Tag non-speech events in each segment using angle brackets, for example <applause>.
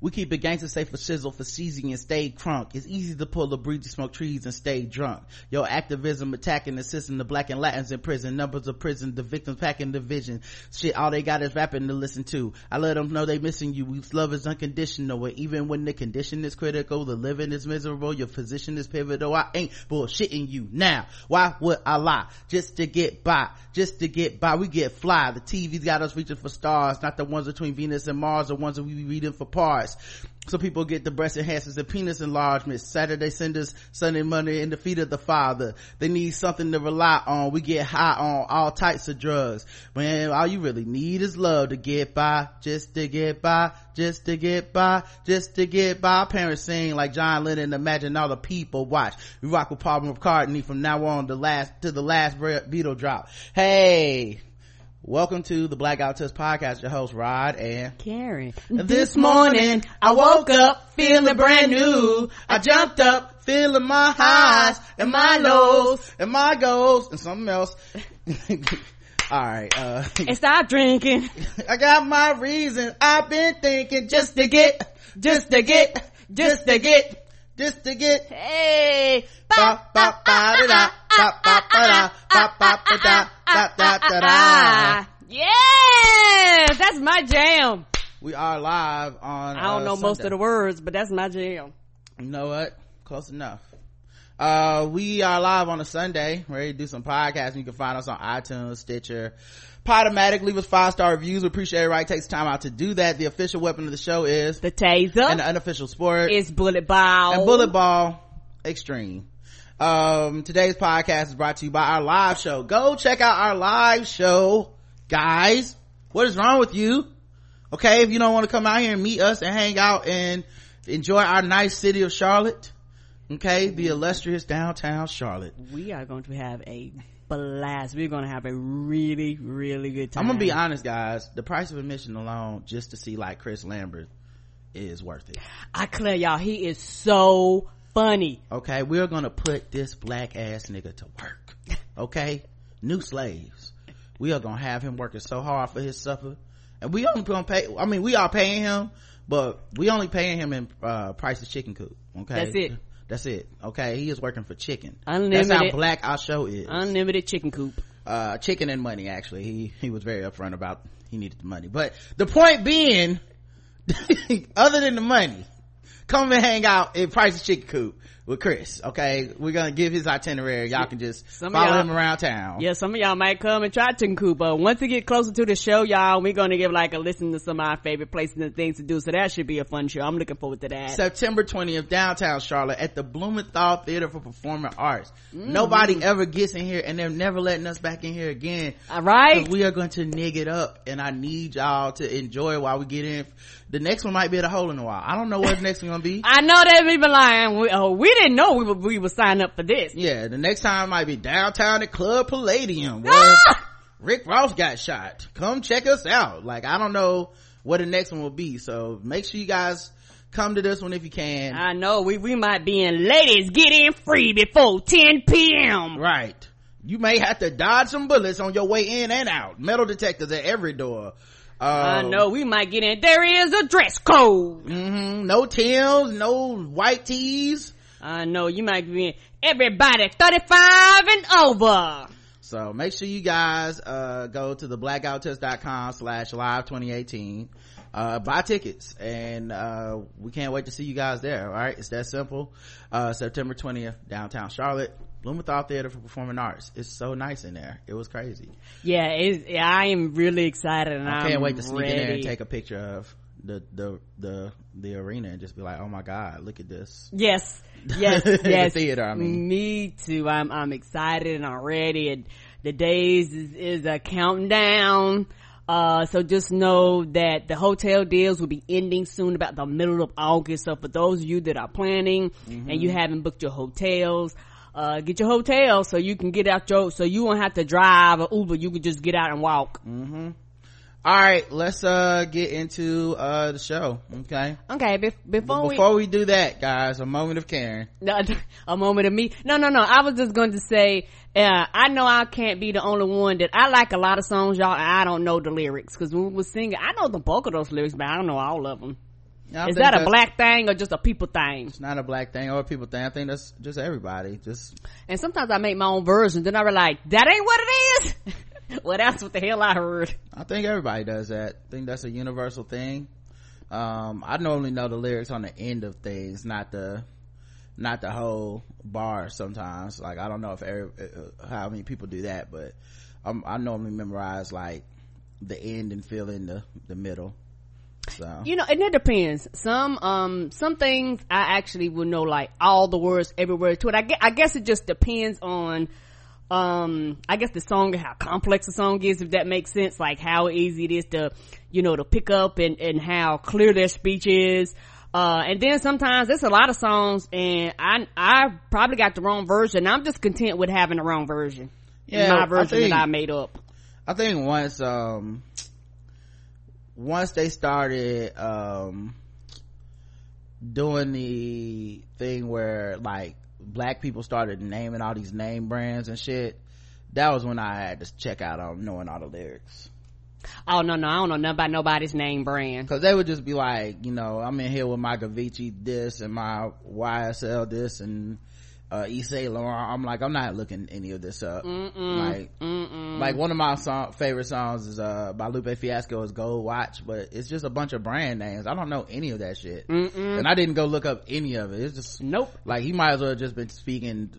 We keep it gangster safe for sizzle for seizing and stay crunk. It's easy to pull a breezy smoke trees and stay drunk. Your activism attacking the system, the black and Latins in prison, numbers of prison, the victims packing division. Shit, all they got is rapping to listen to. I let them know they missing you. We love is unconditional. But even when the condition is critical, the living is miserable, your position is pivotal. I ain't bullshitting you now. Why would I lie? Just to get by. Just to get by. We get fly. The TV's got us reaching for stars, not the ones between Venus and Mars, the ones that we be reading for parts. So people get the breast enhancements and penis enlargements, Saturday senders, Sunday money in the feet of the father. They need something to rely on. We get high on all types of drugs. Man, all you really need is love to get by, just to get by, just to get by, just to get by. Parents sing like John Lennon, imagine all the people watch. We rock with Paul McCartney from now on the last, to the last Beatle drop. Hey, Welcome to the Black Guy Who Tips Podcast. Your host Rod and Karen. This morning I woke up feeling brand new. I jumped up feeling my highs and my lows and my goals and something else. <laughs> All right. Uh, and stop drinking. <laughs> I got my reason. I've been thinking just to get, just to get, just to get, just to get. Hey. Ba ba ba da da. Ba ba ba da. Ba ba ba da. Da da da da. Yeah, that's my jam. We are live on. I don't uh, know most of the words, but that's my jam. You know what? Close enough. Uh, we are live on a Sunday, ready to do some podcasting. You can find us on iTunes, Stitcher, Podomatic. Leave us five star reviews. We appreciate it. Right, takes time out to do that. The official weapon of the show is The taser and the unofficial sport is bullet ball. and bullet ball extreme. Um, today's podcast is brought to you by our live show. Go check out our live show, guys. What is wrong with you? Okay, if you don't want to come out here and meet us and hang out and enjoy our nice city of Charlotte, okay, the illustrious downtown Charlotte. We are going to have a blast. We're going to have a really, really good time. I'm gonna be honest, guys. The price of admission alone, just to see like Chris Lambert, is worth it. I clear y'all, he is so funny. Okay, we're gonna put this black ass nigga to work. <laughs> Okay, new slaves. We are gonna have him working so hard for his supper, and we only gonna pay. I mean, we are paying him, but we only paying him in uh, Price's Chicken Coop. Okay, That's it. That's it. Okay, he is working for chicken. Unlimited. That's how black our show is. Unlimited chicken coop. uh, chicken and money. Actually, he he was very upfront about he needed the money. But the point being, <laughs> other than the money, come and hang out at Price's Chicken Coop with Chris. Okay, we're gonna give his itinerary. Y'all can just Some follow him around town. Yeah, some of y'all might come and try coop, but once we get closer to the show, y'all, we're to give like a listen to some of our favorite places and things to do. So that should be a fun show. I'm looking forward to that. September 20th, downtown Charlotte at the Blumenthal Theater for Performing Arts. Mm-hmm. Nobody ever gets in here and they're never letting us back in here again. All right, we are going to nig it up and I need y'all to enjoy while we get in. The next one might be at a hole in the wall. I don't know what the next one gonna be. <laughs> I know that people lying. We, oh, we didn't know we would, we would sign up for this. Yeah, the next time might be downtown at Club Palladium <laughs> where! Rick Ross got shot. Come check us out. Like, I don't know what the next one will be. So make sure you guys come to this one if you can. I know we, we might be in ladies get in free before 10 p.m. right. You may have to dodge some bullets on your way in and out. Metal detectors at every door. I Um, know we might get in. There is a dress code. Mm-hmm. no Tims, no white tees. I know you might be in. Everybody 35 and over. So make sure you guys, uh, go to the blackguywhotips.com slash live 2018, uh, buy tickets and, uh, we can't wait to see you guys there. All right. It's that simple. Uh, September 20th, downtown Charlotte, Blumenthal Theater for Performing Arts. It's so nice in there. It was crazy. Yeah, it's, I am really excited and I can't wait to sneak ready. in there and take a picture of the, the, the, the arena and just be like, oh my God, look at this. Yes, <laughs> yes, The yes. theater, I mean. Me too. I'm, I'm excited and I'm and the days is, is a countdown. Uh, so just know that the hotel deals will be ending soon about the middle of August. So for those of you that are planning and you haven't booked your hotels, uh, get your hotel so you can get out your, so you won't have to drive or Uber. You can just get out and walk. Mhm all right let's uh get into uh the show okay? Okay be- before, before we, we do that guys a moment of karen <laughs> a moment of me. No no no i was just going to say uh, i know i can't be the only one that i like a lot of songs y'all i don't know the lyrics. Because when we were singing i know the bulk of those lyrics but i don't know all of them is that a black thing or just a people thing? It's not a black thing or a people thing. I think that's just everybody. Just and sometimes I make my own version. Then I realize like, that ain't what it is. <laughs> well, that's what the hell I heard. I think everybody does that. I think that's a universal thing. Um, I normally know the lyrics on the end of things, not the, not the whole bar sometimes. Like, I don't know if every, uh, how many people do that, but um, I normally memorize like the end and fill in the, the middle. So. You know, and it depends. Some, um, some things I actually will know like all the words, every word to it. I guess, I guess it just depends on, um i guess the song how complex the song is if that makes sense like how easy it is to you know to pick up and and how clear their speech is uh and then sometimes there's a lot of songs and i i probably got the wrong version i'm just content with having the wrong version yeah my version I think, that i made up i think once um once they started um doing the thing where like black people started naming all these name brands and shit that was when i had to check out on knowing all the lyrics. Oh no no i don't know nothing about nobody's name brand. Because they would just be like you know i'm in here with my Gavichi this and my ysl this and uh Yves Laurent. I'm like, I'm not looking any of this up. Mm-mm, like, mm-mm. like one of my song, favorite songs is, uh, by Lupe Fiasco is Gold Watch, but it's just a bunch of brand names. I don't know any of that shit. Mm-mm. And I didn't go look up any of it. It's just, nope. Like he might as well have just been speaking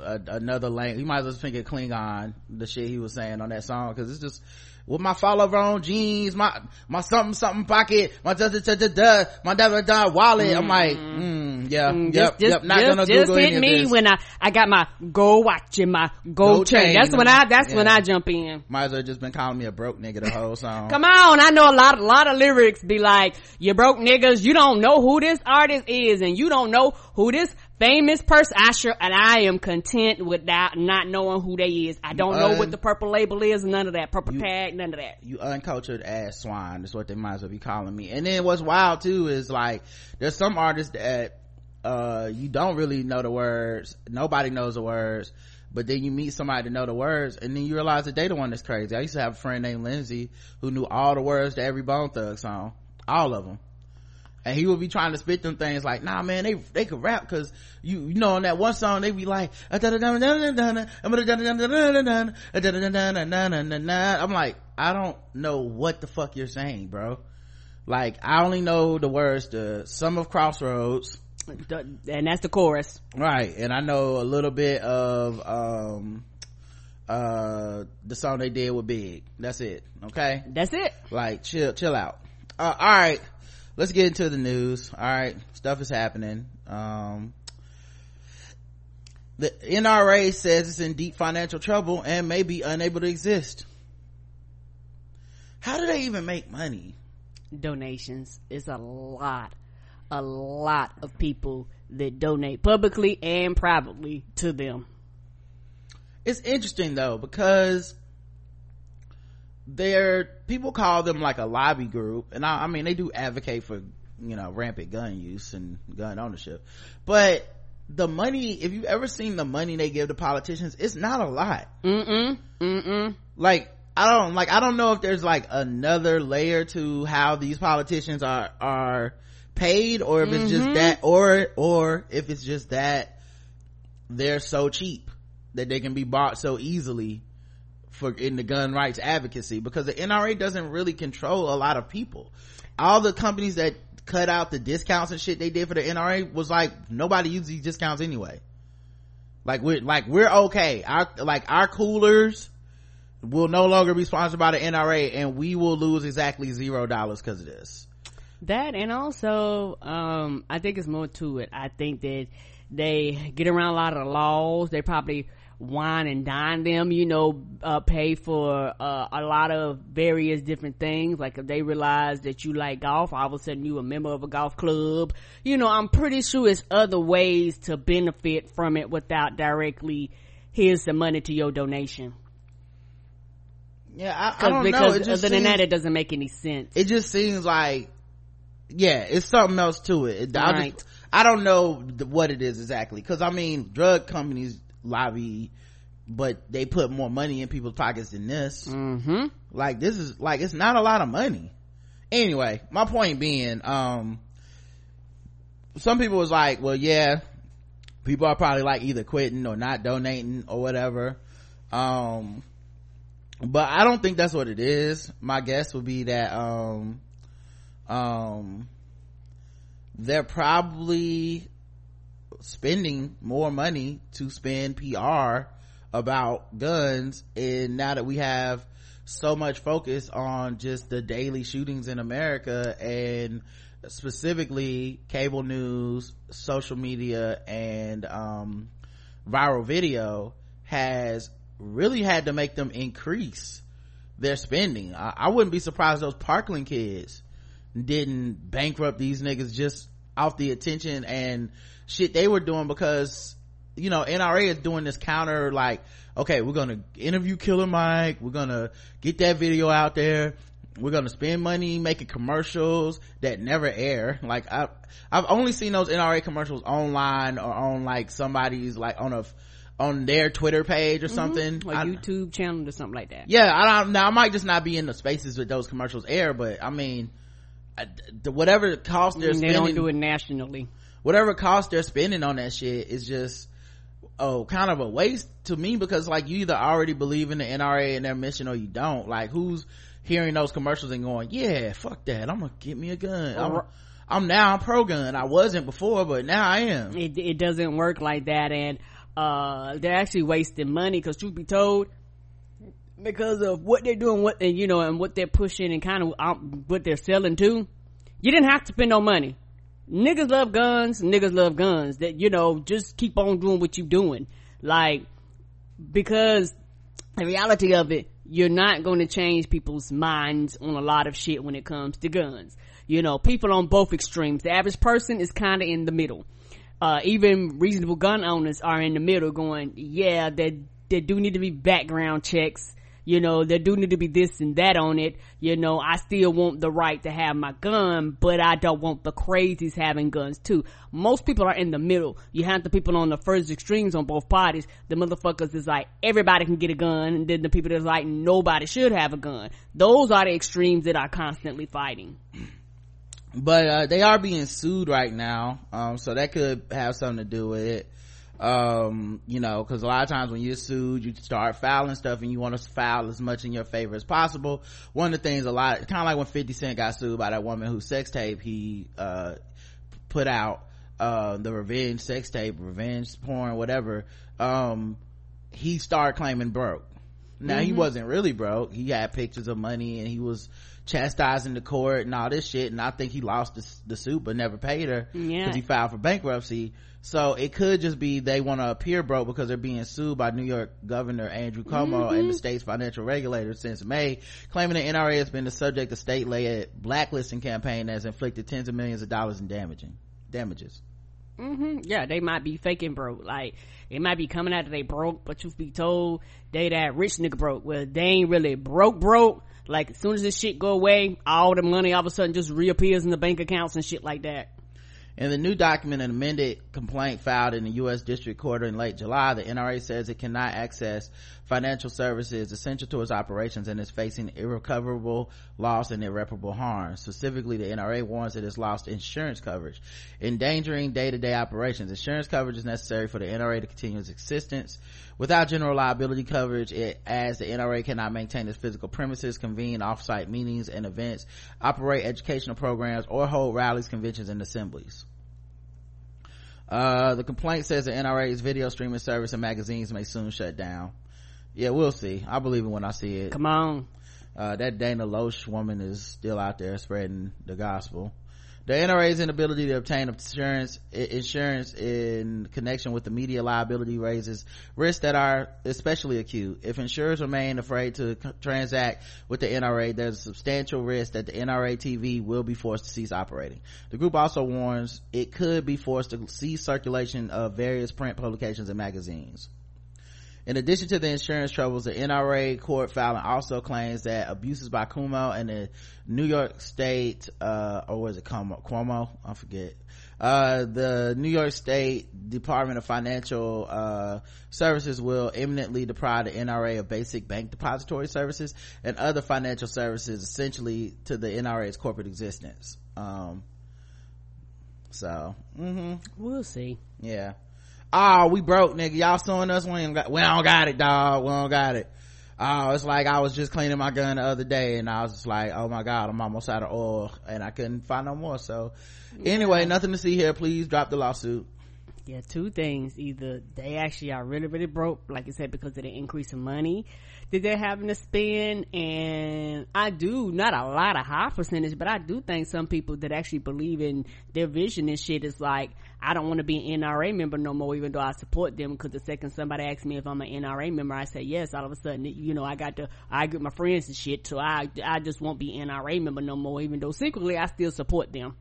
a, another language. He might as well speak a Klingon, the shit he was saying on that song, cause it's just, with my fall over on jeans, my, my something something pocket, my da da da da da, my da da da wallet. Mm. I'm like, mm, yeah, mm, yep, just, yep, not just, gonna just Google hit me when I, I got my gold watch and my gold, chain. chain. That's when I, that's yeah. when I jump in. Might as well just been calling me a broke nigga the whole song. Come on, I know a lot, a lot of lyrics be like, you broke niggas, you don't know who this artist is and you don't know who this famous person. I sure, and I am content without not knowing who they is. I don't know what the purple label is, none of that. Purple you, tag, none of that. You uncultured ass swine is what they might as well be calling me. And then what's wild too is like, there's some artists that, uh, you don't really know the words. Nobody knows the words. But then you meet somebody to know the words and then you realize that they the one that's crazy. I used to have a friend named Lindsay who knew all the words to every Bone Thug song. All of them and he would be trying to spit them things like, nah, man, they, they could rap because you, you know, on that one song, they be like, I'm like, I don't know what the fuck you're saying, bro. Like, I only know the words to some of Crossroads. And that's the chorus. Right. And I know a little bit of, um, uh, the song they did with Big. That's it. Okay. That's it. Like, chill, chill out. Uh, all right let's get into the news. All right stuff is happening. Um, the nra says it's in deep financial trouble and may be unable to exist. How do they even make money? Donations is a lot a lot of people that donate publicly and privately to them. It's interesting though because they're people call them like a lobby group and I, I, mean they do advocate for you know rampant gun use and gun ownership but the money if you've ever seen the money they give to politicians it's not a lot mm-mm mm-mm like i don't like i don't know if there's like another layer to how these politicians are are paid or if mm-hmm. it's just mm-hmm. that or or if it's just that they're so cheap that they can be bought so easily for in the gun rights advocacy because the NRA doesn't really control a lot of people. All the companies that cut out the discounts and shit they did for the NRA was like nobody uses these discounts anyway. Like we're like we're okay. Our like our coolers will no longer be sponsored by the NRA and we will lose exactly zero dollars because of this. That and also um I think it's more to it. I think that they get around a lot of the laws. They probably wine and dine them, you know, uh, pay for uh, a lot of various different things. Like if they realize that you like golf, all of a sudden you a member of a golf club. You know, I'm pretty sure it's other ways to benefit from it without directly here's the money to your donation. Yeah, I, I don't because know. It other just than that, it doesn't make any sense. it just seems like, yeah, it's something else to it. It- I, Right. just, I don't know what it is exactly. Cause I mean, drug companies lobby, but they put more money in people's pockets than this. mm-hmm. Like this is, like, it's not a lot of money. Anyway, my point being, um, some people was like, well, yeah, people are probably like either quitting or not donating or whatever. Um, but I don't think that's what it is. My guess would be that, um, um, they're probably spending more money to spend PR about guns. And now that we have so much focus on just the daily shootings in America and specifically cable news, social media, and, um, viral video has really had to make them increase their spending. I, I wouldn't be surprised those Parkland kids didn't bankrupt these niggas just off the attention and shit they were doing because you know NRA is doing this counter like okay we're gonna interview Killer Mike we're gonna get that video out there we're gonna spend money making commercials that never air like I I've only seen those NRA commercials online or on like somebody's like on a on their Twitter page or mm-hmm. something Or I- YouTube channel or something like that. yeah i don't now i might just not be in the spaces with those commercials air but i mean I, the, whatever cost they're And they spending don't do it nationally. Whatever cost they're spending on that shit is just oh kind of a waste to me because like you either already believe in the nra and their mission or you don't. Like who's hearing those commercials and going yeah fuck that. I'm gonna get me a gun. I'm, I'm now pro gun. I wasn't before but now i am. It, it doesn't work like that, and uh, they're actually wasting money. Because truth be told, because of what they're doing, what and you know, and what they're pushing, and kind of um, what they're selling to, you didn't have to spend no money. Niggas love guns. Niggas love guns. That you know, just keep on doing what you doing. Like because the reality of it, you're not going to change people's minds on a lot of shit when it comes to guns. You know, people on both extremes. The average person is kind of in the middle. Uh, even reasonable gun owners are in the middle going, yeah, there, there do need to be background checks. You know, there do need to be this and that on it. You know, I still want the right to have my gun, but I don't want the crazies having guns too. Most people are in the middle. You have the people on the first extremes on both parties. The motherfuckers is like, everybody can get a gun, and then the people that's like, nobody should have a gun. Those are the extremes that are constantly fighting. but uh, they are being sued right now um, so that could have something to do with it um, you know because a lot of times when you're sued you start filing stuff and you want to file as much in your favor as possible. One of the things a lot kind of like when 50 cent got sued by that woman whose sex tape he uh, put out uh, the revenge sex tape revenge porn whatever um, he started claiming broke now he mm-hmm. wasn't really broke. He had pictures of money and he was chastising the court and all this shit. And i think he lost the, the suit but never paid her Yeah. he filed for bankruptcy. So it could just be they want to appear broke because they're being sued by new york governor andrew cuomo and the mm-hmm. state's financial regulators since may claiming the nra has been the subject of state-led blacklisting campaign that has inflicted tens of millions of dollars in damaging damages hmm Yeah, they might be faking broke. Like, it might be coming out that they broke, but truth be told, they that rich nigga broke. Well, they ain't really broke broke. Like, as soon as this shit go away, all the money all of a sudden just reappears in the bank accounts and shit like that. In the new document, an amended complaint filed in the U.S. District Court in late July, the NRA says it cannot access financial services essential to its operations and is facing irrecoverable loss and irreparable harm. Specifically, the NRA warns that it has lost insurance coverage, endangering day-to-day operations. Insurance coverage is necessary for the NRA to continue its existence. Without general liability coverage, it as the NRA cannot maintain its physical premises, convene off-site meetings and events, operate educational programs, or hold rallies, conventions, and assemblies. Uh, the complaint says the NRA's video streaming service and magazines may soon shut down. Yeah, we'll see. I believe it when I see it. Come on. Uh, that Dana Loesch woman is still out there spreading the gospel. The NRA's inability to obtain insurance, insurance in connection with the media liability raises risks that are especially acute. If insurers remain afraid to transact with the NRA, there's a substantial risk that the NRA TV will be forced to cease operating. The group also warns it could be forced to cease circulation of various print publications and magazines. In addition to the insurance troubles, the NRA court filing also claims that abuses by Cuomo and the New York State, uh, or was it Cuomo? Cuomo? I forget. Uh, the New York State Department of Financial, uh, Services will imminently deprive the NRA of basic bank depository services and other financial services essentially to the NRA's corporate existence. Um, so, mm-hmm. We'll see. Yeah. Oh, we broke, nigga. Y'all suing us? We, got, we don't got it, dog. We don't got it. Oh, it's like I was just cleaning my gun the other day and I was just like, oh my god, I'm almost out of oil and I couldn't find no more. So anyway, nothing to see here. Please drop the lawsuit. Yeah, two things. Either they actually are really, really broke, like you said, because of the increase in money that they're having to spend. And I do, not a lot, of high percentage, but I do think some people that actually believe in their vision and shit is like, I don't want to be an NRA member no more, even though I support them. Because the second somebody asks me if I'm an NRA member, I say yes. All of a sudden, you know, I got to argue with my friends and shit. So I, I just won't be NRA member no more, even though secretly I still support them.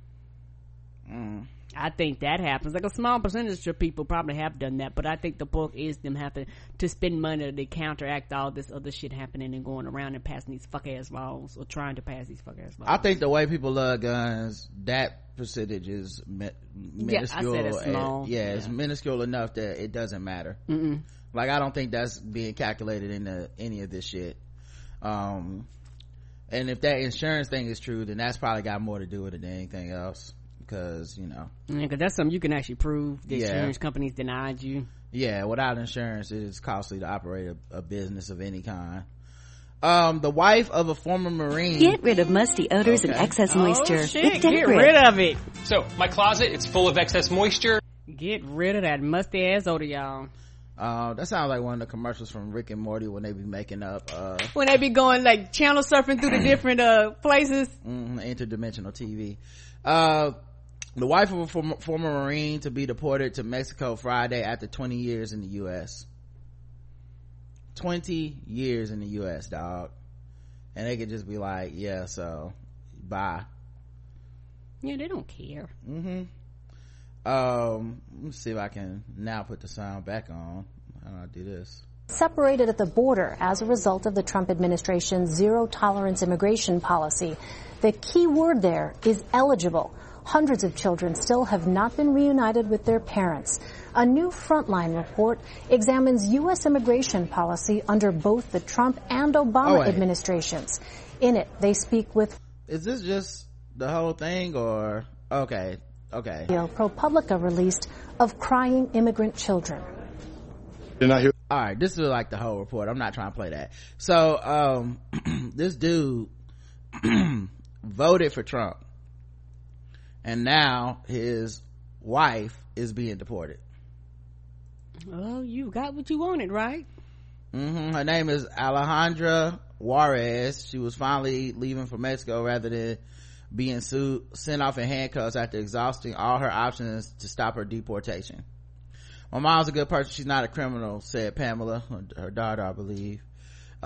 Mm. I think that happens. Like a small percentage of people probably have done that, but I think the bulk is them having to spend money to counteract all this other shit happening and going around and passing these fuck ass laws or trying to pass these fuck ass laws. I think the way people love guns, that percentage is mi- minuscule. Yeah, I said it's small. And, yeah, yeah, it's minuscule enough that it doesn't matter. Mm-mm. Like I don't think that's being calculated into any of this shit. Um, and if that insurance thing is true, then that's probably got more to do with it than anything else because you know yeah because that's something you can actually prove the yeah. insurance companies denied you yeah without insurance it is costly to operate a, a business of any kind um, the wife of a former marine get rid of musty odors okay. and excess moisture oh, shit. get rid of it so my closet it's full of excess moisture get rid of that musty ass odor y'all uh, that sounds like one of the commercials from Rick and Morty when they be making up, uh, when they be going like channel surfing through the different, uh, places. Mm, interdimensional TV. The wife of a former, former Marine to be deported to Mexico Friday after 20 years in the U.S. 20 years in the U.S., dog. And they could just be like, yeah, so, bye. Yeah, they don't care. Mm-hmm. Um, let's see if I can now put the sound back on. How do I do this? Separated at the border as a result of the Trump administration's zero tolerance immigration policy. The key word there is eligible. Hundreds of children still have not been reunited with their parents. A new Frontline report examines U.S. immigration policy under both the Trump and Obama oh, administrations. In it, they speak with. Is this just the whole thing or? Okay. Okay. ProPublica released of crying immigrant children. You're not here. All right. This is like the whole report. I'm not trying to play that. So, um, <clears throat> this dude <clears throat> voted for Trump and now his wife is being deported. Well you got what you wanted right? Mm-hmm. her name is alejandra juarez. She was finally leaving for mexico rather than being sued, sent off in handcuffs after exhausting all her options to stop her deportation. My mom's a good person. She's not a criminal said pamela her daughter i believe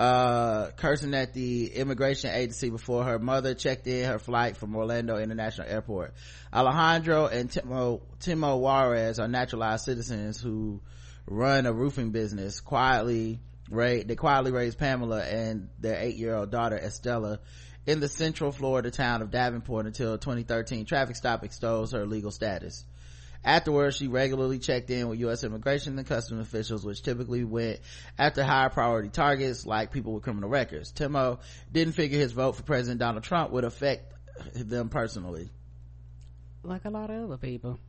uh, cursing at the immigration agency before her mother checked in her flight from Orlando International Airport. Alejandro and Timo, Timo Juarez are naturalized citizens who run a roofing business quietly right they quietly raised Pamela and their eight-year-old daughter Estella in the central Florida town of Davenport until 2013 traffic stop extols her legal status. Afterwards, she regularly checked in with U.S. immigration and customs officials, which typically went after higher priority targets like people with criminal records. Timo didn't figure his vote for President Donald Trump would affect them personally. Like a lot of other people.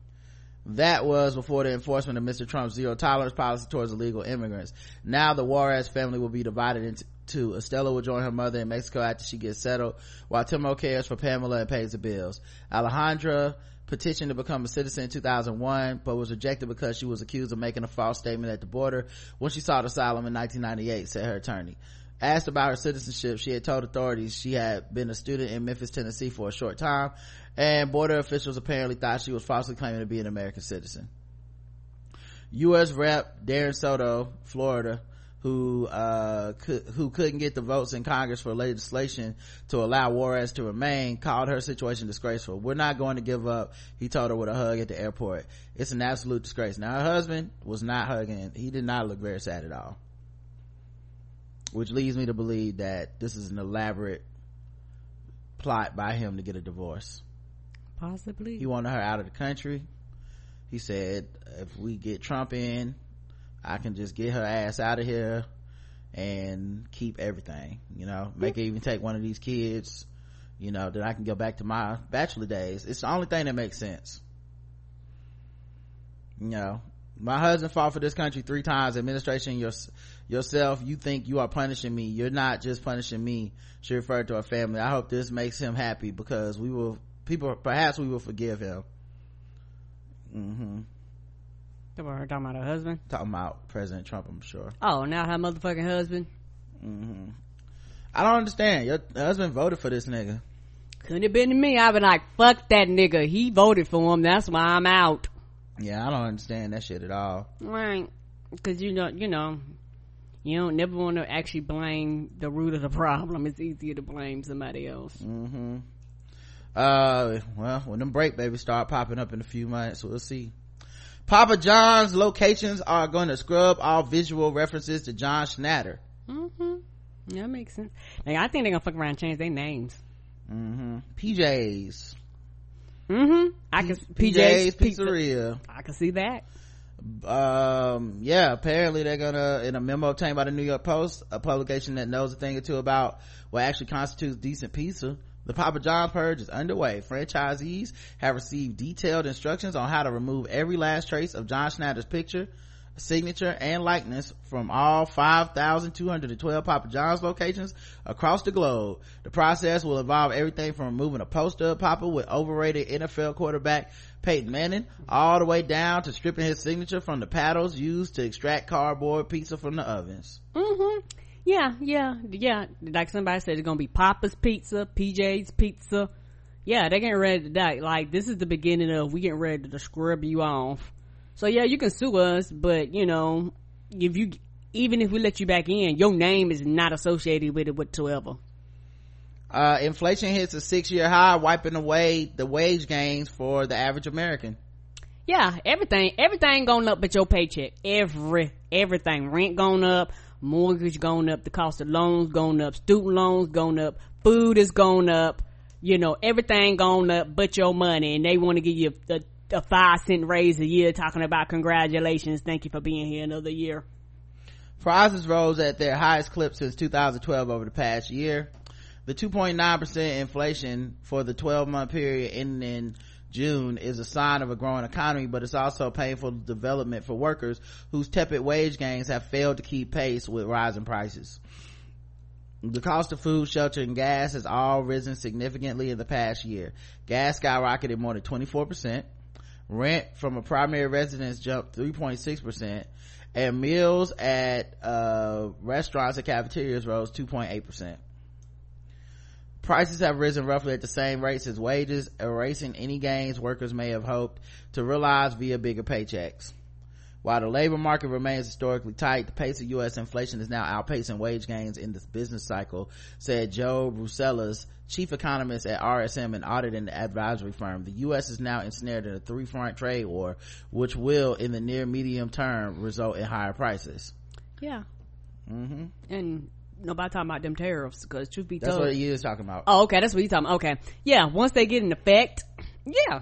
That was before the enforcement of Mr. Trump's zero tolerance policy towards illegal immigrants. Now the Juarez family will be divided into two. Estella will join her mother in Mexico after she gets settled, while Timo cares for Pamela and pays the bills. Alejandra petitioned to become a citizen in 2001 but was rejected because she was accused of making a false statement at the border when she sought asylum in 1998 said her attorney asked about her citizenship she had told authorities she had been a student in memphis tennessee for a short time and border officials apparently thought she was falsely claiming to be an american citizen u.s rep darren soto florida who uh, could, who couldn't get the votes in Congress for legislation to allow Juarez to remain, called her situation disgraceful. We're not going to give up, he told her with a hug at the airport. It's an absolute disgrace. Now her husband was not hugging. He did not look very sad at all. which leads me to believe that this is an elaborate plot by him to get a divorce Possibly. he wanted her out of the country he said if we get trump in i can just get her ass out of here and keep everything you know? Make her even take one of these kids you know then i can go back to my bachelor days. It's the only thing that makes sense. You know? My husband fought for this country three times. Administration your, yourself you think you are punishing me. You're not just punishing me. She referred to her family. I hope this makes him happy because we will people perhaps we will forgive him. Mm-hmm Talking about her talking about her husband. talking about president trump i'm sure Oh, now her motherfucking husband. i don't understand your husband voted for this nigga Couldn't have been to me. I'd been like, fuck that nigga. He voted for him. That's why I'm out. yeah i don't understand that shit at all Right. Cause you know, you know, you don't never want to actually blame the root of the problem. It's easier to blame somebody else. Hmm. Uh, well, when them break babies start popping up in a few months, we'll see. Papa John's locations are going to scrub all visual references to John Schnatter. Mm-hmm. That makes sense. Like, I think they're gonna fuck around and change their names. PJ's. Mm-hmm. I can PJ's PJ's Pizzeria. I can see that. Um, yeah, apparently they're gonna, in a memo obtained by the New York Post, a publication that knows a thing or two about what actually constitutes decent pizza. The Papa John's purge is underway. Franchisees have received detailed instructions on how to remove every last trace of John Schnatter's picture, signature, and likeness from all 5,212 Papa John's locations across the globe. The process will involve everything from removing a poster of Papa with overrated NFL quarterback Peyton Manning, all the way down to stripping his signature from the paddles used to extract cardboard pizza from the ovens. Mm-hmm. Yeah, yeah, yeah. Like somebody said, it's gonna be Papa's Pizza, PJ's Pizza. Yeah, they're getting ready to die. Like this is the beginning of we getting ready to scrub you off. So yeah, you can sue us, but you know, if you even if we let you back in, your name is not associated with it whatsoever. Uh, inflation hits a six year high, wiping away the wage gains for the average American. Yeah, everything, everything going up but your paycheck. Every, everything. Rent going up, mortgage going up, the cost of loans going up, student loans going up, food is going up, you know, everything going up but your money. And they want to give you a, a five cent raise a year talking about congratulations. Thank you for being here another year. Prices rose at their highest clip since 2012 over the past year. The 2.9% inflation for the 12 month period ending in June is a sign of a growing economy, but it's also a painful development for workers whose tepid wage gains have failed to keep pace with rising prices. The cost of food, shelter, and gas has all risen significantly in the past year. Gas skyrocketed more than 24%. Rent from a primary residence jumped 3.6%. And meals at, uh, restaurants and cafeterias rose 2.8%. Prices have risen roughly at the same rates as wages, erasing any gains workers may have hoped to realize via bigger paychecks. While the labor market remains historically tight, the pace of U.S. inflation is now outpacing wage gains in this business cycle, said Joe Brusuelas, chief economist at RSM, and advisory firm. The U.S. is now ensnared in a three-front trade war, which will, in the near medium term, result in higher prices. Yeah. Mm-hmm. And nobody talking about them tariffs because truth be told That's what he is talking about. Oh, okay, that's what you talking about. Okay. Yeah, once they get in effect, yeah.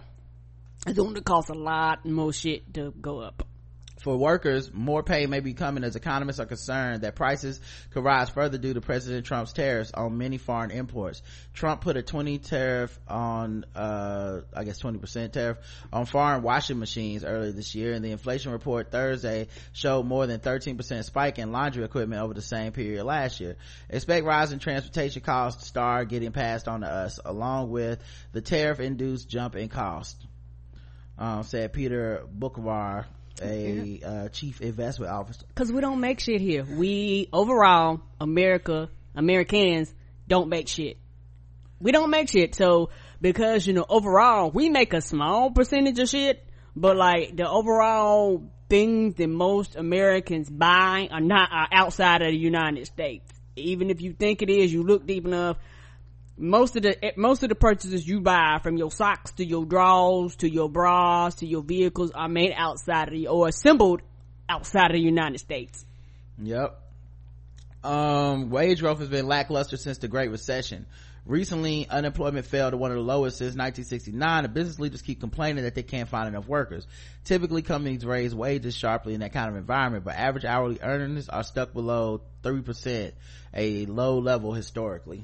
It's going to cost a lot more shit to go up. For workers, more pay may be coming as economists are concerned that prices could rise further due to President Trump's tariffs on many foreign imports. Trump put a 20 tariff on, uh, I guess 20% tariff on foreign washing machines earlier this year and the inflation report Thursday showed more than 13% spike in laundry equipment over the same period last year. Expect rising transportation costs to start getting passed on to us along with the tariff induced jump in cost. Um, said Peter Boockvar, a uh, chief investment officer. Cause we don't make shit here. We, overall, America, Americans don't make shit. We don't make shit. So, because, you know, overall, we make a small percentage of shit, but like, the overall things that most Americans buy are not, are outside of the United States. Even if you think it is, you look deep enough, most of the most of the purchases you buy from your socks to your drawers to your bras to your vehicles are made outside of the or assembled outside of the United States. Yep. um wage growth has been lackluster since the great recession recently unemployment fell to one of the lowest since 1969 and business leaders keep complaining that they can't find enough workers typically companies raise wages sharply in that kind of environment but average hourly earnings are stuck below 3% a low level historically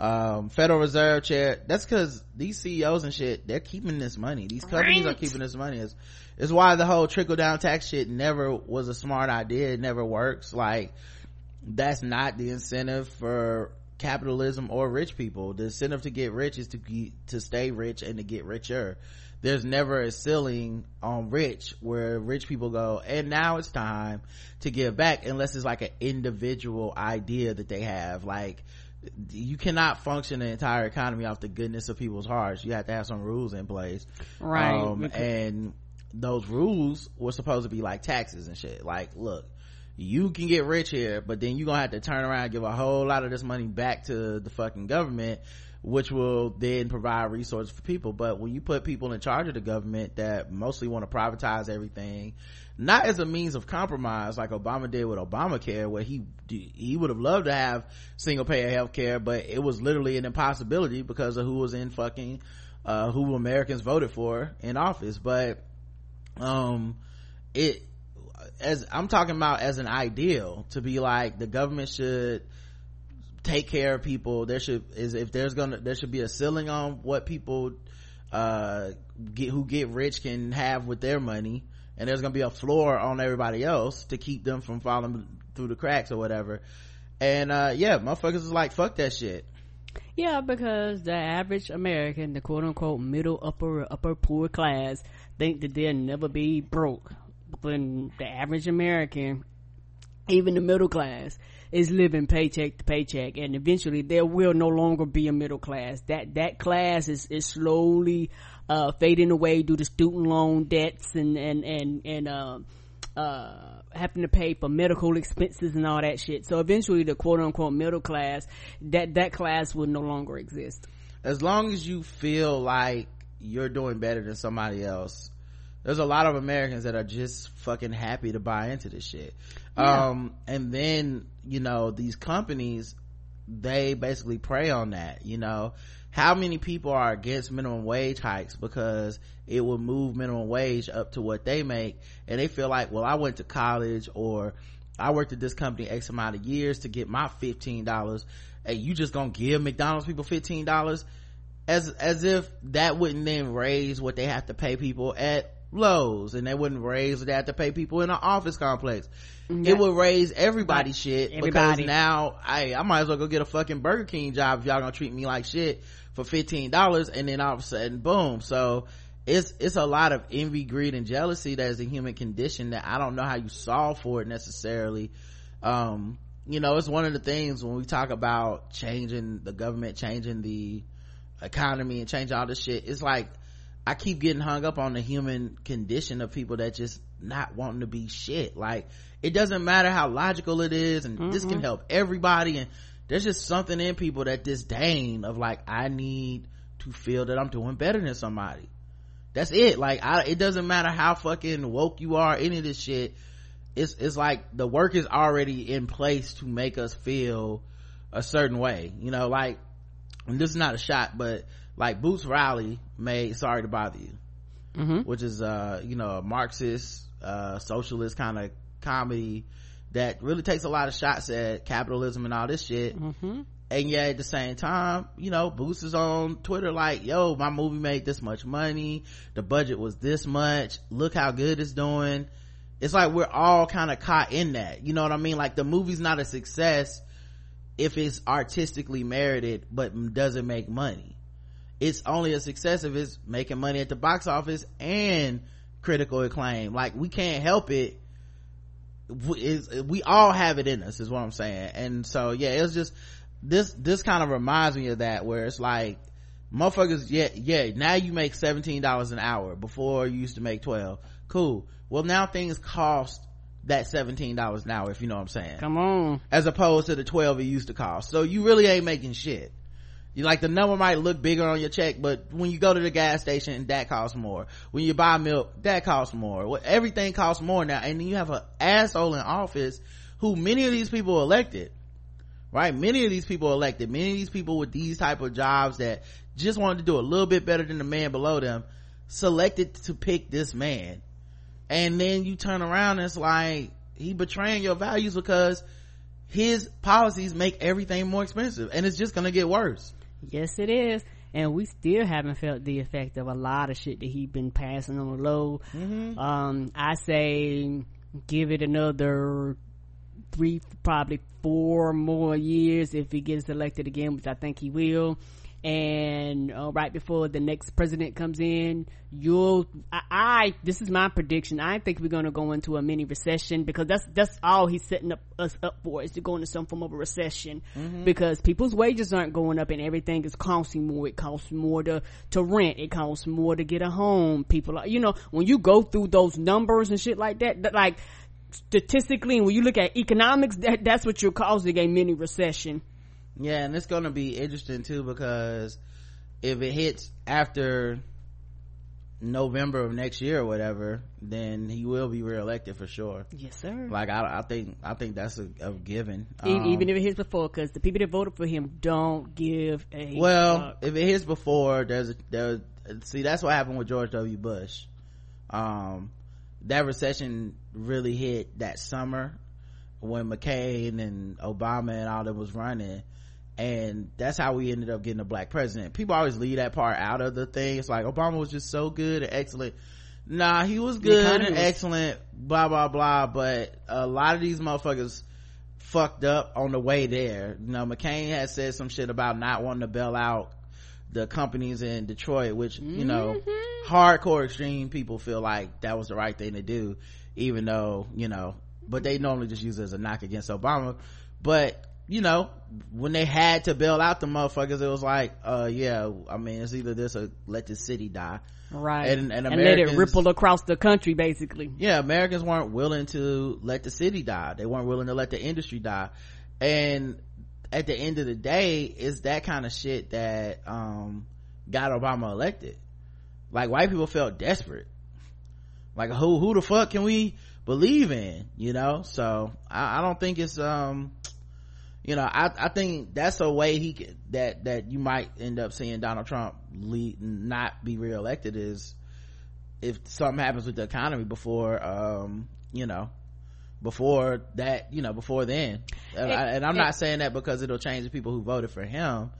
um, Federal Reserve chair. That's because these CEOs and shit, they're keeping this money. These companies right. are keeping this money. It's, it's why the whole trickle down tax shit never was a smart idea. It never works. Like, that's not the incentive for capitalism or rich people. The incentive to get rich is to be, to stay rich and to get richer. There's never a ceiling on rich where rich people go, and now it's time to give back unless it's like an individual idea that they have. Like, you cannot function the entire economy off the goodness of people's hearts. You have to have some rules in place. Right. Um, and those rules were supposed to be like taxes and shit. Like, look, you can get rich here, but then you're gonna have to turn around and give a whole lot of this money back to the fucking government, which will then provide resources for people. But when you put people in charge of the government that mostly want to privatize everything, not as a means of compromise like Obama did with Obamacare, where he he would have loved to have single payer health care, but it was literally an impossibility because of who was in fucking uh, who Americans voted for in office. But um, it as I'm talking about as an ideal to be like the government should take care of people. There should is if there's gonna there should be a ceiling on what people uh get who get rich can have with their money. And there's gonna be a floor on everybody else to keep them from falling through the cracks or whatever. And uh yeah motherfuckers is like fuck that shit. Yeah because the average american the quote-unquote middle upper upper poor class think that they'll never be broke. When the average american even the middle class is living paycheck to paycheck and eventually there will no longer be a middle class that that class is is slowly uh, fading away due to student loan debts and and and and uh, uh, having to pay for medical expenses and all that shit. So eventually, the quote unquote middle class that that class will no longer exist. As long as you feel like you're doing better than somebody else, there's a lot of Americans that are just fucking happy to buy into this shit. Yeah. Um, and then you know these companies, they basically prey on that. You know, how many people are against minimum wage hikes because it will move minimum wage up to what they make and they feel like well i went to college or i worked at this company x amount of years to get my $15 and you just gonna give mcdonald's people $15 as as if that wouldn't then raise what they have to pay people at Lowe's and they wouldn't raise have to pay people in an office complex. Yeah. It would raise everybody's shit everybody. because now I I might as well go get a fucking Burger King job if y'all gonna treat me like shit for $15 and then all of a sudden boom so it's it's a lot of envy greed and jealousy that is a human condition that i don't know how you solve for it necessarily um you know it's one of the things when we talk about changing the government changing the economy and changing all this shit it's like i keep getting hung up on the human condition of people that just not wanting to be shit. Like it doesn't matter how logical it is and mm-hmm. this can help everybody and there's just something in people that disdain of like i need to feel that i'm doing better than somebody. That's it. Like I, it doesn't matter how fucking woke you are any of this shit. It's it's like the work is already in place to make us feel a certain way. You know like this is not a shot but like boots riley made sorry to bother you mm-hmm. which is uh you know a marxist uh socialist kind of comedy that really takes a lot of shots at capitalism and all this shit. Mm-hmm. and yet at the same time you know Boots is on twitter like yo my movie made this much money. The budget was this much. Look how good it's doing. It's like we're all kind of caught in that. You know what i mean? Like the movie's not a success if it's artistically merited but doesn't make money it's only a success if it's making money at the box office and critical acclaim. Like we can't help it. Is we all have it in us is what i'm saying. And so yeah it was just this this kind of reminds me of that where it's like motherfuckers yeah yeah now you make $17 an hour. Before you used to make 12 cool. Well now things cost that $17 an hour if you know what i'm saying. Come on. As opposed to the 12 it used to cost. So you really ain't making shit You like the number might look bigger on your check, but when you go to the gas station, that costs more. When you buy milk, that costs more. Well, everything costs more now. And then you have an asshole in office who many of these people elected, right? Many of these people elected, many of these people with these type of jobs that just wanted to do a little bit better than the man below them, selected to pick this man. And then you turn around and it's like, he betraying your values because his policies make everything more expensive and it's just gonna get worse Yes, it is. And we still haven't felt the effect of a lot of shit that he been passing on the low. Mm-hmm. Um, I say give it another three, probably four more years if he gets elected again, which I think he will. And uh, right before the next president comes in, you'll. I, I this is my prediction. I think we're going to go into a mini recession because that's that's all he's setting up us up for is to go into some form of a recession because people's wages aren't going up and everything is costing more. It costs more to to rent. It costs more to get a home. People, are, you know, when you go through those numbers and shit like that, that like statistically, and when you look at economics, that that's what you're causing a mini recession. Yeah and it's gonna be interesting too because if it hits after november of next year or whatever then he will be reelected for sure. Yes, sir. like i, I think i think that's a, a given. Um, even if it hits before, because the people that voted for him don't give a well fuck. if it hits before there's a there see that's what happened with george w. Bush. Um that recession really hit that summer when mccain and obama and all that was running and that's how we ended up getting a black president. People always leave that part out of the thing. It's like obama was just so good and excellent. Nah he was good and was- excellent blah blah blah. But a lot of these motherfuckers fucked up on the way there. You know, McCain had said some shit about not wanting to bail out the companies in Detroit, which, you know, mm-hmm. hardcore extreme people feel like that was the right thing to do, even though, you know, but they normally just use it as a knock against Obama. But, you know, when they had to bail out the motherfuckers, it was like, uh, yeah, I mean, it's either this or let the city die. right, and- and let it ripple across the country, basically. yeah americans weren't willing to let the city die. They weren't willing to let the industry die. And at the end of the day it's that kind of shit that um got obama elected. Like white people felt desperate. Like who who the fuck can we believe in you know? So i, I don't think it's um you know i i think that's a way he could, that that you might end up seeing donald trump lead not be reelected is if something happens with the economy before um you know before that you know before then. And, I, and i'm not saying that because it'll change the people who voted for him.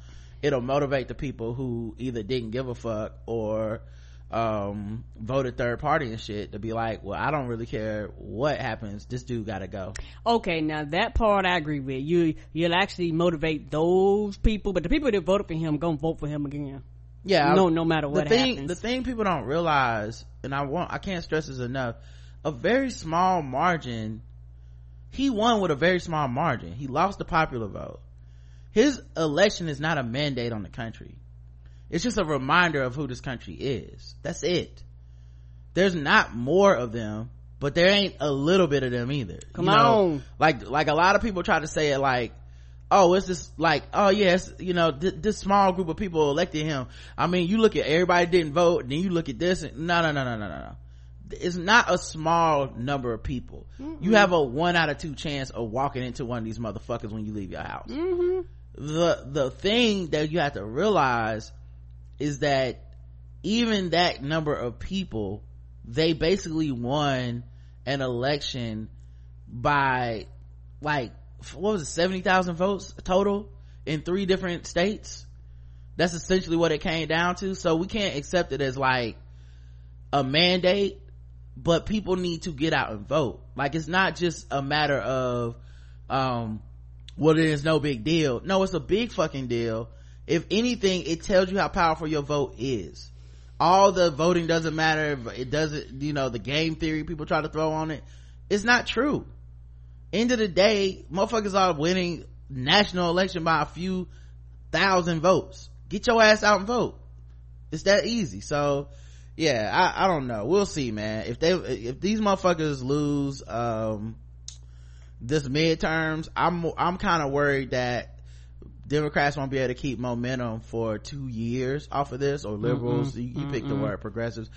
It'll motivate the people who either didn't give a fuck or um voted third party and shit to be like well i don't really care what happens this dude gotta go Okay, now that part I agree with. You you'll actually motivate those people, but the people that voted for him gonna vote for him again. yeah No, no matter what the thing happens. the thing people don't realize and i want i can't stress this enough a very small margin he won with a very small margin he lost the popular vote his election is not a mandate on the country it's just a reminder of who this country is. That's it. There's not more of them but there ain't a little bit of them either. Come You know, on. like like a lot of people try to say it like oh it's just like oh yes you know th- this small group of people elected him. I mean you look at everybody didn't vote then you look at this and no no no no no no no. It's not a small number of people. You have a one out of two chance of walking into one of these motherfuckers when you leave your house. Mm-hmm. The the thing that you have to realize is that even that number of people they basically won an election by like what was it 70,000 votes total in three different states? That's essentially what it came down to. So we can't accept it as like a mandate but people need to get out and vote. Like it's not just a matter of um well it is no big deal. No it's a big fucking deal if anything it tells you how powerful your vote is. All the voting doesn't matter it doesn't you know the game theory people try to throw on it. It's not true. End of the day motherfuckers are winning national election by a few thousand votes. Get your ass out and vote. It's that easy. So yeah i i don't know. We'll see man. If they if these motherfuckers lose um this midterms i'm i'm kind of worried that democrats won't be able to keep momentum for two years off of this or liberals you, you pick the word progressives.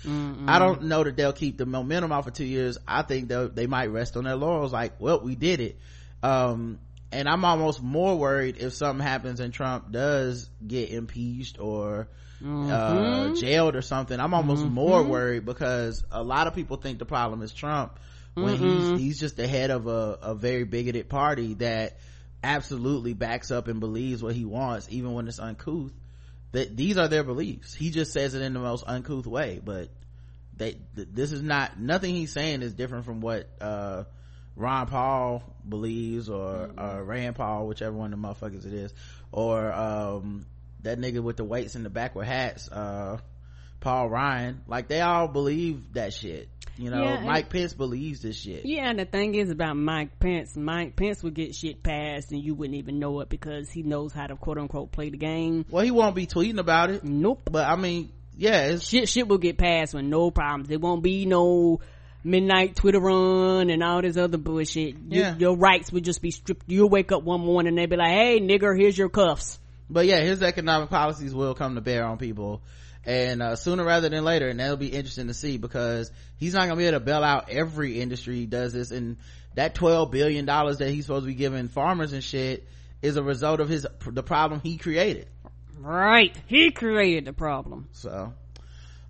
I don't know that they'll keep the momentum off for two years. I think they they might rest on their laurels like well we did it. Um and i'm almost more worried if something happens and trump does get impeached or uh jailed or something. I'm almost more worried because a lot of people think the problem is trump when he's he's just the head of a, a very bigoted party that absolutely backs up and believes what he wants even when it's uncouth. That these are their beliefs. He just says it in the most uncouth way but they th- this is not nothing he's saying is different from what uh ron paul believes or uh rand paul whichever one of the motherfuckers it is or um that nigga with the weights in the backward hats uh paul ryan. Like they all believe that shit you know Yeah, mike pence believes this shit Yeah, and the thing is about Mike Pence, Mike Pence would get shit passed and you wouldn't even know it because he knows how to quote unquote play the game. well he won't be tweeting about it Nope. but i mean yeah it's Shit, shit will get passed with no problems. There won't be no midnight Twitter run and all this other bullshit. Your- Yeah. Your, rights would just be stripped. You'll wake up one morning and they'll be like, hey, nigger, here's your cuffs. but yeah his economic policies will come to bear on people and uh, sooner rather than later and that'll be interesting to see because he's not gonna be able to bail out every industry he does this. And that 12 billion dollars that he's supposed to be giving farmers and shit is a result of his the problem he created. Right. He created the problem. so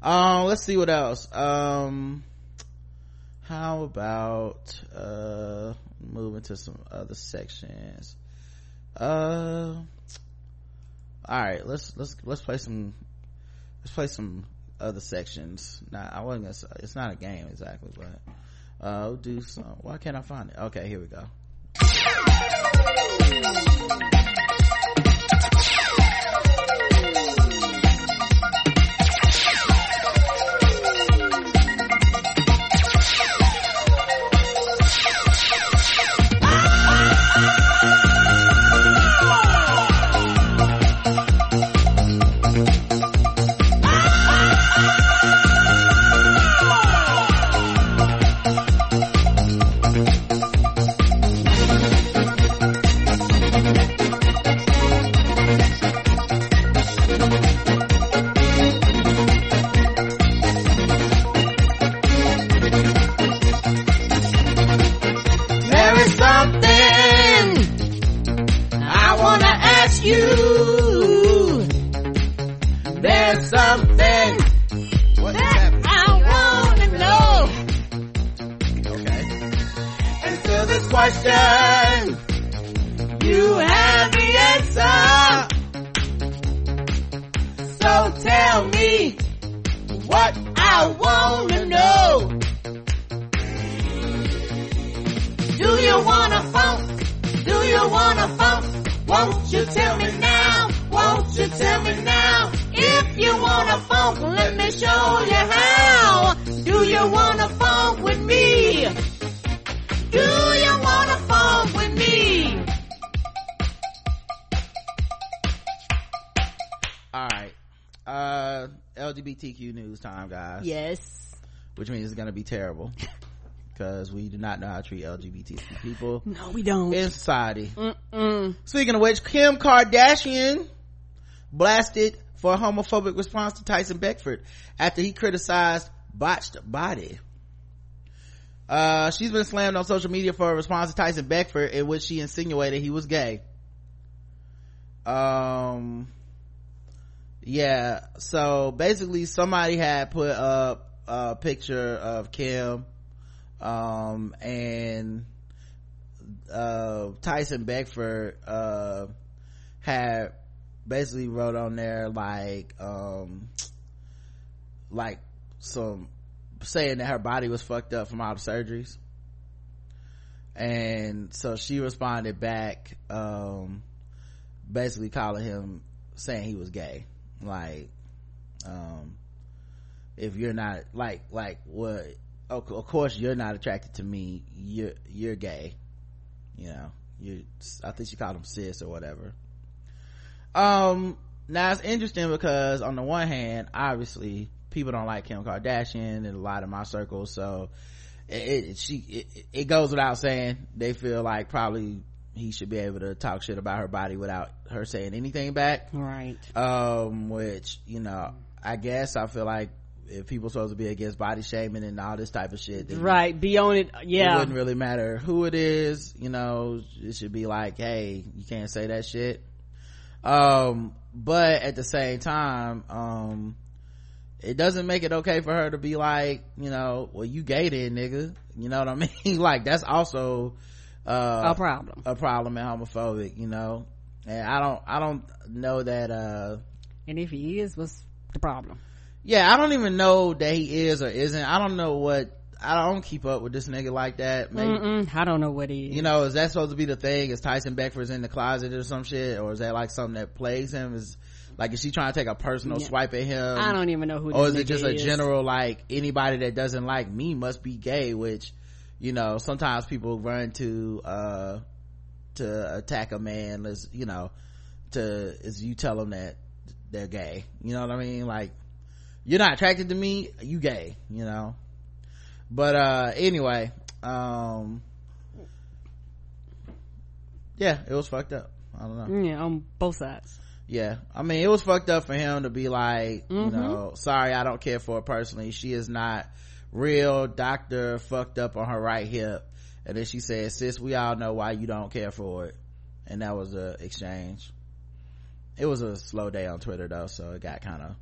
um let's see what else. Um how about uh moving to some other sections? Uh all right. Let's let's let's play some let's play some other sections. Nah i wasn't gonna say it's not a game exactly but uh we'll do some why can't i find it? Okay here we go Alright. Uh, LGBTQ news time, guys. Yes. Which means it's gonna be terrible. <laughs> Because we do not know how to treat LGBTQ people No, we don't. in society. Mm-mm. Speaking of which, Kim Kardashian blasted for a homophobic response to Tyson Beckford after he criticized botched body. Uh, she's been slammed on social media for a response to Tyson Beckford in which she insinuated he was gay. Um, yeah, so basically somebody had put up a picture of Kim, um, and uh tyson beckford uh had basically wrote on there like um like some saying that her body was fucked up from all the surgeries. And so she responded back um basically calling him saying he was gay like um if you're not like like what of of course you're not attracted to me you're you're gay you know you i think she called him cis or whatever. Um now it's interesting because on the one hand obviously people don't like kim kardashian in a lot of my circles so it, it she it, it goes without saying they feel like probably he should be able to talk shit about her body without her saying anything back. Right. Um which you know i guess i feel like if people supposed to be against body shaming and all this type of shit right. Be on it. yeah. it wouldn't really matter who it is you know. It should be like hey you can't say that shit. Um but at the same time um it doesn't make it okay for her to be like you know well you gay then nigga. You know what i <laughs> mean? Like that's also uh, a problem a problem and homophobic you know and i don't i don't know that uh and if he is what's the problem yeah i don't even know that he is or isn't i don't know what I don't keep up with this nigga like that. Maybe, I don't know what he is. You know, is that supposed to be the thing? Is Tyson Beckford's in the closet or some shit? Or is that like something that plagues him? Is like, is she trying to take a personal yeah. swipe at him? I don't even know who Or is it just is. a general, like, anybody that doesn't like me must be gay, which, you know, sometimes people run to, uh, to attack a man, as, you know, to, as you tell them that they're gay. You know what I mean? Like, you're not attracted to me, you gay, you know? but uh anyway um yeah it was fucked up i don't know yeah on both sides yeah i mean it was fucked up for him to be like mm-hmm. you know sorry i don't care for her personally she is not real doctor fucked up on her right hip. And then she said sis we all know why you don't care for it. And that was a exchange. It was a slow day on twitter though so it got kind of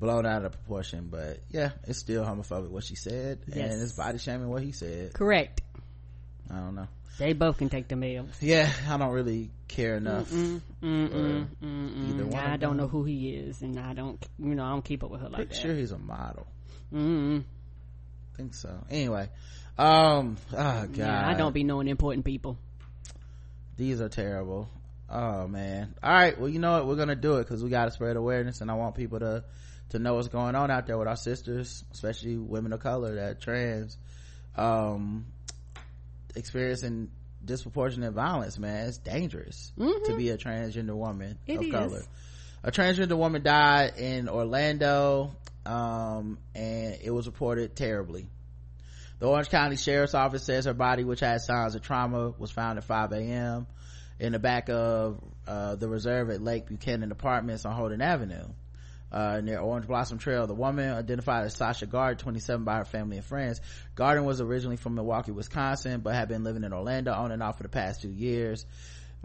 blown out of proportion. But yeah it's still homophobic what she said. Yes. and it's body shaming what he said. Correct. I don't know. They both can take the mail yeah i don't really care enough mm-mm, mm-mm, mm-mm. either one i don't know who he is and i don't you know i don't keep up with her like Pretty that. sure he's a model. Mm think so. Anyway um oh god yeah, i don't be knowing important people. These are terrible. Oh man. All right well you know what? We're gonna do it because we gotta spread awareness and i want people to to know what's going on out there with our sisters especially women of color that trans um experiencing disproportionate violence man. It's dangerous mm-hmm. to be a transgender woman it of is. color. A transgender woman died in orlando um and it was reported terribly the orange county sheriff's office says her body which had signs of trauma was found at 5 a.m in the back of uh, the reserve at lake buchanan apartments on holden avenue uh, near Orange Blossom Trail. The woman identified as Sasha Garden, 27 by her family and friends. Garden was originally from Milwaukee, Wisconsin, but had been living in Orlando on and off for the past two years.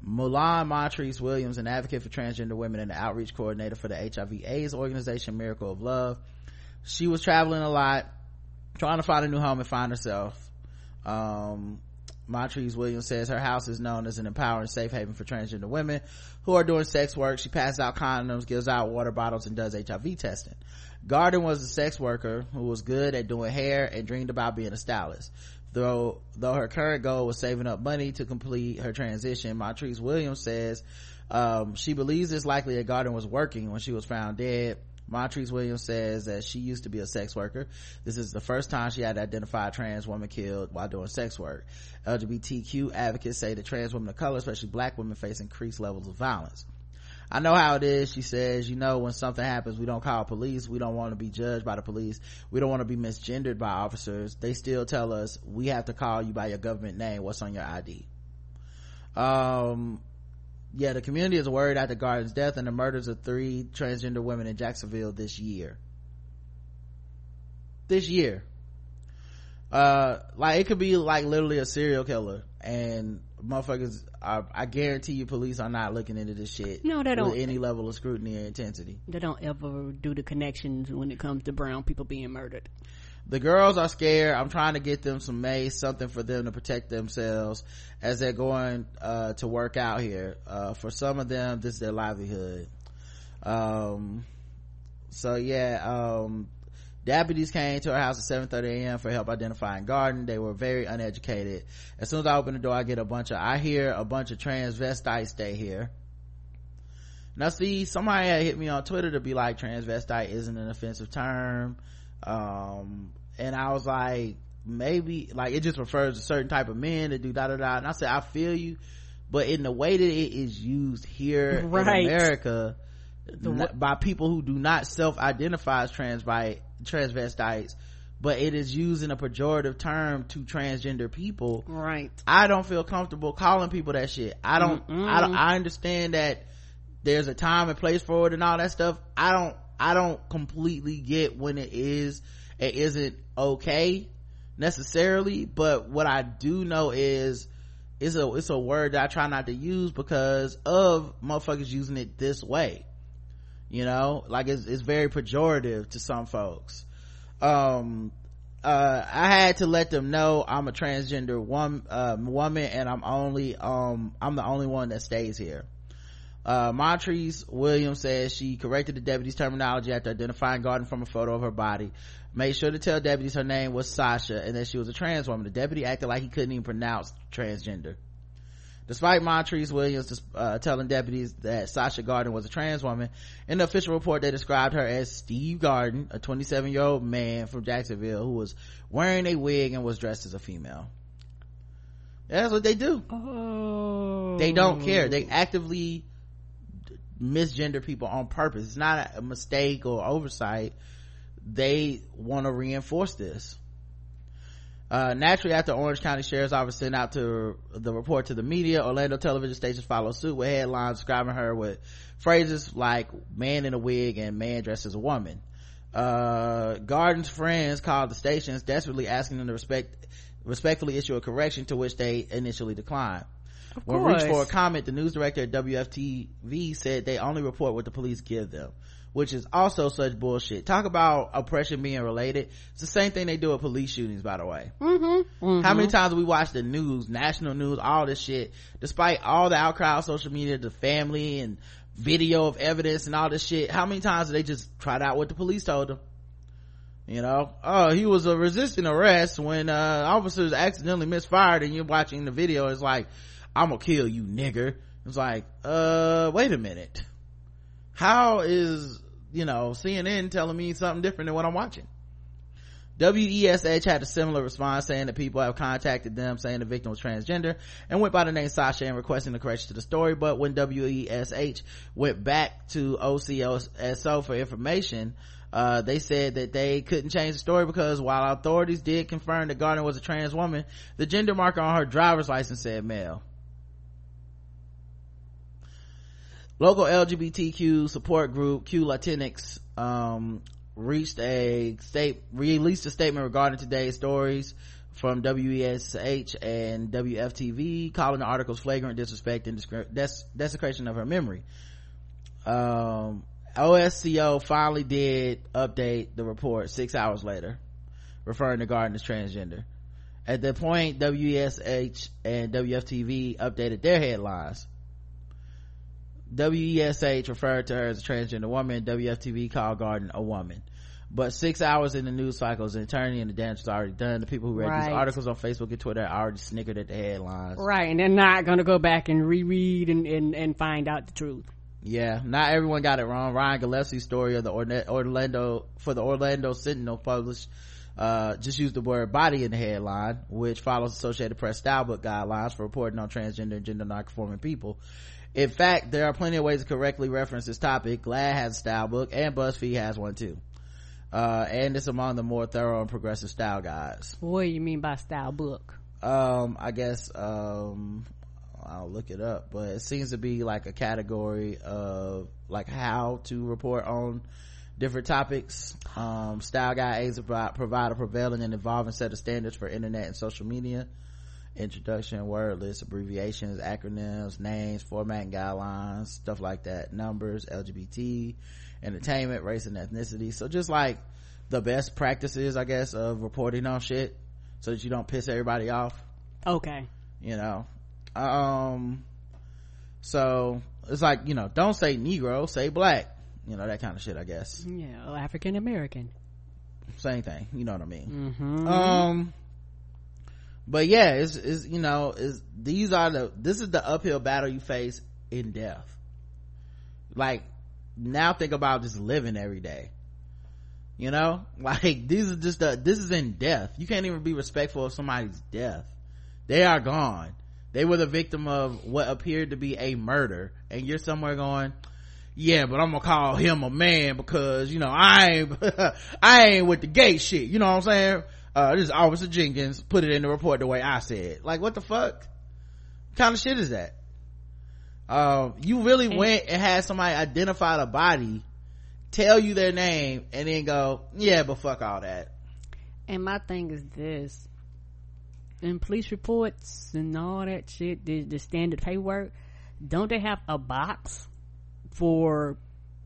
Mulan Montrese Williams, an advocate for transgender women and the outreach coordinator for the HIV AIDS organization Miracle of Love. She was traveling a lot, trying to find a new home and find herself. Um, Montrese Williams says her house is known as an empowering safe haven for transgender women who are doing sex work. She passes out condoms, gives out water bottles, and does HIV testing. Garden was a sex worker who was good at doing hair and dreamed about being a stylist. Though, though her current goal was saving up money to complete her transition, Montrese Williams says, um, she believes it's likely that Garden was working when she was found dead. Montrese Williams says that she used to be a sex worker. This is the first time she had identified a trans woman killed while doing sex work. LGBTQ advocates say that trans women of color, especially black women, face increased levels of violence. I know how it is, she says. You know, when something happens, we don't call police. We don't want to be judged by the police. We don't want to be misgendered by officers. They still tell us we have to call you by your government name. What's on your ID? Um, yeah, the community is worried after Garden's death and the murders of three transgender women in Jacksonville this year. This year. Uh, like it could be like literally a serial killer and motherfuckers are, I guarantee you police are not looking into this shit. No, they don't. any level of scrutiny or intensity. They don't ever do the connections when it comes to brown people being murdered the girls are scared i'm trying to get them some mace something for them to protect themselves as they're going uh, to work out here uh, for some of them this is their livelihood um, so yeah um, deputies came to our house at 7:30 a.m. for help identifying garden. They were very uneducated. As soon as i open the door i get a bunch of i hear a bunch of transvestites stay here. Now see somebody had hit me on twitter to be like transvestite isn't an offensive term. Um and i was like maybe like it just refers to certain type of men that do da da da. And i said i feel you. But in the way that it is used here right. in america the, by people who do not self-identify as trans by transvestites but it is using a pejorative term to transgender people. Right. I don't feel comfortable calling people that shit. I don't i don't i understand that there's a time and place for it and all that stuff. I don't i don't completely get when it is it isn't okay necessarily but what i do know is it's a it's a word that i try not to use because of motherfuckers using it this way you know like it's, it's very pejorative to some folks um uh i had to let them know i'm a transgender one uh, woman and i'm only um i'm the only one that stays here uh, Montrese Williams says she corrected the deputy's terminology after identifying Garden from a photo of her body. Made sure to tell deputies her name was Sasha and that she was a trans woman. The deputy acted like he couldn't even pronounce transgender. Despite Montrese Williams uh, telling deputies that Sasha Garden was a trans woman, in the official report they described her as Steve Garden, a 27 year old man from Jacksonville who was wearing a wig and was dressed as a female. That's what they do. oh They don't care. They actively misgender people on purpose. It's not a mistake or oversight. They want to reinforce this. Uh, naturally, after Orange County Sheriff's Office sent out to the report to the media, Orlando television stations followed suit with headlines describing her with phrases like "man in a wig" and "man dressed as a woman." Uh, Garden's friends called the stations, desperately asking them to respect, respectfully issue a correction, to which they initially declined. Of When reached for a comment, the news director at WFTV said they only report what the police give them, which is also such bullshit. Talk about oppression being related. It's the same thing they do with police shootings, by the way. Mm-hmm. How many times have we watched the news, national news, all this shit, despite all the outcry on social media, the family and video of evidence and all this shit, how many times they just tried out what the police told them? You know, oh, he was a resisting arrest when, uh, officers accidentally misfired and you're watching the video. It's like, I'm gonna kill you, nigger. It's like, uh, wait a minute. How is, you know, CNN telling me something different than what I'm watching? WESH had a similar response saying that people have contacted them saying the victim was transgender and went by the name Sasha and requesting the correction to the story. But when WESH went back to OCSO for information, uh, they said that they couldn't change the story because while authorities did confirm that Gardner was a trans woman, the gender marker on her driver's license said male. Local lgbtq support group q latinx um, reached a state released a statement regarding today's stories from wesh and wftv calling the articles flagrant disrespect and des- desecration of her memory. Um, osco finally did update the report six hours later referring to garden as transgender. At that point wesh and wftv updated their headlines WESH referred to her as a transgender woman. WFTV called Garden a woman. But six hours in the news cycles, the attorney and the damage was already done. The people who read Right. these articles on Facebook and Twitter already snickered at the headlines. right and they're not gonna go back and reread and, and, and find out the truth Yeah, not everyone got it wrong. Ryan Gillespie's story of the Orlando for the Orlando Sentinel published uh, just used the word body in the headline, which follows Associated Press style book guidelines for reporting on transgender and gender nonconforming people. In fact, there are plenty of ways to correctly reference this topic. GLAAD has a style book and BuzzFeed has one too. Uh, and it's among the more thorough and progressive style guides. what do you mean by style book Um, I guess, um, I'll look it up, but it seems to be like a category of like how to report on different topics. Um, style guide to provide, provide a prevailing and evolving set of standards for internet and social media. Introduction, word lists, abbreviations, acronyms, names, formatting guidelines, stuff like that. Numbers, LGBT, entertainment, race and ethnicity. So just like the best practices, I guess, of reporting on shit so that you don't piss everybody off okay you know um so it's like you know don't say negro say black you know that kind of shit i guess yeah african american same thing you know what i mean mm-hmm. um but yeah it's, it's you know is these are the this is the uphill battle you face in death. Like now think about just living every day. You know? <laughs> Like these are just the this is in death. You can't even be respectful of somebody's death. They are gone. They were the victim of what appeared to be a murder. And you're somewhere going yeah, but I'm gonna call him a man because, you know, I ain't, <laughs> I ain't with the gay shit. You know what I'm saying? Uh, this is Officer Jenkins put it in the report the way I said. Like, what the fuck? What kind of shit is that? Um, you really and, went and had somebody identify the body, tell you their name, and then go, yeah, but fuck all that. And my thing is this. In police reports and all that shit, the, the standard paperwork, don't they have a box for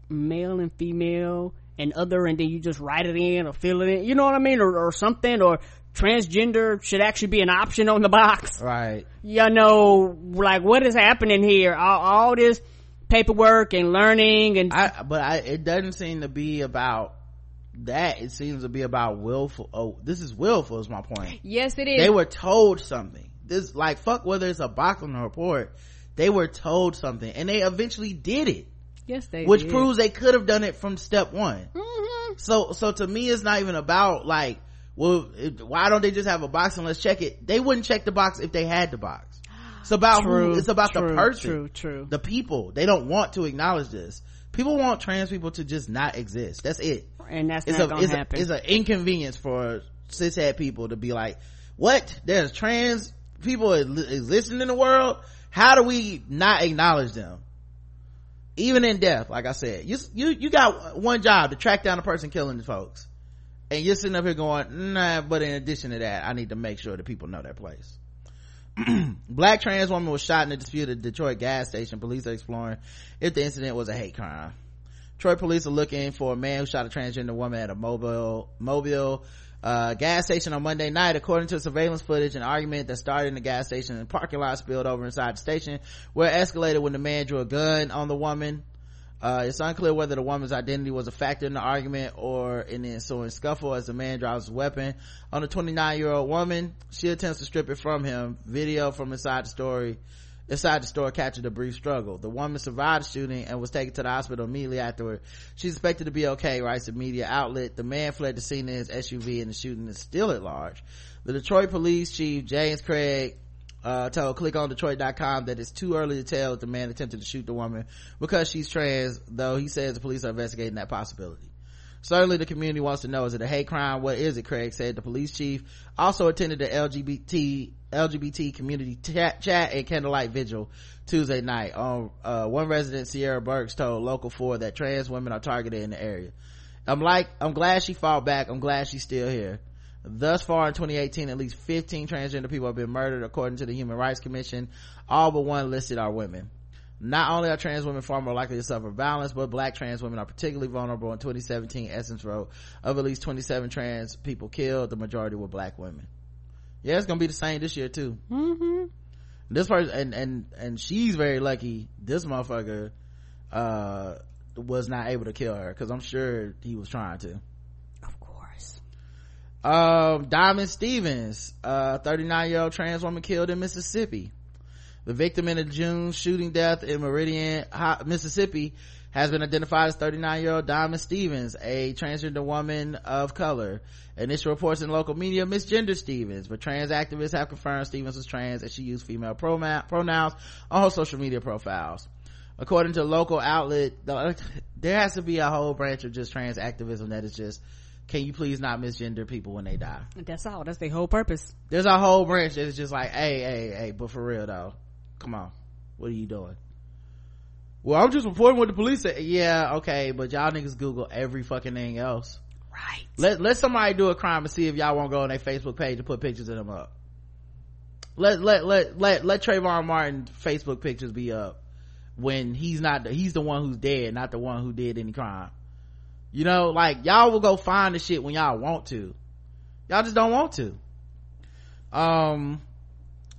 male and female and other and then you just write it in or fill it in. You know what i mean? Or, or something or transgender should actually be an option on the box. Right. You know like what is happening here? All, all this paperwork and learning and I, but I, it doesn't seem to be about that. It seems to be about willful oh this is willful is my point. Yes it is. They were told something. This like fuck whether it's a box on the report. They were told something and they eventually did it yes they do. which did. proves they could have done it from step one. Mm-hmm. so so to me it's not even about like well it, why don't they just have a box and let's check it? They wouldn't check the box if they had the box. It's about true, who it's about true, the person true true. the people. They don't want to acknowledge this. People want trans people to just not exist. That's it. And that's it's not a, gonna it's happen. a, it's an inconvenience for cishet people to be like what? There's trans people existing in the world? How do we not acknowledge them even in death like i said you you you got one job to track down the person killing the folks. And you're sitting up here going nah but in addition to that i need to make sure that people know their place. <clears throat> Black trans woman was shot in a disputed detroit gas station. Police are exploring if the incident was a hate crime. Detroit police are looking for a man who shot a transgender woman at a mobile mobile uh, gas station on Monday night. According to surveillance footage, an argument that started in the gas station and parking lot spilled over inside the station, where it escalated when the man drew a gun on the woman. Uh, it's unclear whether the woman's identity was a factor in the argument or in the ensuing scuffle as the man draws his weapon on the 29 year old woman. She attempts to strip it from him. Video from inside the story inside the store captured a brief struggle. The woman survived the shooting and was taken to the hospital immediately afterward. She's expected to be okay, writes a media outlet. The man fled the scene in his SUV and the shooting is still at large. The Detroit police chief, James Craig, uh, told clickondetroit.com that it's too early to tell if the man attempted to shoot the woman because she's trans, though he says the police are investigating that possibility. Certainly the community wants to know, is it a hate crime? What is it? Craig said. The police chief also attended the LGBT, LGBT community chat, chat and candlelight vigil Tuesday night. On, uh, one resident, Sierra Burks, told Local 4 that trans women are targeted in the area. I'm like, I'm glad she fought back. I'm glad she's still here. Thus far in 2018, at least 15 transgender people have been murdered according to the Human Rights Commission. All but one listed are women. Not only are trans women far more likely to suffer violence, but black trans women are particularly vulnerable. In 2017, Essence wrote, of at least 27 trans people killed, the majority were black women. Yeah, it's gonna be the same this year too. Mm-hmm. This person, and, and, and she's very lucky this motherfucker, uh, was not able to kill her, cause I'm sure he was trying to. Of course. Um, Diamond Stevens, uh, 39 year old trans woman killed in Mississippi. The victim in a June shooting death in Meridian, Mississippi has been identified as 39 year old Diamond Stevens, a transgender woman of color. Initial reports in local media misgender Stevens, but trans activists have confirmed Stevens was trans and she used female pronouns on her social media profiles. According to a local outlet, <laughs> there has to be a whole branch of just trans activism that is just, can you please not misgender people when they die? That's all. That's the whole purpose. There's a whole branch that's just like, hey, hey, hey, but for real though, come on what are you doing well i'm just reporting what the police say yeah okay but y'all niggas google every fucking thing else right let let somebody do a crime and see if y'all won't go on their facebook page and put pictures of them up let let let let let Trayvon Martin Facebook pictures be up when he's not the, he's the one who's dead, not the one who did any crime. You know, like y'all will go find the shit when y'all want to. Y'all just don't want to. Um,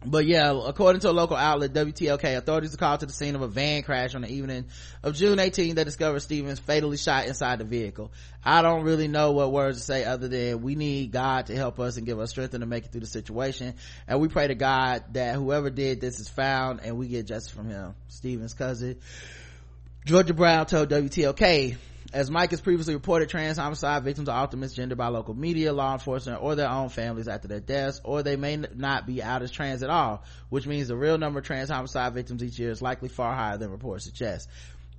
but yeah, according to a local outlet, WTOK, authorities are called to the scene of a van crash on the evening of June 18 They discovered Stevens fatally shot inside the vehicle. I don't really know what words to say other than we need God to help us and give us strength to make it through the situation. And we pray to God that whoever did this is found and we get justice from him. Stevens' cousin, Georgia Brown told WTOK, as Mic has previously reported, trans homicide victims are often misgendered by local media, law enforcement, or their own families after their deaths, or they may not be out as trans at all, which means the real number of trans homicide victims each year is likely far higher than reports suggest.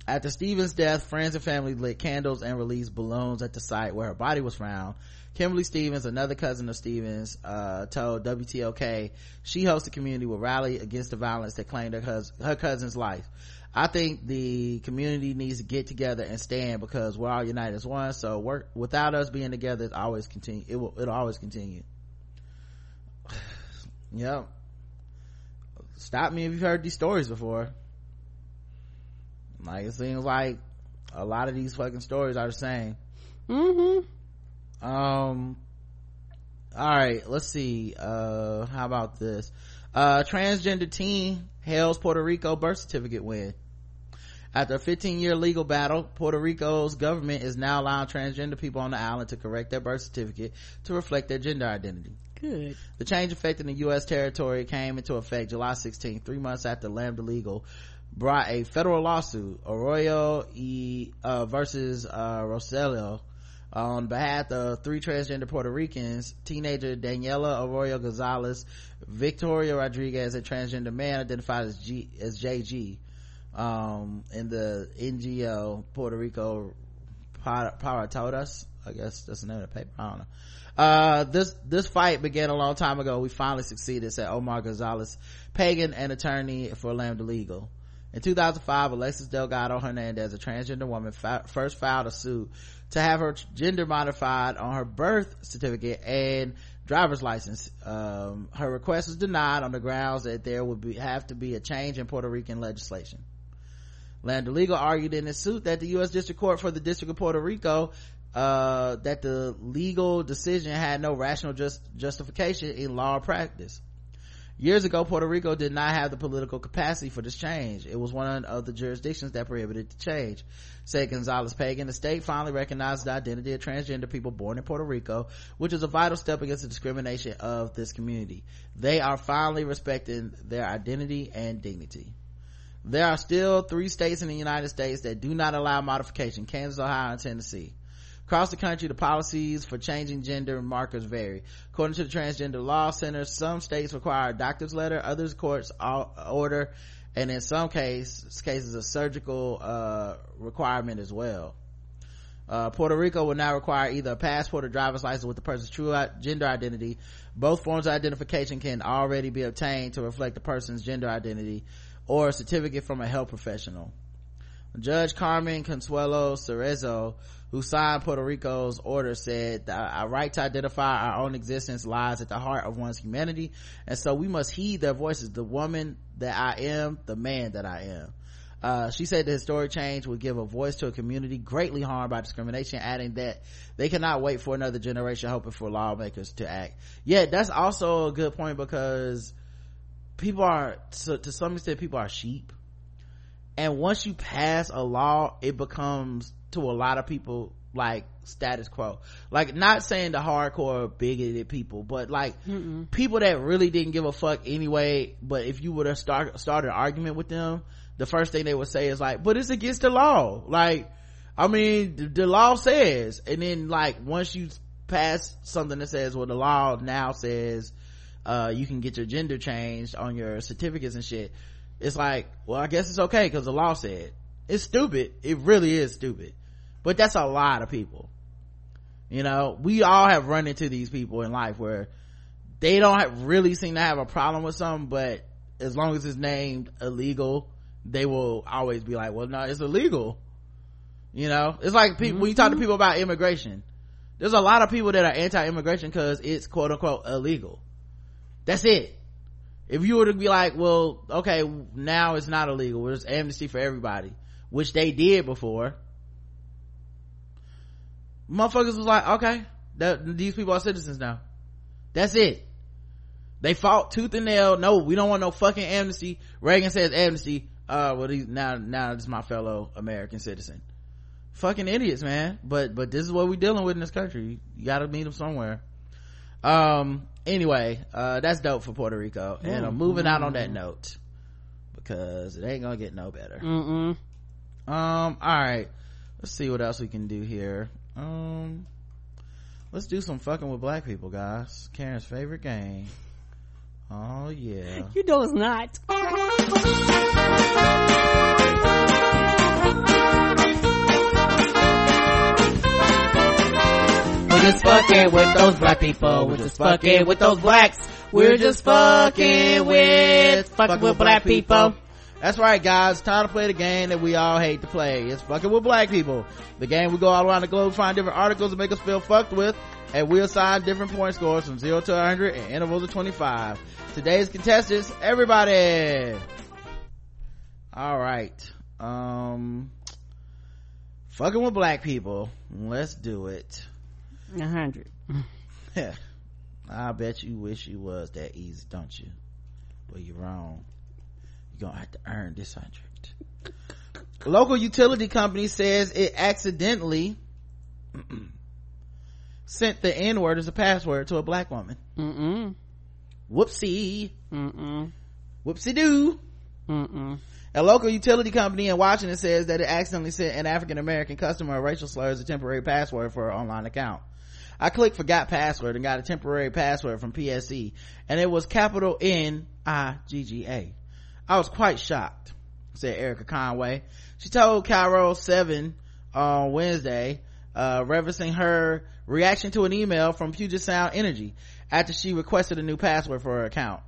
after Stevens' death, friends and family lit candles and released balloons at the site where her body was found. Kimberly Stevens, another cousin of Stevens, uh, told WTOK she hopes the community will rally against the violence that claimed her, her cousin's life. I think the community needs to get together and stand because we're all united as one. So work without us being together, it's always continue. It will, it'll always continue. <sighs> yep. Stop me if you've heard these stories before. Like it seems like a lot of these fucking stories are the same. Mm-hmm. Um. All right, let's see. Uh, how about this? Uh, transgender teen hails Puerto Rico birth certificate win. After a 15 year legal battle, Puerto Rico's government is now allowing transgender people on the island to correct their birth certificate to reflect their gender identity. Good. The change affecting the U.S. territory came into effect July 16, three months after Lambda Legal brought a federal lawsuit, Arroyo e, uh, versus uh, Rosselló, on behalf of three transgender Puerto Ricans, teenager Daniela Arroyo Gonzalez, Victoria Rodriguez, a transgender man identified as G as JG, um, in the NGO Puerto Rico Para Todas. I guess that's the name of the paper. I don't know. Uh, this, this fight began a long time ago. We finally succeeded, said Omar Gonzalez, pagan and attorney for Lambda Legal. In 2005, Alexis Delgado Hernandez, a transgender woman, fa- first filed a suit to have her gender modified on her birth certificate and driver's license. Um, her request was denied on the grounds that there would be, have to be a change in Puerto Rican legislation. Legal argued in his suit that the U.S. District Court for the District of Puerto Rico uh, that the legal decision had no rational just justification in law or practice. Years ago, Puerto Rico did not have the political capacity for this change. It was one of the jurisdictions that prohibited the change. Said Gonzalez Pagan, the state finally recognized the identity of transgender people born in Puerto Rico, which is a vital step against the discrimination of this community. They are finally respecting their identity and dignity. There are still three states in the United States that do not allow modification, Kansas, Ohio, and Tennessee. Across the country, the policies for changing gender markers vary. According to the Transgender Law Center, some states require a doctor's letter, others courts order, and in some cases, cases a surgical uh, requirement as well. Uh, Puerto Rico will now require either a passport or driver's license with the person's true gender identity. Both forms of identification can already be obtained to reflect the person's gender identity or a certificate from a health professional. Judge Carmen Consuelo Cerezo, who signed Puerto Rico's order, said our right to identify our own existence lies at the heart of one's humanity, and so we must heed their voices. The woman that I am, the man that I am. Uh, she said the historic change would give a voice to a community greatly harmed by discrimination, adding that they cannot wait for another generation hoping for lawmakers to act. Yeah, that's also a good point because people are, to some extent, people are sheep and once you pass a law it becomes to a lot of people like status quo. Like not saying the hardcore bigoted people but like Mm-mm. people that really didn't give a fuck anyway but if you would have start, started an argument with them the first thing they would say is like but it's against the law. Like i mean the, the law says and then like once you pass something that says well the law now says uh, you can get your gender changed on your certificates and shit it's like well i guess it's okay because the law said it's stupid. It really is stupid. But that's a lot of people. You know we all have run into these people in life where they don't have, really seem to have a problem with something but as long as it's named illegal they will always be like well no it's illegal. You know? It's like people mm-hmm. when you talk to mm-hmm. people about immigration there's a lot of people that are anti-immigration because it's quote unquote illegal. That's it if you were to be like well okay now it's not illegal there's amnesty for everybody which they did before motherfuckers was like okay that these people are citizens now. That's it. They fought tooth and nail. No we don't want no fucking amnesty. Reagan says amnesty. Uh well he's now now is my fellow american citizen. Fucking idiots man. But but this is what we're dealing with in this country. You gotta meet them somewhere um anyway uh that's dope for puerto rico. And i'm moving out on that mm-hmm. note because it ain't gonna get no better. Mm-mm. um all right let's see what else we can do here. Um let's do some fucking with black people guys. Karen's favorite game. Oh yeah. <laughs> You know it's not just fucking with those black people. We're just fucking with those blacks. We're just fucking with, fucking with black people. That's right, guys. Time to play the game that we all hate to play. It's fucking with black people. The game we go all around the globe, find different articles that make us feel fucked with, and we assign different point scores from 0 to 100 in intervals of 25. Today's contestants, everybody! Alright. Um, fucking with black people. Let's do it. A hundred. yeah <laughs> I bet you wish you was that easy, don't you? Well, you're wrong. You're gonna have to earn this hundred. Local utility company says it accidentally <clears throat> sent the N word as a password to a black woman. Mm-mm. Whoopsie. Mm-mm. Whoopsie doo. Mm-mm. A local utility company in Washington says that it accidentally sent an African American customer a racial slur as a temporary password for her online account. I clicked forgot password and got a temporary password from PSE and it was capital N I G G A. I was quite shocked, said Erica Conway. She told KIRO 7 on Wednesday, uh, referencing her reaction to an email from Puget Sound Energy after she requested a new password for her account.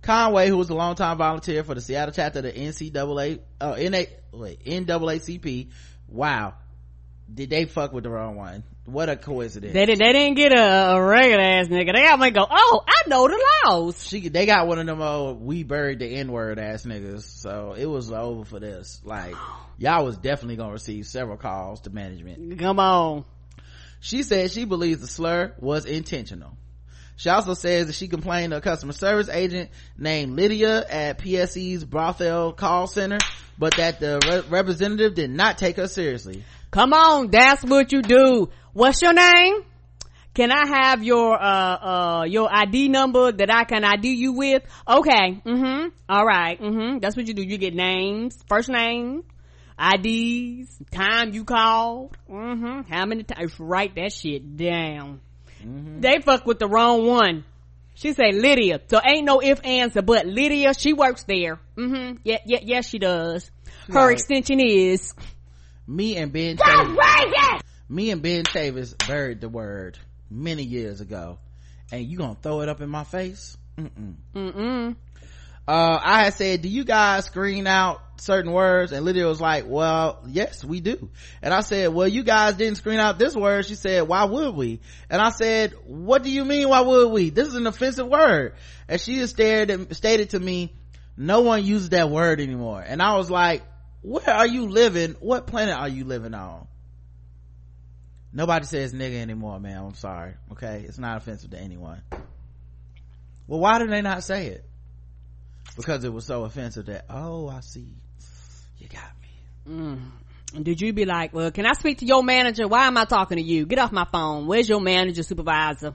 Conway, who was a longtime volunteer for the Seattle chapter of the NCAA, uh, NA, wait, NAACP. Wow. Did they fuck with the wrong one? What a coincidence. They, did, they didn't get a, a regular ass nigga. They got me go, oh, I know the laws. she, they got one of them, uh, we buried the N-word ass niggas. So it was over for this. Like, y'all was definitely gonna receive several calls to management. Come on. She said she believes the slur was intentional. She also says that she complained to a customer service agent named Lydia at PSE's Bothell call center, but that the re- representative did not take her seriously. Come on, that's what you do. What's your name? Can I have your, uh, uh, your ID number that I can ID you with? Okay. Mm-hmm. All right. Mm-hmm. That's what you do. You get names, first name, IDs, time you called. Mm-hmm. How many times? Write that shit down. They fuck with the wrong one. She say Lydia. So ain't no if, ands, or but. Lydia, she works there. Mm-hmm. Yeah, yeah, yes, she does. Her Right. extension is. Me and Ben Chavis, me and Ben Chavis buried the word many years ago. And you gonna throw it up in my face? Mm-mm. Mm-mm. uh, I had said, do you guys screen out certain words? And Lydia was like, well, yes, we do. And I said, well, you guys didn't screen out this word. She said, why would we? And I said, what do you mean, why would we? This is an offensive word. And she just stared and stated to me, no one uses that word anymore. And I was like, where are you living? What planet are you living on? Nobody says nigga anymore, man. I'm sorry. Okay. It's not offensive to anyone. Well, why did they not say it? because it was so offensive that oh i see you got me mm. Did you be like, well, can I speak to your manager? Why am I talking to you? Get off my phone. Where's your manager supervisor?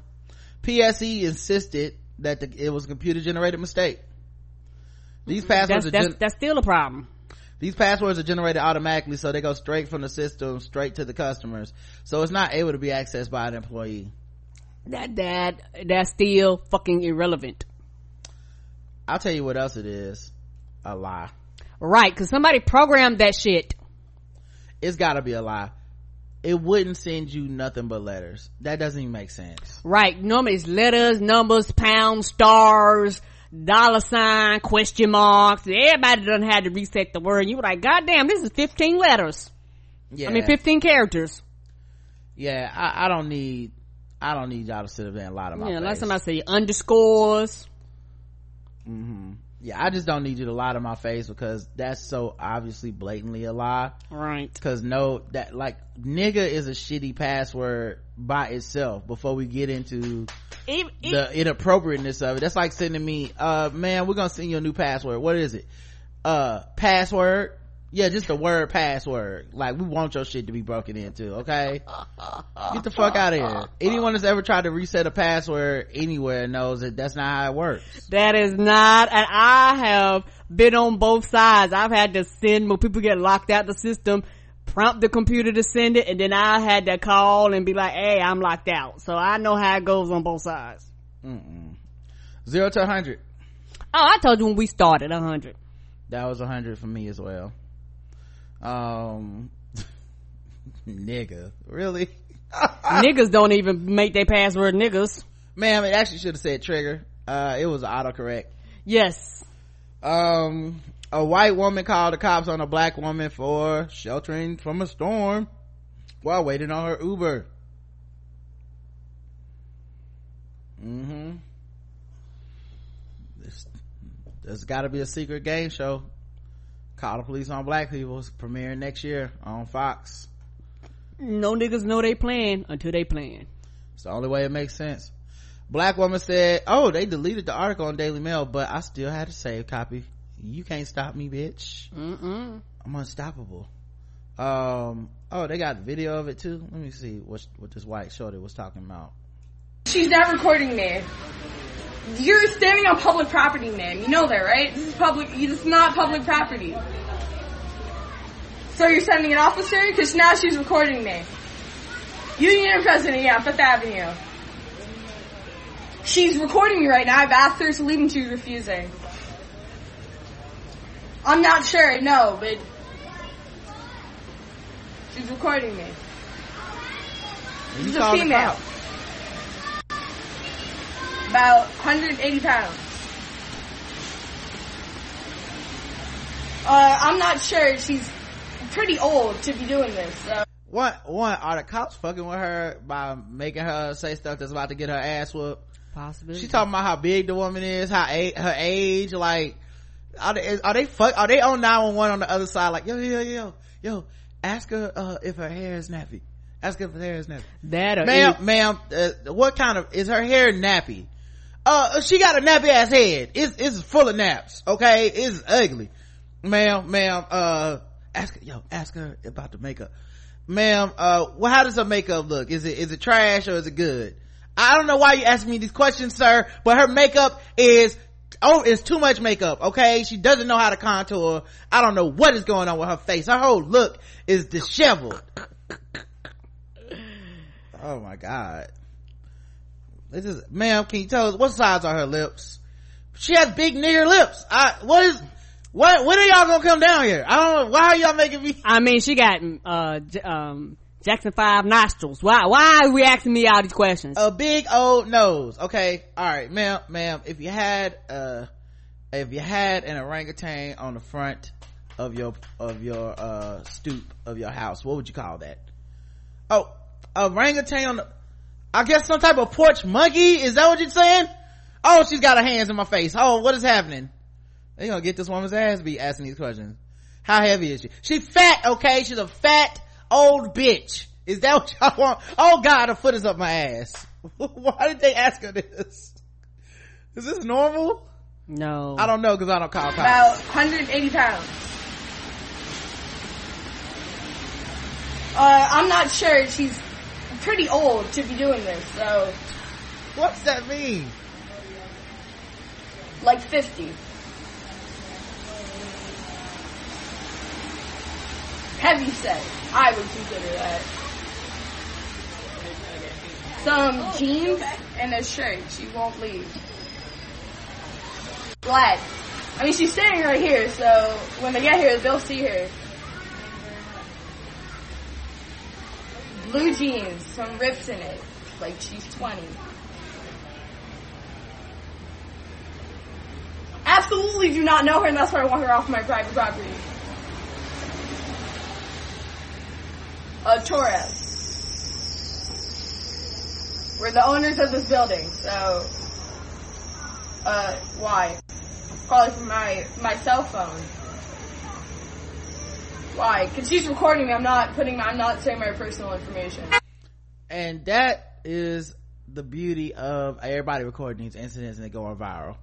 pse insisted that the, it was a computer generated mistake these passwords That's, are that's, gen- that's still a problem. These passwords are generated automatically so they go straight from the system straight to the customers so it's not able to be accessed by an employee That, that, that's still fucking irrelevant. i'll tell you what else it is a lie Right. Cause somebody programmed that shit. it's gotta be a lie it wouldn't send you nothing but letters that doesn't even make sense Right. Normally it's letters, numbers, pounds, stars, dollar sign, question marks. Everybody done had to reset the word. You were like, God damn, this is 15 letters. yeah I mean, 15 characters. yeah I, I don't need i don't need y'all to sit up there and lie to my Yeah, face. time I say underscores. Mm-hmm. Yeah i just don't need you to lie to my face because that's so obviously blatantly a lie. Right. because no that like nigga is a shitty password by itself before we get into Even, the inappropriateness of it. That's like sending me uh man we're gonna send you a new password. What is it? Uh password yeah just the word password like we want your shit to be broken into okay get the fuck out of here anyone that's ever tried to reset a password anywhere knows that that's not how it works That is not, and I have been on both sides. I've had to send when people get locked out the system, prompt the computer to send it, and then I had to call and be like, "Hey, I'm locked out." So I know how it goes on both sides. zero to 100 Oh, I told you when we started, a hundred. that was a hundred for me as well um <laughs> nigga really? <laughs> Niggas don't even make their password niggas. Ma'am it actually should have said trigger. Uh it was autocorrect. Yes. Um a white woman called the cops on a black woman for sheltering from a storm while waiting on her uber. Mm-hmm. This, there's got to be a secret game show call the police on black people. It's premiering next year on fox. No niggas know they plan until they plan. it's the only way it makes sense. Black woman said oh they deleted the article on daily mail but i still had to save copy. You can't stop me bitch. Mm-mm. i'm unstoppable. Um oh they got video of it too? Let me see what what this white shorty was talking about. She's not recording me. You're standing on public property, ma'am. You know that, right? This is public. This is not public property. So you're sending an officer? Because now she's recording me. Union President, yeah, Fifth Avenue. She's recording me right now. I've asked her to leave and she's refusing. I'm not sure, no, but she's recording me. She's a female. Cops. About 180 pounds. Uh, I'm not sure. She's pretty old to be doing this. So. one one are the cops fucking with her by making her say stuff that's about to get her ass whooped possibly she talking about how big the woman is how a- her age like are they are they fuck are they on 911 on the other side like yo yo yo yo ask her uh, if her hair is nappy ask her if her hair is nappy that or ma'am it- ma'am uh, what kind of is her hair nappy uh she got a nappy ass head. It's it's full of naps okay? It's ugly. Ma'am ma'am uh ask yo ask her about the makeup. Ma'am uh well how does her makeup look? Is it is it trash or is it good? I don't know why you asking me these questions sir but her makeup is oh it's too much makeup okay? She doesn't know how to contour. I don't know what is going on with her face. Her whole look is disheveled. Oh my god this is ma'am can you tell us what size are her lips she has big nigger lips i what is what when are y'all gonna come down here i don't know why are y'all making me I mean, she got uh um Jackson Five nostrils. Why? Why are we asking me all these questions? a big old nose okay all right ma'am ma'am if you had uh if you had an orangutan on the front of your of your uh stoop of your house what would you call that oh orangutan on the i guess some type of porch monkey? Is that what you're saying? Oh she's got her hands in my face. Oh what is happening? They gonna get this woman's ass be asking these questions. How heavy is she? She fat okay? She's a fat old bitch. Is that what y'all want? Oh god her foot is up my ass. <laughs> Why did they ask her this? Is this normal? No, i don't know because i don't call cops. About 180 pounds. Uh, I'm not sure. She's pretty old to be doing this. So, what's that mean like 50. Heavy set. I would consider that. Some oh, jeans and a shirt. She won't leave. Black. I mean, she's standing right here, so when they get here, they'll see her. Blue jeans, some rips in it. Like she's 20. Absolutely do not know her, and that's why I want her off my private property. Uh, Torres. We're the owners of this building, so, uh, why? Calling from my, my cell phone. Why? Cause she's recording me, I'm not putting, I'm not saying my personal information. and that is the beauty of everybody recording these incidents and they going viral.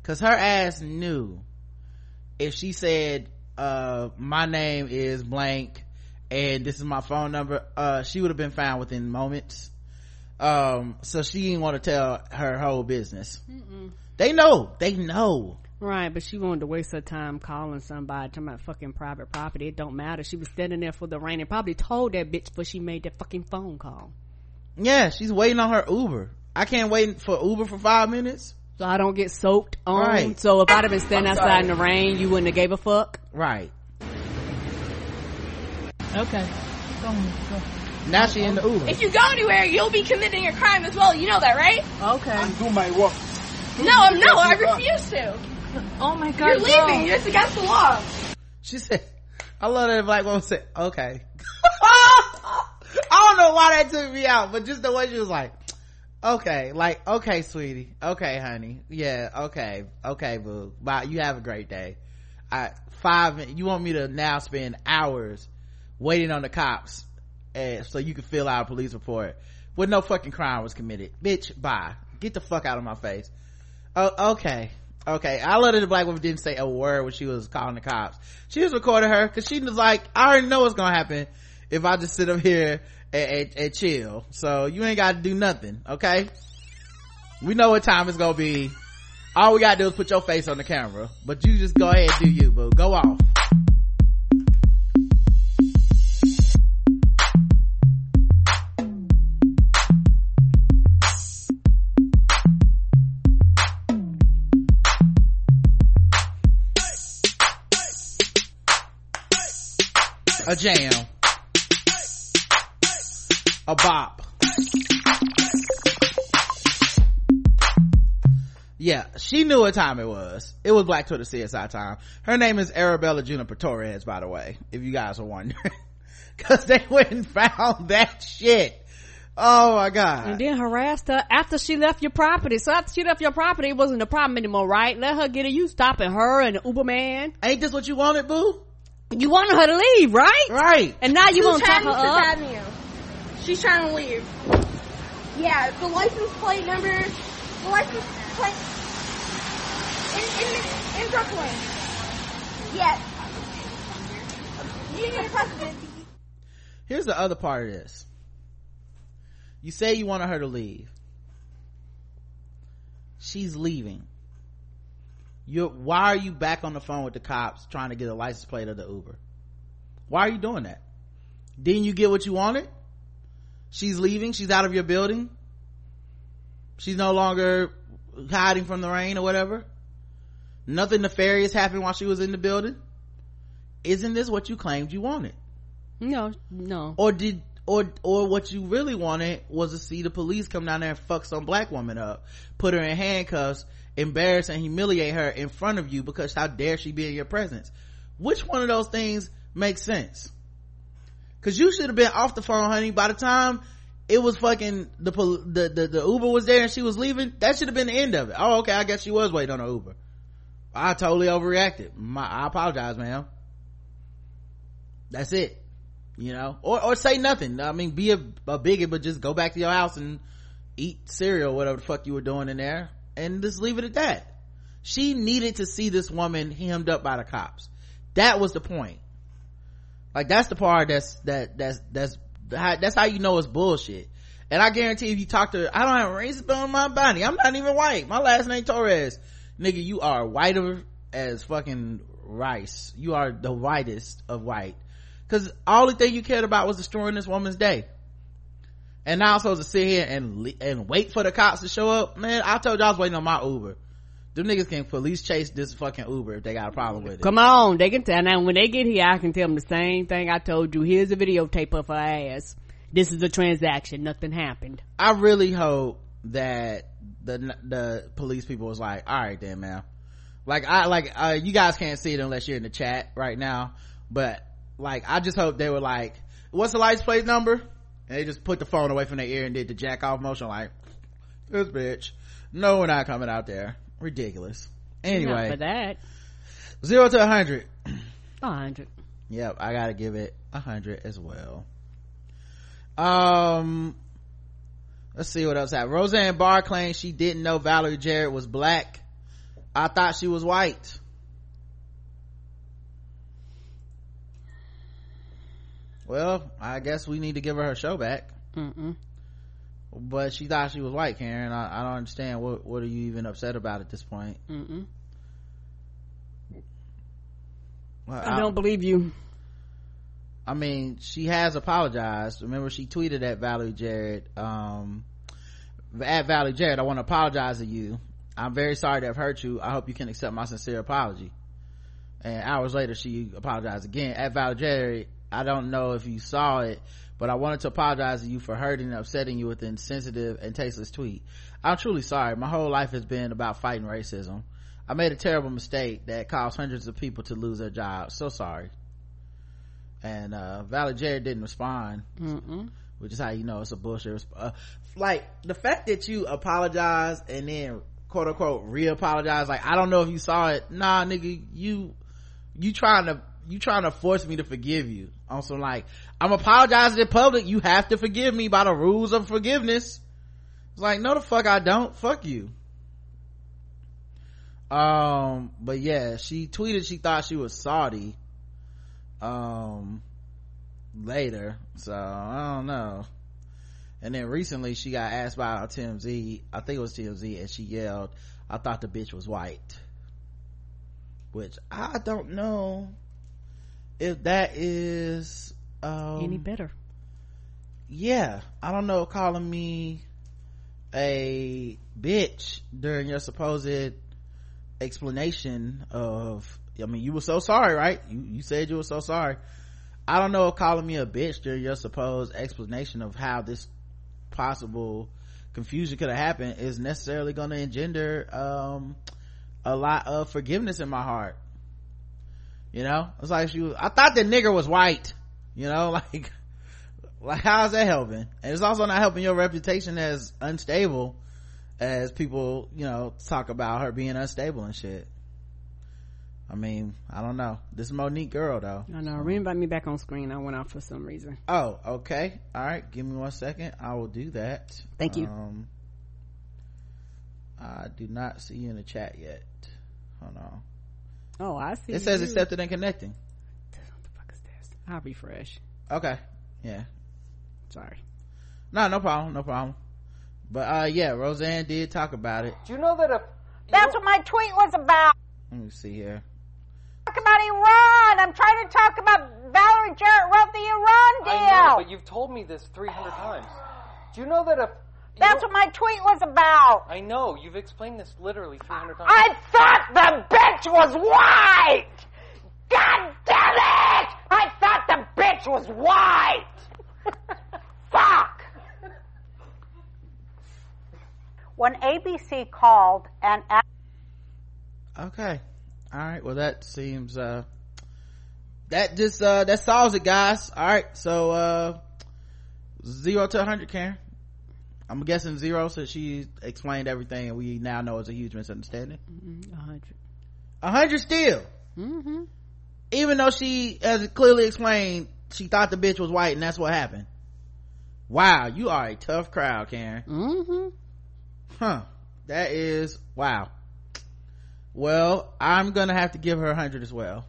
Because her ass knew if she said uh my name is blank and this is my phone number uh she would have been found within moments. Um so she didn't want to tell her whole business. They know. They know right? But she wanted to waste her time calling somebody talking about fucking private property. It don't matter. She was standing there for the rain and probably told that bitch before she made that fucking phone call. yeah she's waiting on her uber i can't wait for uber for five minutes So I don't get soaked on. Right. So if I'd have been standing I'm outside in the rain, you wouldn't have gave a fuck. right Okay. Go. Now she in the Uber. If you go anywhere, you'll be committing a crime as well. You know that, right? Okay. Do my work. No, I'm no, I refuse to. <laughs> Oh my god. You're leaving. It's against the law. She said, I love that black woman said, okay. <laughs> I don't know why that took me out, but just the way she was like, okay, like, okay, sweetie. Okay, honey. Yeah, okay. Okay, boo. Bye. You have a great day. I, five, you want me to now spend hours waiting on the cops eh, so you can fill out a police report with no fucking crime was committed. Bitch, bye. Get the fuck out of my face. Oh, okay. Okay. I love that the black woman didn't say a word when she was calling the cops. She was recording her because she was like, I already know what's gonna happen if I just sit up here and, and, and chill. So you ain't gotta do nothing, okay? We know what time it's gonna be. All we gotta do is put your face on the camera. But you just go ahead and do you, boo. Go off. A jam, a bop. Yeah, she knew what time it was. It was Black Twitter CSI time. Her name is Arabella Juniper Torres, by the way, if you guys are wondering. <laughs> Cause they went and found that shit. Oh my god. And then harassed her after she left your property. So after she left your property, it wasn't a problem anymore, right? Let her get it. You stopping her and the Uber man. Ain't this what you wanted, boo? You wanted her to leave, right? Right. And now you want to talk trying her to up? Avenue. She's trying to leave. Yeah, the license plate number, the license plate in in, in Brooklyn. Yes. Union President. Here's the other part of this. You say you wanted her to leave. She's leaving. You're, why are you back on the phone with the cops trying to get a license plate of the Uber? Why are you doing that? Didn't you get what you wanted? She's leaving. She's out of your building. She's no longer hiding from the rain or whatever. Nothing nefarious happened while she was in the building. Isn't this what you claimed you wanted? No, no. or did or or what you really wanted was to see the police come down there and fuck some black woman up put her in handcuffs embarrass and humiliate her in front of you because how dare she be in your presence? Which one of those things makes sense? Because you should have been off the phone honey. By the time it was fucking the, the the the uber was there and she was leaving that should have been the end of it. Oh okay. I guess she was waiting on her uber. I totally overreacted. My, i apologize ma'am. That's it. You know? Or or say nothing. I mean be a, a bigot but just go back to your house and eat cereal whatever the fuck you were doing in there and just leave it at that. She needed to see this woman hemmed up by the cops. That was the point. Like that's the part that's that that's that's that's how you know it's bullshit. And i guarantee if you talk to i don't have racism on my body. I'm not even white. My last name torres. Nigga you are whiter as fucking rice. You are the whitest of white. Because all the thing you cared about was destroying this woman's day and now i'm supposed to sit here and and wait for the cops to show up man i told y'all i was waiting on my uber them niggas can police chase this fucking uber if they got a problem with it Come on, they can tell. Now, when they get here, I can tell them the same thing I told you. Here's a videotape of her ass. This is a transaction. Nothing happened. I really hope that the the police people was like, all right then, man. Like I like uh, you guys can't see it unless you're in the chat right now, but like I just hope they were like, what's the license plate number? And they just put the phone away from their ear and did the jack off motion, like this bitch. No, we're not coming out there. Ridiculous. Not Anyway, for that. zero to a hundred. A hundred. Yep, I gotta give it a hundred as well. Um, let's see what else happened. Roseanne Barr claims she didn't know Valerie Jarrett was black. I thought she was white. Well, I guess we need to give her her show back. Mm-mm. But she thought she was white, Karen. I, I don't understand. What What are you even upset about at this point? Mm-mm. Well, I don't believe you. I mean, she has apologized. Remember, she tweeted at Valerie Jarrett, um, at Valerie Jarrett, I want to apologize to you. I'm very sorry to have hurt you. I hope you can accept my sincere apology. And hours later, she apologized again at Valerie Jarrett. I don't know if you saw it, but I wanted to apologize to you for hurting and upsetting you with an insensitive and tasteless tweet. I'm truly sorry. My whole life has been about fighting racism. I made a terrible mistake that caused hundreds of people to lose their jobs. So sorry. And, uh, Valerie Jarrett didn't respond. Mm-mm. Which is how you know it's a bullshit. Resp- uh, like, the fact that you apologize and then quote unquote re-apologize, like, I don't know if you saw it. Nah, nigga, you, you trying to, you trying to force me to forgive you some like, I'm apologizing in public. You have to forgive me by the rules of forgiveness. It's like, no the fuck I don't. Fuck you um but yeah she tweeted she thought she was saudi um later so i don't know and then recently she got asked by TMZ, I think it was TMZ, and she yelled, I thought the bitch was white. Which I don't know if that is, um, Any better. Yeah. I don't know calling me a bitch during your supposed explanation of i mean you were so sorry right you you said you were so sorry i don't know if calling me a bitch during your supposed explanation of how this possible confusion could have happened is necessarily going to engender um a lot of forgiveness in my heart you know? It's like she was, i thought the nigger was white. You know? <laughs> Like like how's that helping? And it's also not helping your reputation as unstable as people you know talk about her being unstable and shit. I mean i don't know. This is monique girl though. I know. Reinvite me back on screen. I went out for some reason. oh okay. All right. Give me one second. I will do that. Thank you. um i do not see you in the chat yet. Hold on Oh, I see. it says you. accepted and connecting What the fuck is this? I'll refresh. okay yeah Sorry. no no problem no problem but uh yeah roseanne did talk about it Do you know that a That's what my tweet was about. let me see here Talk about Iran. I'm trying to talk about Valerie Jarrett wrote the Iran deal. I know, but you've told me this 300 times. Do you know that a you That's what my tweet was about. I know, you've explained this literally 300 times. I thought the bitch was white. God damn it! I thought the bitch was white. <laughs> Fuck. When ABC called and asked okay all right well that seems uh that just uh that solves it guys all right so uh zero to 100 karen i'm guessing zero since she explained everything and we now know it's a huge misunderstanding. A hundred. A 100 still. Mm-hmm. even though she has clearly explained she thought the bitch was white and that's what happened. Wow you are a tough crowd karen. Mm-hmm. huh. That is wow. Well i'm gonna have to give her a hundred as well.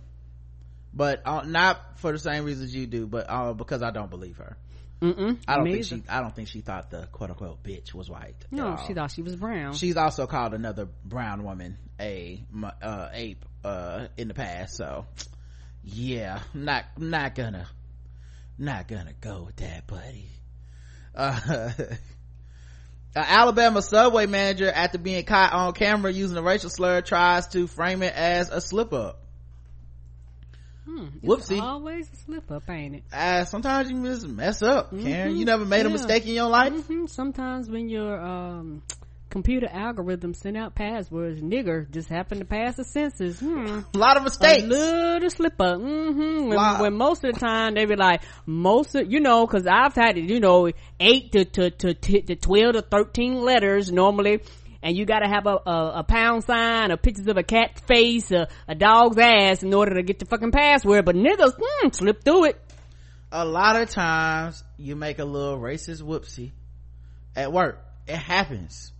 But uh, not for the same reasons you do but uh, because i don't believe her Mm-mm. i don't Me think she i don't think she thought the quote-unquote bitch was white No, she thought she was brown. she's also called another brown woman a uh ape uh in the past so yeah not not gonna not gonna go with that buddy uh <laughs> An Alabama subway manager, after being caught on camera using a racial slur, tries to frame it as a slip up. Hmm, Whoopsie. Always a slip up, ain't it? Uh, sometimes you just mess up, Karen. Mhm. You never made a mistake in your life? hmm Sometimes when your um, computer algorithm send out passwords, nigger just happen to pass the census. Hmm. <laughs> A lot of mistakes. A little slip up. Mm-hmm. When, when most of the time they be like, most of, you know, cause I've had you know, eight to, to, to, to, to 12 to 13 letters normally. And you gotta have a, a, a pound sign, or pictures of a cat's face, a, a dog's ass in order to get the fucking password. But niggas, hmm, slip through it. A lot of times you make a little racist whoopsie at work. It happens.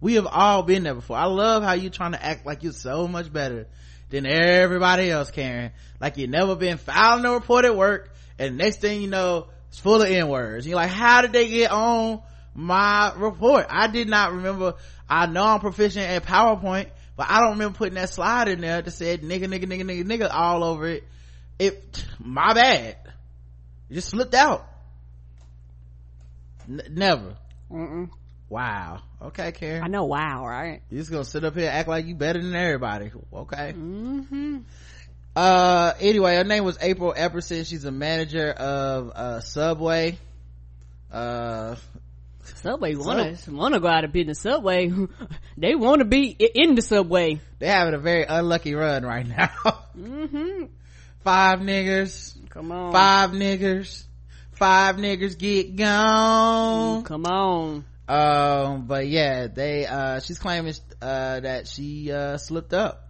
We have all been there before. I love how you trying to act like you're so much better than everybody else, Karen. Like you never been filing a report at work and next thing you know, it's full of N-words. You're like, how did they get on my report? I did not remember. I know I'm proficient at PowerPoint, but I don't remember putting that slide in there that said nigga, nigga, nigga, nigga, nigga all over it. It, my bad. It just slipped out. N- never. Mm-mm. Wow. Okay, Karen. I know, wow, right? You just gonna sit up here and act like you better than everybody. Okay. Mm-hmm. uh anyway her name was april epperson she's a manager of uh subway uh Subway wanna wanna go out of business. Subway, <laughs> they want to be in the subway. they having a very unlucky run right now <laughs> Mm-hmm. five niggers Come on, five niggers five niggers get gone Come on. um but yeah they uh she's claiming uh that she uh slipped up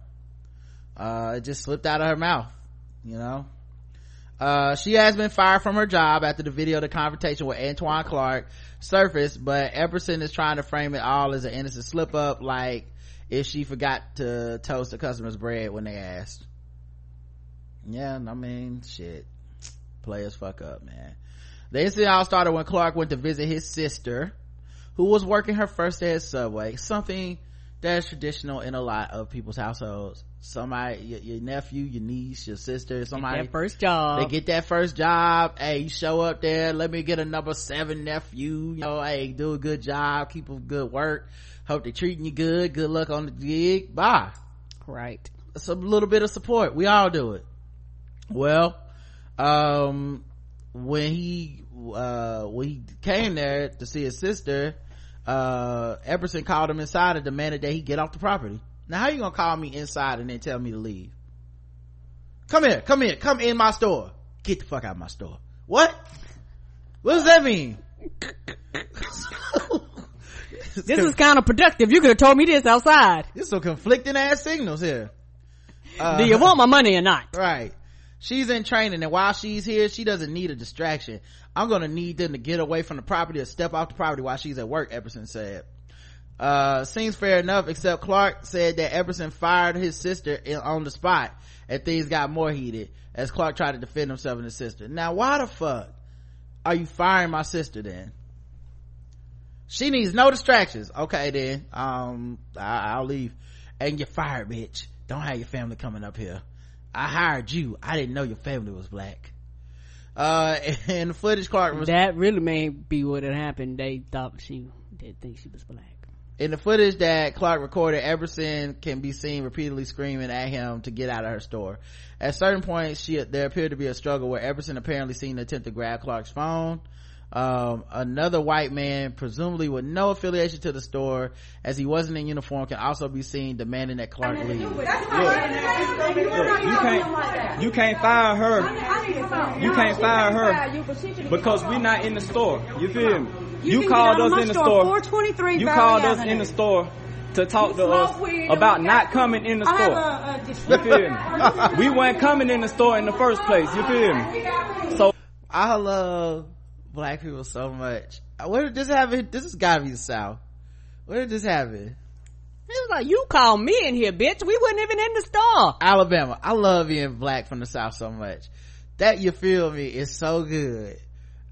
uh it just slipped out of her mouth you know uh she has been fired from her job after the video of the confrontation with antoine clark surfaced but epperson is trying to frame it all as an innocent slip up like if she forgot to toast the customer's bread when they asked. Yeah i mean shit. Players fuck up man. The incident all started when clark went to visit his sister who was working her first day at Subway, something that is traditional in a lot of people's households. Somebody, your, your nephew, your niece, your sister, somebody, That first job. they get that first job. Hey, you show up there, let me get a number seven nephew. You know, hey, do a good job, keep up good work. Hope they're treating you good. Good luck on the gig. Bye. right. It's a little bit of support. We all do it. Well, um, when he, uh, when he came there to see his sister, uh, Epperson called him inside and demanded that he get off the property. Now, how you gonna call me inside and then tell me to leave? Come here, come here, come in my store. Get the fuck out of my store. What? What does that mean? <laughs> This is kind of productive. You could have told me this outside. There's some conflicting ass signals here. Uh, Do you want my money or not? <laughs> Right. She's in training and while she's here, she doesn't need a distraction. I'm gonna need them to get away from the property or step off the property while she's at work, Epperson said. Uh, seems fair enough, except Clark said that Epperson fired his sister in, on the spot and things got more heated as Clark tried to defend himself and his sister. Now why the fuck are you firing my sister then? She needs no distractions. Okay then, um, I, I'll leave. And you're fired, bitch. Don't have your family coming up here. I hired you. I didn't know your family was black. Uh, <laughs> and the footage Clark was, That really may be what had happened. They thought she did think she was black. in the footage that Clark recorded, Epperson can be seen repeatedly screaming at him to get out of her store. At certain points, she, there appeared to be a struggle where Epperson apparently seen to attempt to grab Clark's phone. Um, another white man, presumably with no affiliation to the store, as he wasn't in uniform, can also be seen demanding that Clark leave. Look, you can't you can't fire her. You can't fire her because we're not in the store. You feel me? You, can called get out of us in the store, store. 423 You called us in the store to talk to us smoke weed and about not coming in the store. have a, a You feel me? We weren't coming in the store in the first place. You feel me? So I love black people so much. Where did this happen? This has gotta be the South. Where did this happen? It was like, you called me in here, bitch. We wasn't even in the store. Alabama. I love being black from the South so much. That you feel me is so good.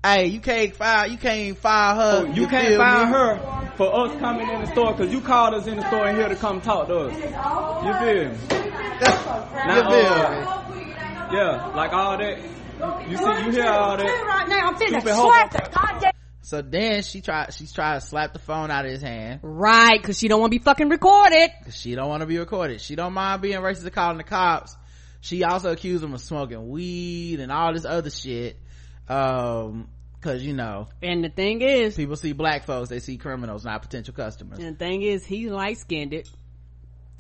Hey, you can't fire, you can't fire her. you can't feel fire me? her for us coming in the store because you called us in the store and here to come talk to us. You feel me? <laughs> You Now, feel uh, me? Yeah, like all that. You see, you hear all that. right now. I'm finna slap the goddamn. So then she tried, she's trying to slap the phone out of his hand. Right, cause she don't want to be fucking recorded. Cause she don't want to be recorded. She don't mind being racist and calling the cops. She also accused him of smoking weed and all this other shit. Um, cause you know, And the thing is, people see black folks, they see criminals, not potential customers. and the thing is, he's light skinned. it.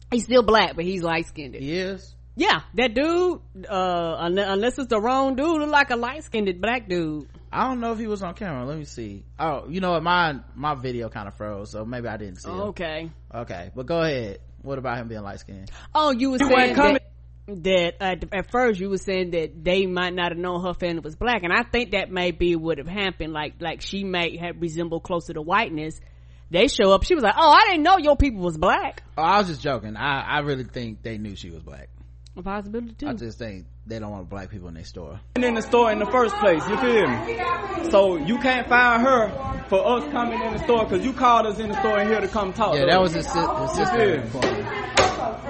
He's still black, but he's light skinned. He is. Yeah, that dude, uh, unless, unless it's the wrong dude, look like a light skinned black dude. I don't know if he was on camera. Let me see. Oh, you know what? My, my video kind of froze, so maybe I didn't see him. Okay. Okay. But go ahead. What about him being light skinned? Oh, you were saying coming- that, that at, at first you were saying that they might not have known her family was black, and I think that may be what have happened. Like, like she may have resembled closer to whiteness. They show up. She was like, "Oh, I didn't know your people was black." Oh, I was just joking. I, I really think they knew she was black. A possibility too. I just think they don't want black people in their store. And in the store in the first place. You feel me? So you can't fire her for us coming in the store because you called us in the store and here to come talk. Yeah, to that was his, si- his sister.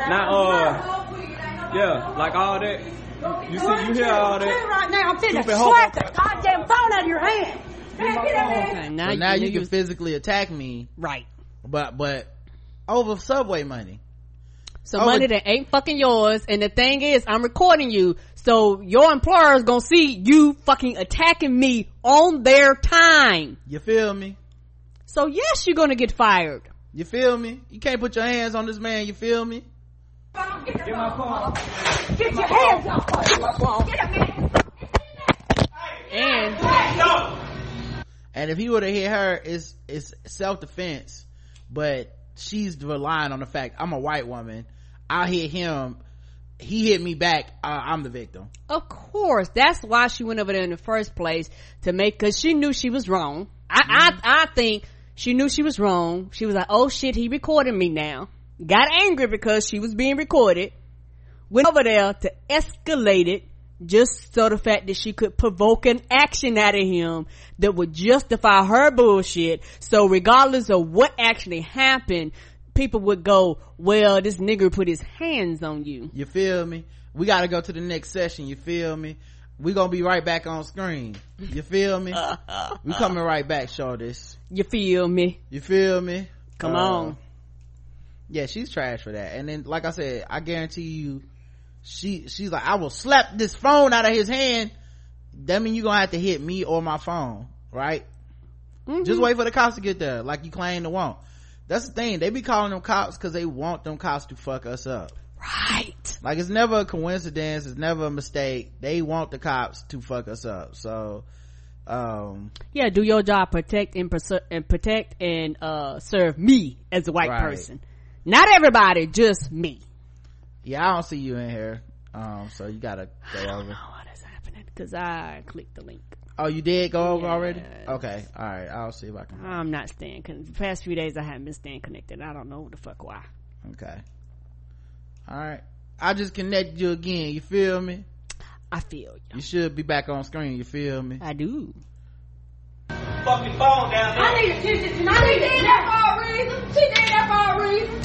Now, uh, yeah, like all that. You see, you hear all that. Right now. I'm finna slap the goddamn phone out of your hand. Man, get out of here. Okay, now, So now you can niggas- physically attack me, right. but, but over subway money. Some oh, money that ain't fucking yours. And the thing is, I'm recording you. So your employer is gonna see you fucking attacking me on their time. You feel me? So yes, you're gonna get fired. You feel me? You can't put your hands on this man, you feel me? Get my phone. Get your hands off my phone. Get up, man. And And if he would have hit her, it's it's self defense, but she's relying on the fact I'm a white woman. I hit him, he hit me back. Uh, I'm the victim. Of course, that's why she went over there in the first place to make because she knew she was wrong. I, Mm-hmm. I I think she knew she was wrong. She was like, "Oh shit, he recorded me now." Got angry because she was being recorded. Went over there to escalate it, just so the fact that she could provoke an action out of him that would justify her bullshit. So regardless of what actually happened, people would go, "Well, this nigger put his hands on you." You feel me? We got to go to the next session. You feel me? We gonna be right back on screen. You feel me? <laughs> we coming right back, Shortis. You feel me? You feel me? Come Uh, on. Yeah, she's trash for that. And then, like I said, I guarantee you, she, she's like, I will slap this phone out of his hand. That mean you gonna have to hit me or my phone, right? Mm-hmm. Just wait for the cops to get there, like you claim to want. That's the thing. They be calling them cops because they want them cops to fuck us up. Right. Like it's never a coincidence. It's never a mistake. They want the cops to fuck us up. So, um, Yeah, do your job, protect and, and protect and uh serve me as a white Right. person. Not everybody, just me. yeah, I don't see you in here. Um, so you gotta go over. What is happening? Because I clicked the link. Oh, you did go over already? Okay. All right. I'll see if I can. I'm not staying. Con- the past few days I haven't been staying connected. I don't know what the fuck why. Okay. All right. I just connected you again. You feel me? I feel you. You should be back on screen. You feel me? I do. Fucking phone down there. I need attention. I need did that for a reason. She did that for a reason.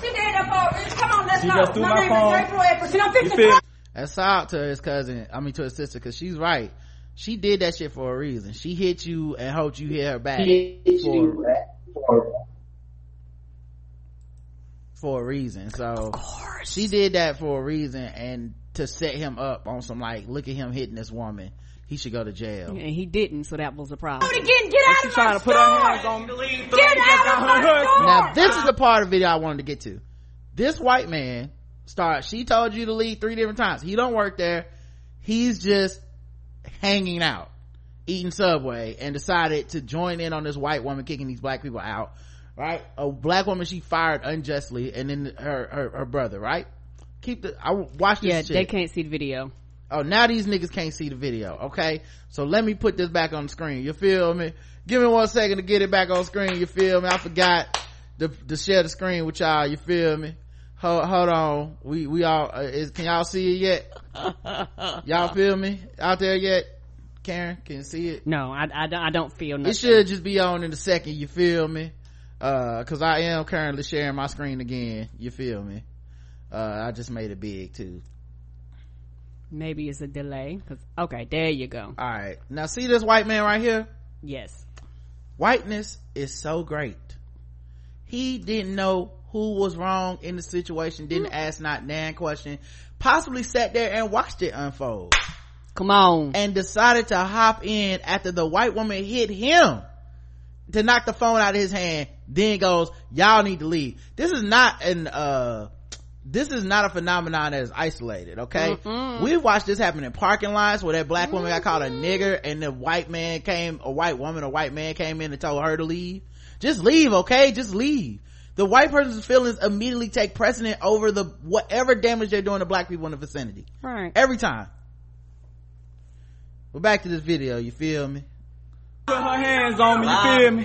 She did that for a reason. Come on, let's She go. just threw my name phone. is April Epperson. I'm You fixing feel That's out to his cousin. I mean, to his sister, because she's right. She did that shit for a reason. She hit you and hoped you hit her back for, for a reason. So she did that for a reason and to set him up on some like, look at him hitting this woman. He should go to jail. And he didn't, so that was a problem. Again, get out She of trying my to put her store. hands on me. Get out of my store. Now this is the part of the video I wanted to get to. This white man start, she told you to leave three different times. He don't work there. He's just hanging out, eating Subway and decided to join in on this white woman kicking these black people out, right? A black woman she fired unjustly and then her, her, her brother, right? Keep the, I watch this Yeah, shit. they can't see the video. Oh, now these niggas can't see the video. Okay. So let me put this back on the screen. You feel me? Give me one second to get it back on screen. You feel me? I forgot to, to share the screen with y'all. You feel me? Hold, hold on. We, we all, uh, is, can y'all see it yet? Y'all feel me out there yet? Karen, can you see it? No, I, I, don't- I don't feel nothing. It should just be on in a second. You feel me? Uh, cause I am currently sharing my screen again. You feel me? Uh, I just made it big too. Maybe it's a delay because okay, there you go. All right. Now see this white man right here? Yes. Whiteness is so great. He didn't know who was wrong in the situation, didn't ask not nan question, possibly sat there and watched it unfold. Come on. And decided to hop in after the white woman hit him to knock the phone out of his hand, then goes, y'all need to leave. This is not an, uh, this is not a phenomenon that is isolated, okay? We've watched this happen in parking lots where that black woman got called a nigger and the white man came, a white woman, a white man came in and told her to leave. Just leave, okay? Just leave. The white person's feelings immediately take precedent over the whatever damage they're doing to black people in the vicinity. Right. Every time. But back to this video, you feel me? Put her hands on me, you feel me?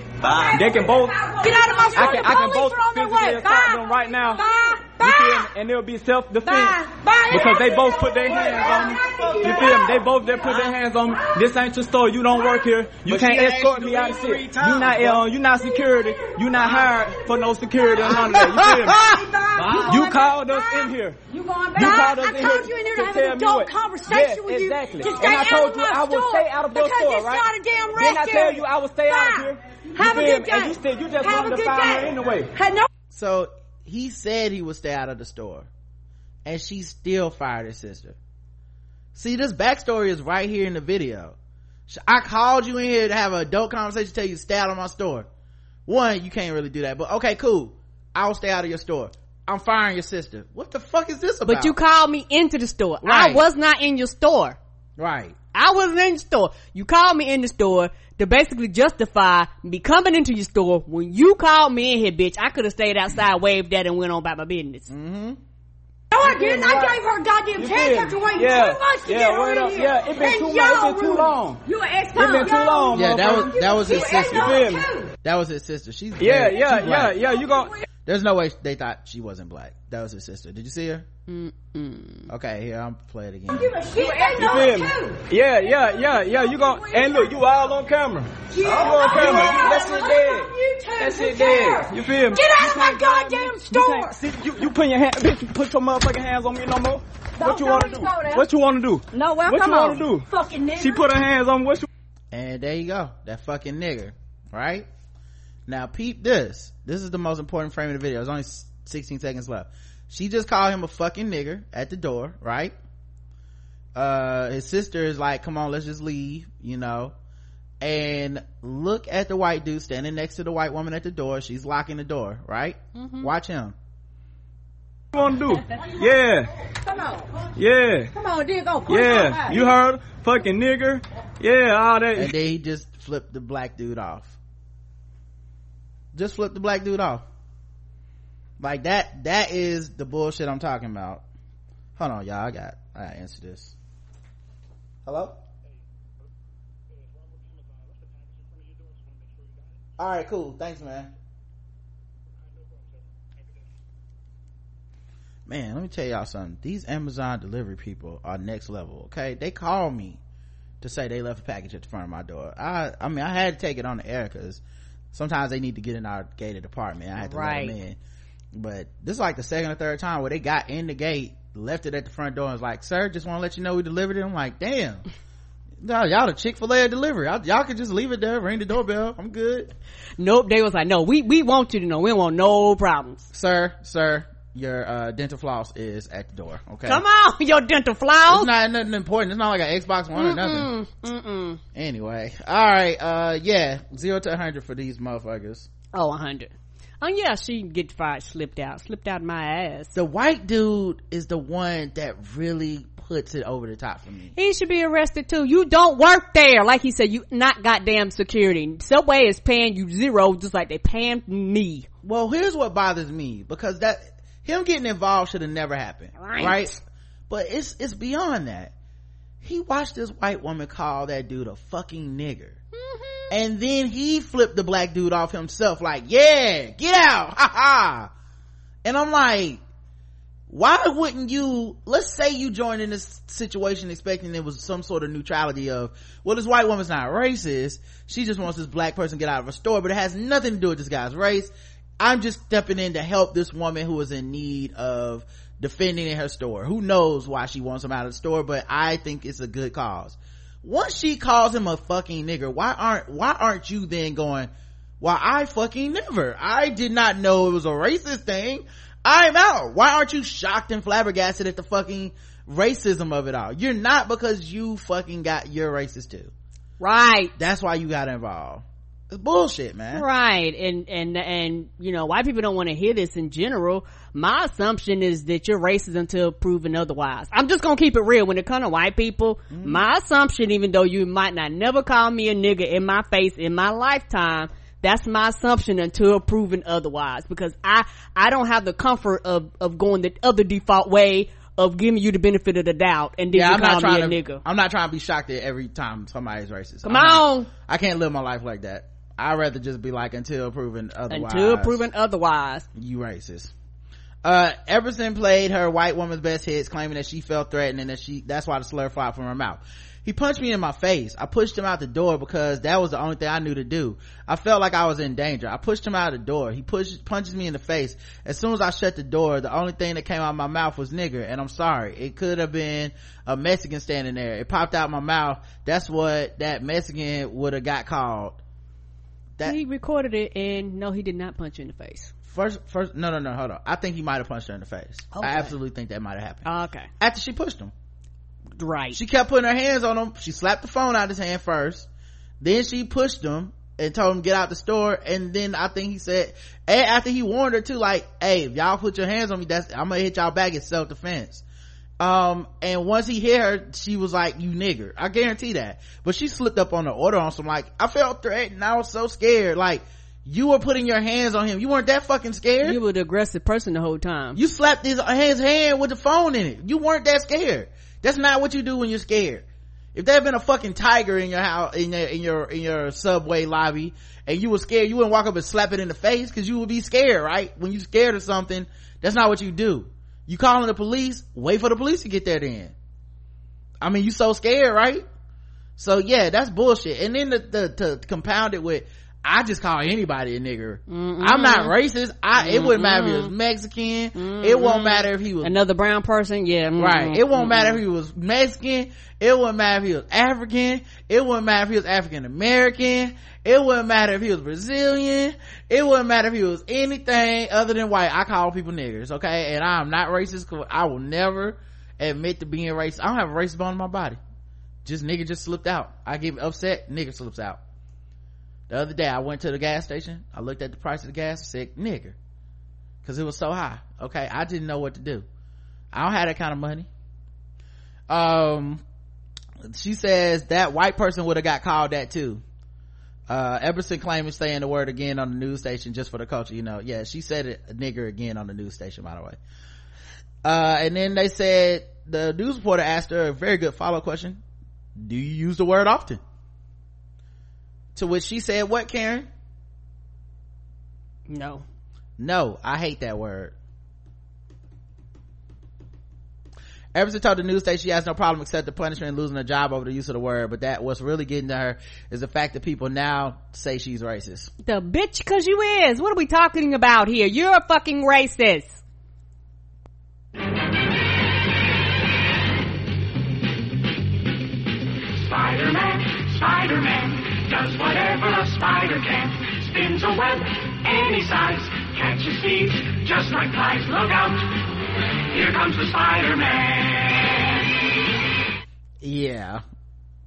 They can both. Get out of my store. I can, The I can police both are on their physically way. them right now. Bye. You feel me? And it'll be self-defense. Bye. Bye. Because they both put their hands on me. You feel me? They both they put their hands on me. This ain't your store. You don't work here. You But can't escort me out leave of three shit. times, You not bro. uh, you not security. You not hired for no security or none of that. You feel me? You called us in here. You going back? You called us I in called here you in here to to have tell an adult what- conversation Yes, with you. exactly. To And stay I out told of you my I would store stay out of your because store, it's right? not a damn Didn't I rest tell area. you I would stay out of here? You Have a good me? day. And you said you just Have wanted a to good find day. her anyway. Had no So he said he would stay out of the store. And she still fired his sister. See this backstory is right here in the video. I called you in here to have an adult conversation tell you to stay out of my store. One you can't really do that but okay cool. I'll stay out of your store. I'm firing your sister. What the fuck is this about But you called me into the store. I was not in your store. right. I wasn't in the store. You called me in the store to basically justify me coming into your store. When you called me in here, bitch, I could have stayed outside, waved that, and went on about my business. Mm-hmm. No, I didn't. I gave her a goddamn You chance did. after waiting Yeah. two months to Yeah, get her in up. here. Yeah, it been too long. It been too long. You an ex It been too long, yeah that was that was his sister You feel me? that was his sister she's Yeah, yeah, She's yeah, black. yeah. You gon' there's no way they thought she wasn't black that was her sister did you see her okay here i'm play it again Give a shit. You feel it me? Yeah, yeah, yeah, yeah. You gon' and look, you all on camera. You all on camera. You, that shit dead. That shit dead. You feel me? Get out of my goddamn store. can't see you. You put your hand, bitch. You put your motherfucking hands on me no more. What you wanna do? go. What you wanna do? No, well, What come you wanna on. do? Fucking nigga. She put her hands on. What you? and there you go that fucking nigger right now peep this this is the most important frame of the video there's only 16 seconds left she just called him a fucking nigger at the door right uh his sister is like come on let's just leave you know and look at the white dude standing next to the white woman at the door she's locking the door right watch him What you wanna do? <laughs> Yeah, Come on. yeah, Come on, then go. Push yeah. somebody. You heard? Fucking nigger. Yeah, all that. and then he just flipped the black dude off just flip the black dude off. Like that that is the bullshit i'm talking about. Hold on y'all. I got i gotta answer this. Hello? All right cool. Thanks man. Man let me tell y'all something. These amazon delivery people are next level okay? They call me to say they left a package at the front of my door. I i mean i had to take it on the air because sometimes they need to get in our gated apartment i had to Right. let them in but this is like the second or third time where they got in the gate left it at the front door and was like sir just want to let you know we delivered it i'm like damn no, y'all the chick-fil-a delivery y'all, y'all could just leave it there ring the doorbell i'm good Nope. They was like, no, we, we want you to know. We don't want no problems. sir sir your uh, dental floss is at the door okay Come on, <laughs> your dental floss. it's not nothing important it's not like an xbox one or nothing Mm-mm, mm-mm. anyway all right uh yeah zero to 100 for these motherfuckers Oh, a hundred. Oh yeah, she get fired, slipped out, slipped out my ass. the white dude is the one that really puts it over the top for me He should be arrested too. You don't work there. Like he said, you not goddamn security. Subway is paying you zero just like they paying me. well here's what bothers me because that him getting involved should have never happened Right. right? But it's it's beyond that. He watched this white woman call that dude a fucking nigger. Mm-hmm. And then he flipped the black dude off himself like yeah get out ha ha. And i'm like why wouldn't you let's say you joined in this situation expecting there was some sort of neutrality of well this white woman's not racist. She just wants this black person to get out of her store but it has nothing to do with this guy's race i'm just stepping in to help this woman who is in need of defending in her store. Who knows why she wants him out of the store but i think it's a good cause. Once she calls him a fucking nigger why aren't why aren't you then going well i fucking never. I did not know it was a racist thing. I'm out. Why aren't you shocked and flabbergasted at the fucking racism of it all? You're not because you fucking got you're racist too. Right. that's why you got involved it's bullshit man Right. And, and, and, you know, white people don't want to hear this in general. My assumption is that you're racist until proven otherwise. I'm just gonna keep it real when it comes to white people. Mm-hmm. My assumption, even though you might not never call me a nigga in my face in my lifetime, that's my assumption until proven otherwise. Because I, I don't have the comfort of, of going the other default way of giving you the benefit of the doubt and then yeah, you I'm call not trying me a to. nigga. I'm not trying to be shocked at every time somebody's racist. Come I'm not- on. I can't live my life like that. I'd rather just be like until proven otherwise. Until proven otherwise. you racist. Uh, Epperson played her white woman's best hits, claiming that she felt threatened and that she, that's why the slur flew from her mouth. He punched me in my face. I pushed him out the door because that was the only thing I knew to do. I felt like I was in danger. I pushed him out of the door. He pushed, punches me in the face. As soon as I shut the door, the only thing that came out of my mouth was nigger. And I'm sorry. It could have been a Mexican standing there. It popped out my mouth. That's what that Mexican would have got called. That he recorded it and no, he did not punch you in the face. first first no no no hold on i think he might have punched her in the face Okay. i absolutely think that might have happened Okay. after she pushed him Right. she kept putting her hands on him she slapped the phone out of his hand first then she pushed him and told him to get out the store and then i think he said and after he warned her too like hey if y'all put your hands on me that's i'm gonna hit y'all back it's self-defense um and once he hit her she was like you nigger i guarantee that but she slipped up on the order on some like i felt threatened i was so scared like you were putting your hands on him you weren't that fucking scared You were the aggressive person the whole time. you slapped his, his hand with the phone in it. You weren't that scared. That's not what you do when you're scared. If there had been a fucking tiger in your house, in your, in your, in your subway lobby, and you were scared, you wouldn't walk up and slap it in the face, cause you would be scared, right? When you're scared of something, that's not what you do. You calling the police, wait for the police to get there then. I mean, you so scared, right? So yeah, that's bullshit. And then the, the, to compound it with, I just call anybody a nigger. I'm not racist. I, it wouldn't matter if he was Mexican. It won't matter if he was Another brown person, yeah. Right. It won't matter if he was Mexican. It wouldn't matter if he was African. It wouldn't matter if he was African American. It wouldn't matter if he was Brazilian. It wouldn't matter if he was anything other than white. I call people niggers, okay? And I'm not racist. 'cause I will never admit to being racist. I don't have a racist bone in my body. Just nigga just slipped out. I get upset, nigga slips out. The other day I went to the gas station. I looked at the price of the gas said, nigger. Cause it was so high. Okay. I didn't know what to do. I don't have that kind of money. Um, she says that white person would have got called that too. Uh, Epperson claiming saying the word again on the news station just for the culture, you know. Yeah, she said it, nigger again on the news station, by the way. Uh, and then they said, the news reporter asked her a very good follow up question. Do you use the word often? To which she said, what, Karen? No. No, I hate that word. Epperson told the news station she has no problem except the punishment and losing her job over the use of the word, but that what's really getting to her is the fact that people now say she's racist. The bitch cause you is. What are we talking about here? You're a fucking racist. Spider-Man, Spider-Man, does whatever a spider can. Spins a web any size, catches thieves just like flies. Look out, here comes the Spider-Man. Yeah.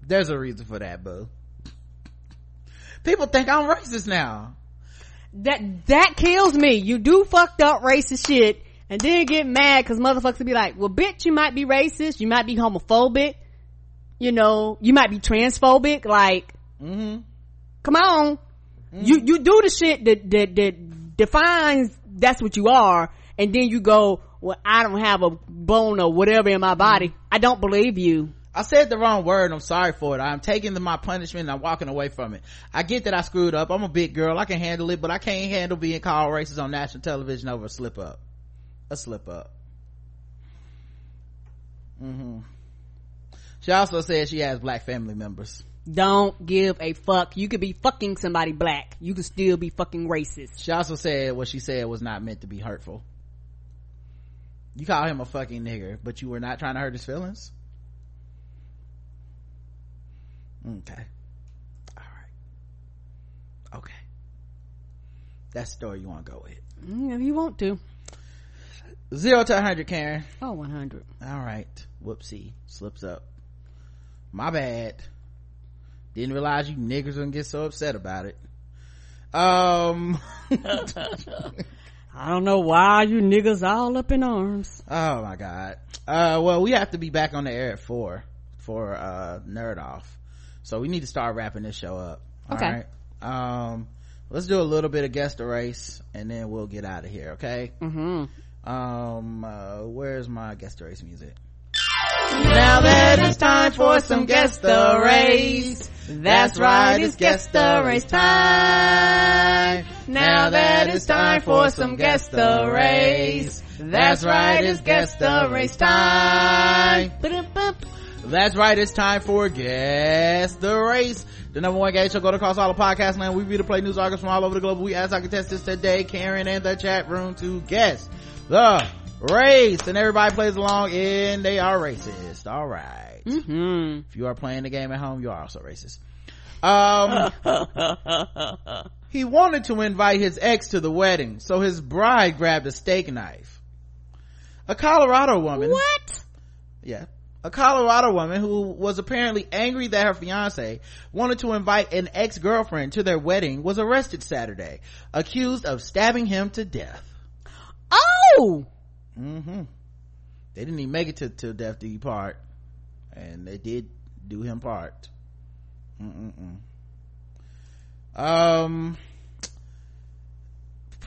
There's a reason for that, boo. People think I'm racist now. That, that kills me. You do fucked up racist shit and then get mad cause motherfuckers will be like, well bitch, you might be racist, you might be homophobic, you know, you might be transphobic, like, mm-hmm. come on. You, you do the shit that, that, that defines that's what you are and then you go, well, I don't have a bone or whatever in my body. I don't believe you. I said the wrong word. I'm sorry for it. I'm taking the, my punishment and I'm walking away from it. I get that I screwed up. I'm a big girl. I can handle it, but I can't handle being called racist on national television over a slip up. A slip up. hmm She also said she has black family members. Don't give a fuck. You could be fucking somebody black. You could still be fucking racist. She also said what she said was not meant to be hurtful. You call him a fucking nigger, but you were not trying to hurt his feelings? Okay. All right. Okay. That's the story you want to go with. Mm, if you want to. Zero to 100, Karen. Oh, 100. All right. Whoopsie. Slips up. My bad. Didn't realize you niggers wouldn't get so upset about it. Um. <laughs> I don't know why you niggas all up in arms. Oh my god. Uh, well, we have to be back on the air at four for, uh, Nerd Off. So we need to start wrapping this show up. Okay. Um, let's do a little bit of guest the race and then we'll get out of here, okay? Mm-hmm. Um, uh, where's my guest the race music? Now that it's time for some guest the race. That's right, it's guest the race time. Now that it's time for some guest the race. That's right, it's guest the race time. That's right, it's time for Guess the Race. The number one game show go across all the podcast land. We read and play news articles from all over the globe. We ask our contestants today, Karen and the chat room to guess the race. And everybody plays along and they are racist. All right. Mm-hmm. If you are playing the game at home, you are also racist. Um, <laughs> He wanted to invite his ex to the wedding, so his bride grabbed a steak knife. A Colorado woman. What? Yeah. A Colorado woman who was apparently angry that her fiance wanted to invite an ex-girlfriend to their wedding was arrested Saturday, accused of stabbing him to death. Oh! Mm-hmm. They didn't even make it to, to death you part. And they did do him part. Mm-mm-mm. Um,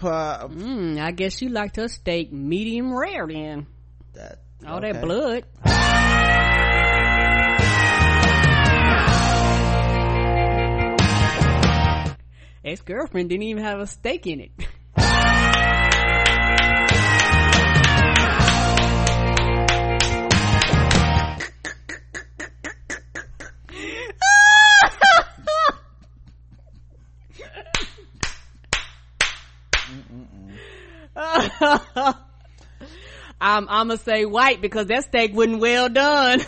uh, mm, I guess you liked her steak medium rare then. That all okay. that blood. Ex girlfriend didn't even have a steak in it. <laughs> <laughs> I'm, I'm gonna say white because that steak wasn't well done.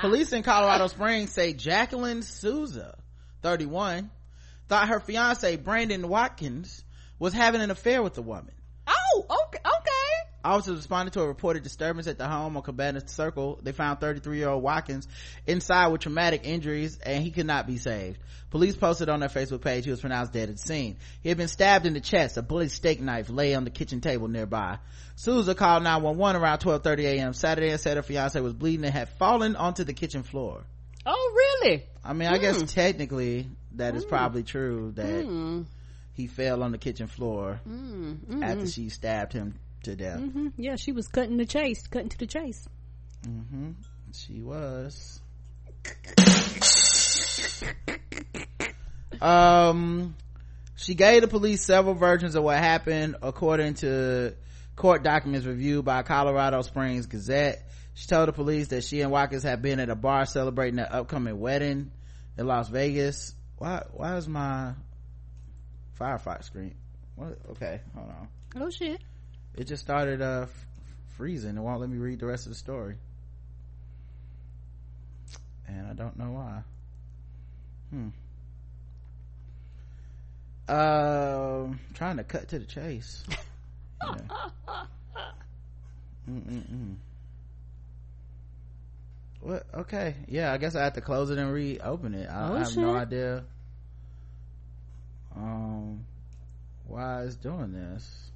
Police in Colorado Springs say Jacqueline Souza, 31, thought her fiance Brandon Watkins was having an affair with the woman. Officers responded to a reported disturbance at the home on Cabana Circle. They found 33 year old Watkins inside with traumatic injuries and he could not be saved. Police posted on their Facebook page he was pronounced dead at the scene. He had been stabbed in the chest. A bullet steak knife lay on the kitchen table nearby. Souza called 911 around 12.30 a.m. Saturday and said her fiance was bleeding and had fallen onto the kitchen floor. Oh, really? I mean, I guess hmm. technically that is hmm. probably true that hmm. he fell on the kitchen floor after mm-hmm. she stabbed him to death. Mm-hmm. Yeah, she was cutting the chase, cutting to the chase. Mm-hmm. She was. um, she gave the police several versions of what happened, according to court documents reviewed by Colorado Springs Gazette. She told the police that she and Watkins had been at a bar celebrating their upcoming wedding in Las Vegas. Why? Why is my Firefox screen? What? Okay, hold on. Oh shit! It just started uh f- freezing. It won't let me read the rest of the story, and I don't know why. Hmm. Um, trying to cut to the chase. <laughs> Yeah. What? Okay. Yeah, I guess I have to close it and reopen it. I, Oh, I have shit. no idea. Um, why it's doing this?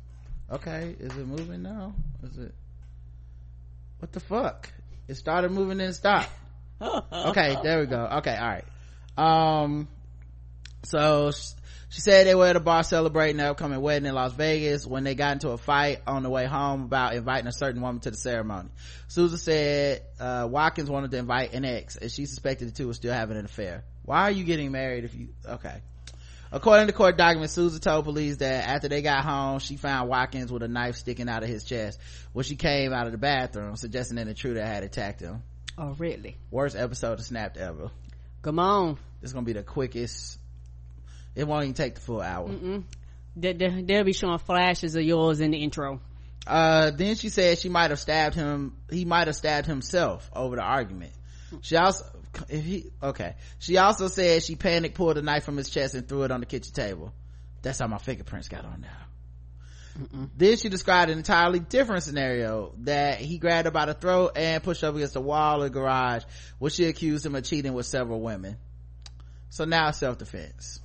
Okay, is it moving now? Is it? What the fuck? It started moving and stopped. <laughs> okay, there we go. Okay, all right. Um, so she said they were at a bar celebrating their upcoming wedding in Las Vegas when they got into a fight on the way home about inviting a certain woman to the ceremony. Souza said, uh, Watkins wanted to invite an ex and she suspected the two were still having an affair. Why are you getting married if you, okay. According to court documents, Souza told police that after they got home, she found Watkins with a knife sticking out of his chest when she came out of the bathroom, suggesting that the intruder had attacked him. Oh, really? Worst episode of Snapped ever. Come on. This is gonna be the quickest. It won't even take the full hour. Mm-mm. They, they, they'll be showing flashes of yours in the intro. Uh, then she said she might have stabbed him. He might have stabbed himself over the argument. She also, if he, okay. She also said she panicked, pulled a knife from his chest and threw it on the kitchen table. That's how my fingerprints got on there. Then she described an entirely different scenario that he grabbed her by the throat and pushed up against the wall of the garage where she accused him of cheating with several women. So now self-defense.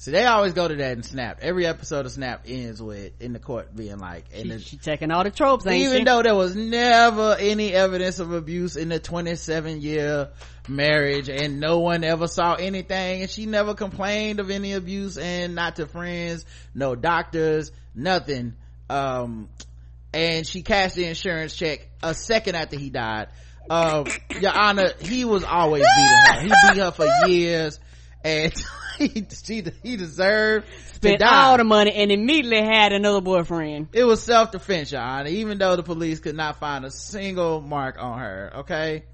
See, they always go to that and Snap. Every episode of Snap ends with in the court being like, and She, the- she taking all the tropes, ain't even she? though there was never any evidence of abuse in the 27 year marriage and no one ever saw anything and she never complained of any abuse and not to friends no doctors nothing um and she cashed the insurance check a second after he died um your honor he was always beating her he beat her for years and <laughs> he she, he deserved to Spent die all the money and immediately had another boyfriend. it was self-defense your honor even though the police could not find a single mark on her okay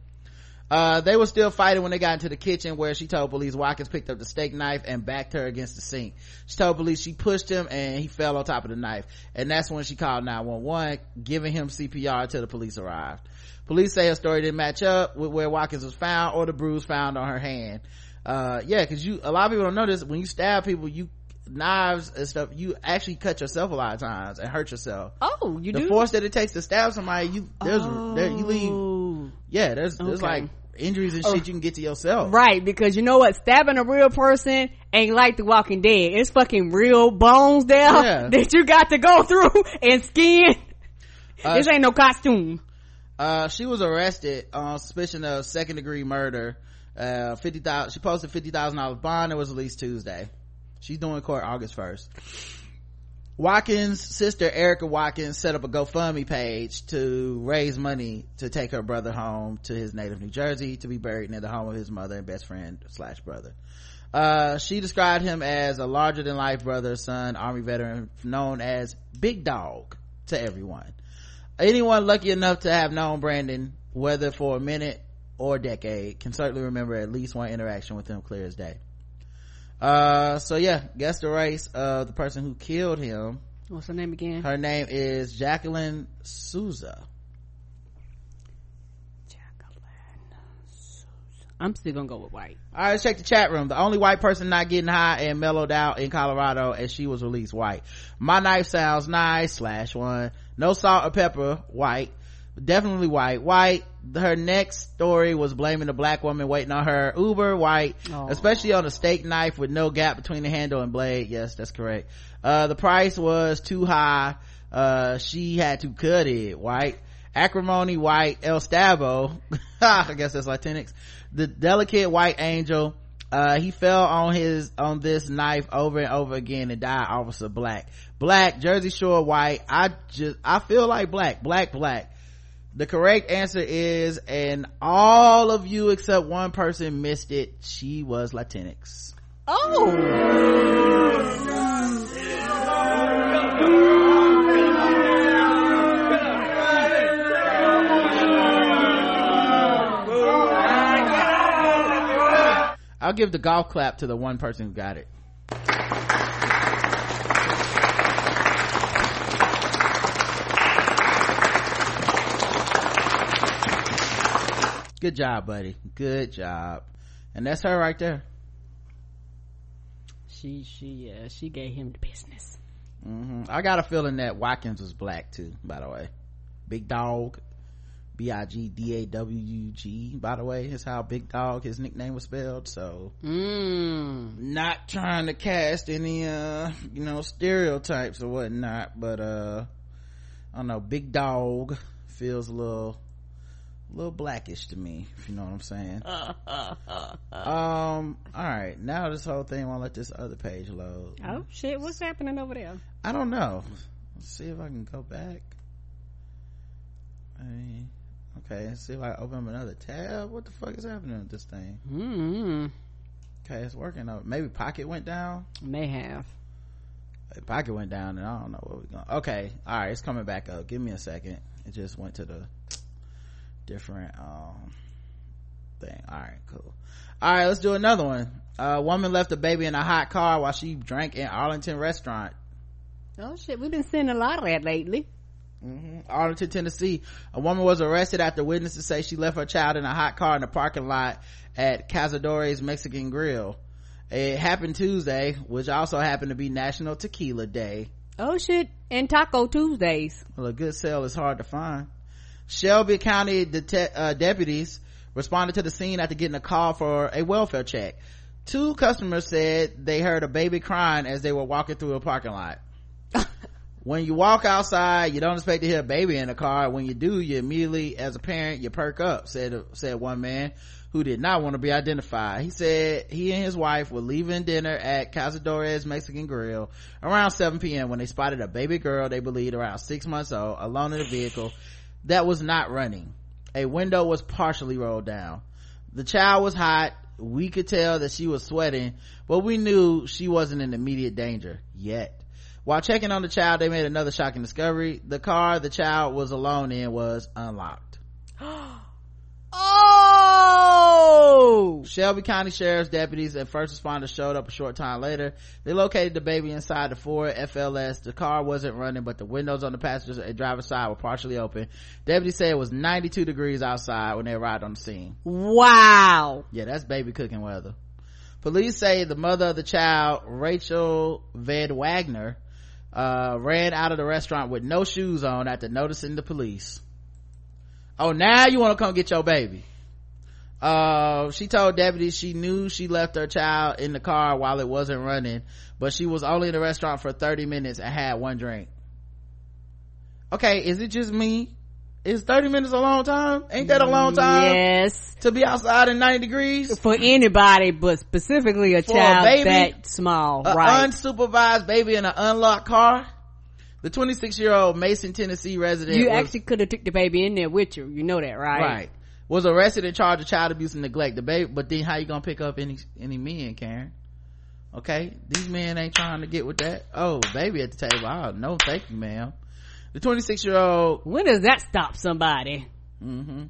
Uh, they were still fighting when they got into the kitchen where she told police Watkins picked up the steak knife and backed her against the sink. She told police she pushed him and he fell on top of the knife. And that's when she called 911, giving him CPR until the police arrived. Police say her story didn't match up with where Watkins was found or the bruise found on her hand. Uh, yeah, cause you, a lot of people don't know this. When you stab people, you, knives and stuff, you actually cut yourself a lot of times and hurt yourself. Oh, you do? the do? force that it takes to stab somebody, you, there's, there, you leave, Oh. yeah, there's, there's like injuries and Oh. shit you can get to yourself. Right, because you know what? Stabbing a real person ain't like The Walking Dead. It's fucking real bones there Yeah. <laughs> that you got to go <laughs> through and skin. Uh, this ain't no costume. Uh, she was arrested on suspicion of second degree murder. Uh, fifty thousand. She posted fifty thousand dollars bond. It was released Tuesday. She's doing court August first. Watkins' sister Erica Watkins set up a GoFundMe page to raise money to take her brother home to his native New Jersey to be buried near the home of his mother and best friend slash brother. Uh, she described him as a larger than life brother, son, army veteran known as Big Dog to everyone. Anyone lucky enough to have known Brandon, whether for a minute or decade, can certainly remember at least one interaction with him clear as day. Uh, so yeah, guess the race of the person who killed him. What's her name again? Her name is Jacqueline Souza. Jacqueline Souza. I'm still gonna go with white. All right, let's check the chat room. The only white person not getting high and mellowed out in Colorado, and she was released white. My knife sounds nice. Slash one. No salt or pepper. White. Definitely white. White. Her next story was blaming the black woman waiting on her. Uber. White. Aw. Especially on a steak knife with no gap between the handle and blade. Yes, that's correct. Uh, the price was too high. Uh, she had to cut it. White. Acrimony white. El Stavo. <laughs> I guess that's Latinx. The delicate white angel. Uh, he fell on his, on this knife over and over again and died officer black. Black, Jersey Shore white. I just, I feel like black, black, black. The correct answer is, and all of you except one person missed it. She was Latinx. Oh! I'll give the golf clap to the one person who got it. Good job, buddy. Good job. And that's her right there. She she yeah she gave him the business. hmm I got a feeling that Watkins was black too, by the way. Big Dog. B-I-G-D-A-W-U-G, by the way, is how Big Dog, his nickname was spelled, so. Mm. Not trying to cast any, uh, you know, stereotypes or whatnot, but, uh, I don't know, Big Dog feels a little, a little blackish to me, if you know what I'm saying. <laughs> um, alright, now this whole thing won't let this other page load. Oh shit! What's happening over there? I don't know. Let's see if I can go back. Hey, okay, let's see if I open up another tab. What the fuck is happening with this thing? Mm. Okay, it's working. out. Maybe Pocket went down. May have. If Pocket went down, and I don't know where we're going. Okay, all right, it's coming back up. Give me a second. It just went to the different um thing. All right, cool. All right, let's do another one. A woman left a baby in a hot car while she drank in Arlington restaurant. Oh shit! We've been seeing a lot of that lately. hmm Arlington, Tennessee. A woman was arrested after witnesses say she left her child in a hot car in the parking lot at Cazadores Mexican Grill. It happened Tuesday, which also happened to be National Tequila Day. Oh shit! And Taco Tuesdays. Well, a good sale is hard to find. Shelby County det- uh, deputies responded to the scene after getting a call for a welfare check. Two customers said they heard a baby crying as they were walking through a parking lot. <laughs> when you walk outside, you don't expect to hear a baby in the car. When you do, you immediately, as a parent, you perk up, said, said one man who did not want to be identified. He said he and his wife were leaving dinner at Cazadores Mexican Grill around 7 p.m. when they spotted a baby girl they believed around six months old alone in a vehicle that was not running. A window was partially rolled down. The child was hot. We could tell that she was sweating, but we knew she wasn't in immediate danger yet. While checking on the child, they made another shocking discovery. The car the child was alone in was unlocked. <gasps> Oh Oh! Shelby County Sheriff's deputies and first responders showed up a short time later. They located the baby inside the Ford FLS. The car wasn't running, but the windows on the passenger and driver's side were partially open. Deputies say it was 92 degrees outside when they arrived on the scene. Wow. Yeah, that's baby cooking weather. Police say the mother of the child, Rachel Van Wagner, uh, ran out of the restaurant with no shoes on after noticing the police. Oh, now you want to come get your baby. Uh, she told deputies she knew she left her child in the car while it wasn't running, but she was only in the restaurant for 30 minutes and had one drink. Okay, is it just me? Is 30 minutes a long time? Ain't that a long time? Yes. To be outside in 90 degrees? For anybody, but specifically a For a child baby, that small, a right? unsupervised baby in an unlocked car the 26 year old mason tennessee resident you was, actually could have took the baby in there with you. You know that, right? right was arrested and charged of child abuse and neglect. The baby but then how you gonna pick up any any men karen? Okay? These men ain't trying to get with that. Oh baby at the table. Oh no thank you ma'am. The 26 year old when does that stop somebody? Mm-hmm.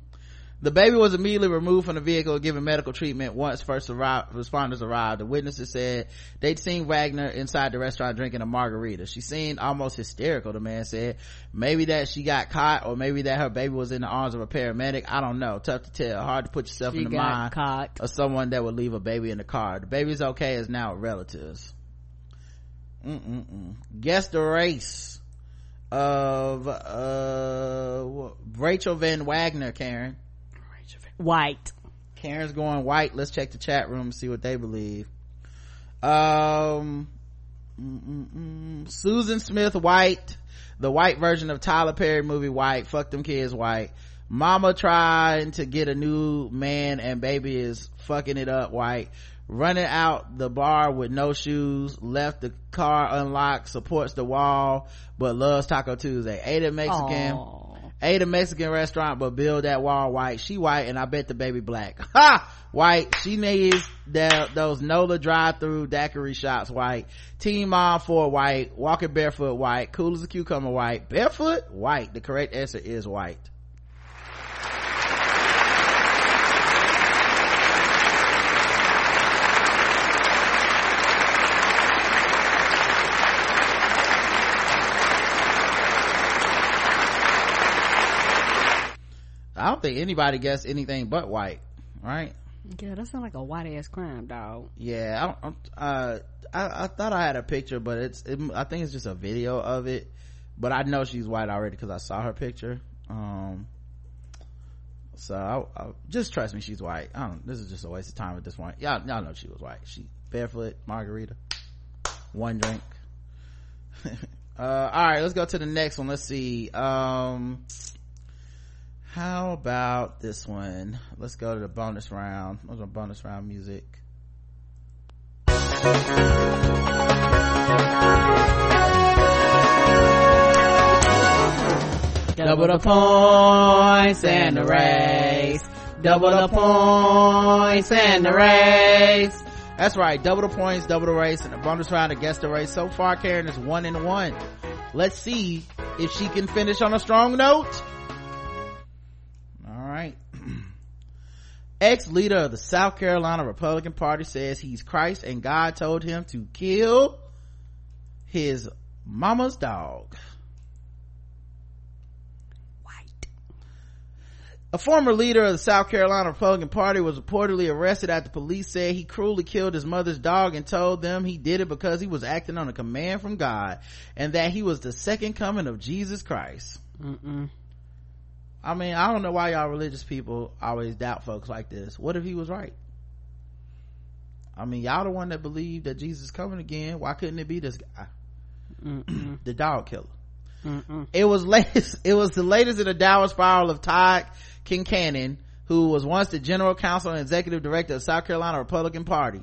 The baby was immediately removed from the vehicle and given medical treatment once first arrived, responders arrived. The witnesses said they'd seen Wagner inside the restaurant drinking a margarita. She seemed almost hysterical, the man said. Maybe that she got caught or maybe that her baby was in the arms of a paramedic. I don't know. Tough to tell. Hard to put yourself She in the mind caught. of someone that would leave a baby in the car. The baby's okay is now relatives. Mm-mm-mm. Guess the race of, uh, Rachel Van Wagner, Karen. White. Karen's going white. Let's check the chat room and see what they believe. Um, mm-mm-mm. Susan Smith White, the white version of Tyler Perry movie White. Fuck them kids White. Mama trying to get a new man and baby is fucking it up White. Running out the bar with no shoes, left the car unlocked, supports the wall, but loves Taco Tuesday. Ate a Mexican. Aw. Ate a mexican restaurant but build that wall white. She white and i bet the baby black. <laughs> Ha! White. She needs that those nola drive-through daiquiri shots white. Team mom for white. Walking barefoot white. Cool as a cucumber white. Barefoot white. The correct answer is white I don't think anybody guessed anything but white, right? Yeah, that sounds like a white ass crime, dog. Yeah, I, uh, I, I thought I had a picture, but it's, it, I think it's just a video of it. But I know she's white already because I saw her picture. Um, so I, I, just trust me, she's white. I don't. This is just a waste of time at this point. Y'all, y'all know she was white. She barefoot, margarita, one drink. <laughs> uh, all right, let's go to the next one. Let's see. Um, how about this one? Let's go to the bonus round. What's our bonus round music? Double the points and the race. Double the points and the race. That's right. Double the points, double the race, and the bonus round against the race. So far, Karen is one and one. Let's see if she can finish on a strong note. Ex-leader of the South Carolina Republican Party says he's Christ and God told him to kill his mama's dog. White a former leader of the South Carolina Republican Party was reportedly arrested after police said he cruelly killed his mother's dog and told them he did it because he was acting on a command from God and that he was the second coming of Jesus Christ. Mm-mm. I mean, I don't know why y'all religious people always doubt folks like this. What if he was right? I mean, y'all the one that believe that Jesus is coming again. Why couldn't it be this guy? the dog killer. Mm-mm. It was latest, <laughs> it was the latest in the downward spiral of Todd Kincannon, who was once the general counsel and executive director of South Carolina Republican Party.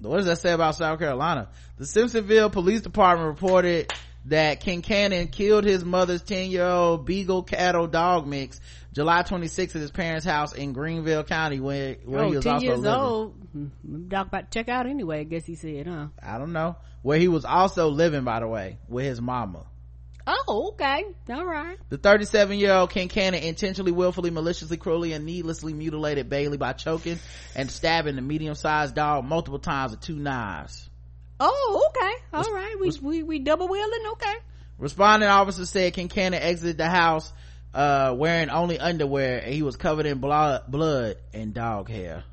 What does that say about South Carolina? The Simpsonville Police Department reported that Kincannon killed his mother's 10 year old Beagle cattle dog mix July 26th at his parents' house in Greenville County where, where oh, he was 10 also years living. old. Mm, Dog about to check out anyway, I guess he said, huh? I don't know. Where he was also living, by the way, with his mama. Oh, okay. All right. The 37 year old Kincannon intentionally, willfully, maliciously, cruelly, and needlessly mutilated Bailey by choking and stabbing the medium sized dog multiple times with two knives. Oh, okay. All right. We, we, we double wheeling. Okay. Responding officer said Kincannon exited the house, uh, wearing only underwear and he was covered in blood, blood and dog hair.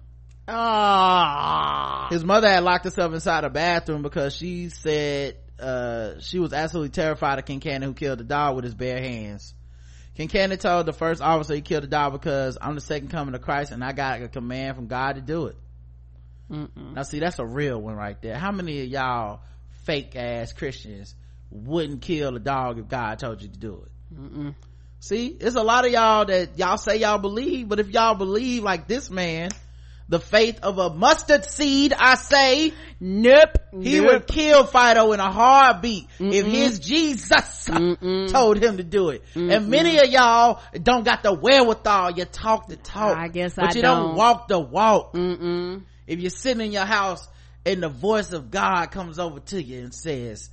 Ah. His mother had locked herself inside a bathroom because she said uh, she was absolutely terrified of Kincannon who killed the dog with his bare hands. Kincannon told the first officer he killed the dog because I'm the second coming of Christ and I got a command from God to do it. Mm-mm. Now see, that's a real one right there. How many of y'all fake ass Christians wouldn't kill a dog if God told you to do it? Mm-mm. See, it's a lot of y'all that y'all say y'all believe, but if y'all believe like this man, the faith of a mustard seed, I say, nope. He nope. would kill Fido in a heartbeat Mm-mm. if his Jesus Mm-mm. told him to do it. Mm-mm. And many of y'all don't got the wherewithal. You talk the talk. I guess but I you don't. don't walk the walk. Mm-mm. If you're sitting in your house and the voice of God comes over to you and says,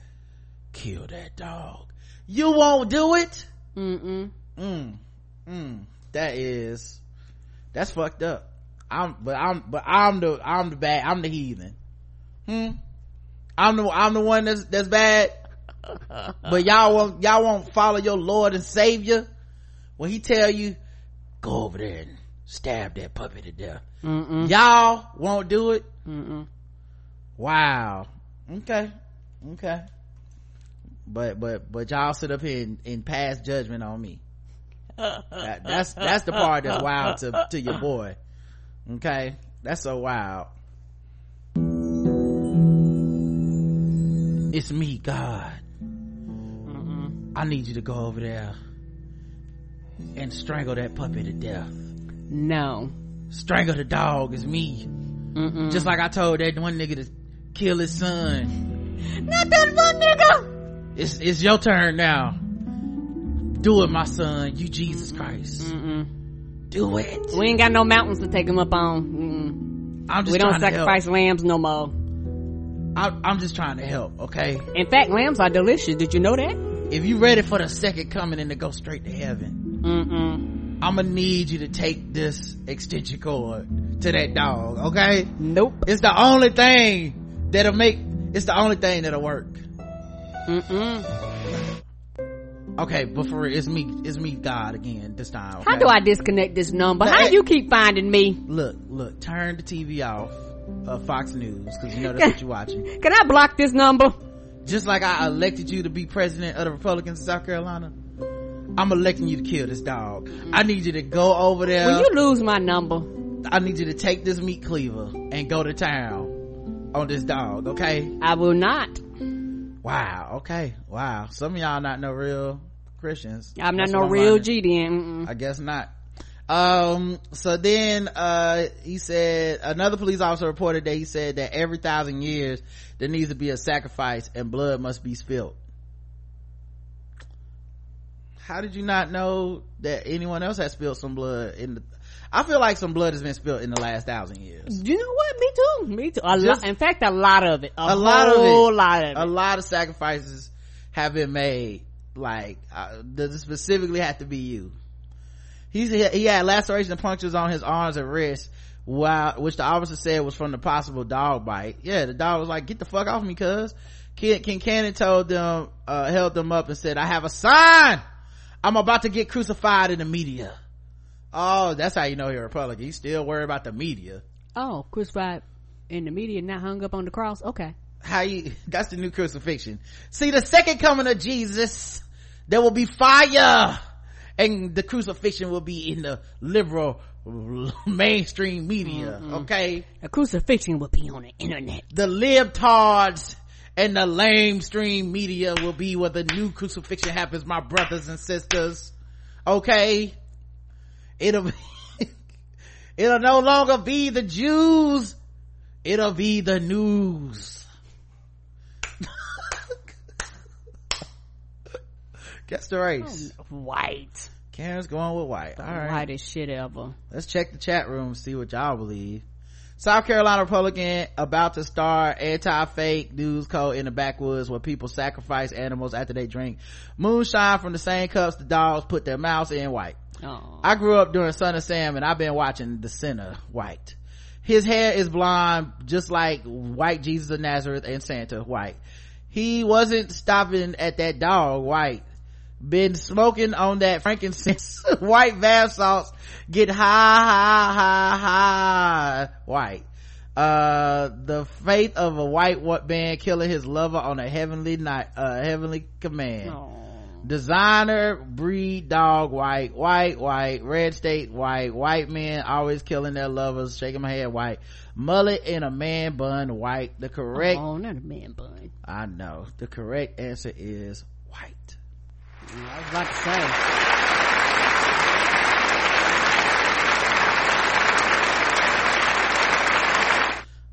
kill that dog. You won't do it? Mm-mm. Mm. Mm. That is, that's fucked up. I'm, but I'm, but I'm the, I'm the bad, I'm the heathen. Hmm? I'm the, I'm the one that's, that's bad. <laughs> but y'all won't, y'all won't follow your Lord and Savior when he tell you, go over there and stab that puppy to death. Mm-mm. Y'all won't do it? Mm-mm. Wow. Okay. Okay. But, but, but y'all sit up here and, and pass judgment on me. that, that's, that's the part that's wild to, to your boy. Okay. That's so wild. It's me, God. Mm-mm. I need you to go over there and strangle that puppy to death. No. Strangle the dog is me. Mm-mm. Just like I told that one nigga to kill his son. Not that one nigga! It's, it's your turn now. Do it, my son. You Jesus Christ. Mm-mm. Do it. We ain't got no mountains to take him up on. Mm-mm. I'm just we don't sacrifice lambs no more. I, I'm just trying to help, okay? In fact, lambs are delicious. Did you know that? If you ready for the second coming and to go straight to heaven, Mm-mm. I'm gonna need you to take this extension cord to that dog, okay? Nope. It's the only thing that'll make, it's the only thing that'll work. Mm-mm. Okay, but for real, it's me, it's me, God again this time. Okay? How do I disconnect this number? How eh, you keep finding me? Look, look, turn the TV off of Fox News because you know that's what you're watching. <laughs> Can I block this number? Just like I elected you to be president of the Republicans in South Carolina, I'm electing you to kill this dog. I need you to go over there. Will you lose my number? I need you to take this meat cleaver and go to town on this dog, okay? I will not. Wow, okay, wow. Some of y'all not no real Christians. I'm not That's no real learning. G then. I guess not. Um, so then, uh, he said, another police officer reported that he said that every thousand years there needs to be a sacrifice and blood must be spilled. How did you not know that anyone else has spilled some blood in the, I feel like some blood has been spilled in the last thousand years. You know what? Me too. Me too. A Just- lot. In fact, a lot of it. A, a lot of it. lot of it. A lot of sacrifices have been made. Like, uh, does it specifically have to be you? He's, he had laceration and punctures on his arms and wrists, while, which the officer said was from the possible dog bite. Yeah, the dog was like, get the fuck off me, cuz. Ken, Kincannon told them, uh, held them up and said, I have a sign! I'm about to get crucified in the media. Oh, that's how you know you're a Republican. He's still worried about the media. oh, crucified in the media, not hung up on the cross. Okay. how you <laughs> that's the new crucifixion see the second coming of jesus there will be fire and the crucifixion will be in the liberal <laughs> mainstream media okay A crucifixion will be on the internet. the libtards and the lamestream media will be where the new crucifixion happens my brothers and sisters. Okay? It'll be <laughs> it'll no longer be the jews. It'll be the news. <laughs> Guess the race. Oh, white. karen's going with white. All right. Whitest shit ever. let's check the chat room see what y'all believe South Carolina Republican about to start anti-fake news code in the backwoods where people sacrifice animals after they drink moonshine from the same cups the dogs put their mouths in white. Aww. I grew up during Son of Sam and I've been watching The Sinner white. His hair is blonde, just like white Jesus of Nazareth and Santa white. He wasn't stopping at that dog white. Been smoking on that frankincense <laughs> white bath salts. Get high, high, high, high white. Uh, the faith of a white man killing his lover on a heavenly night, uh, heavenly command. Designer breed dog white, white, white, red state white, white men always killing their lovers, shaking my head white, mullet in a man bun white. The correct, oh, not a man bun. I know. The correct answer is white. I was about to say.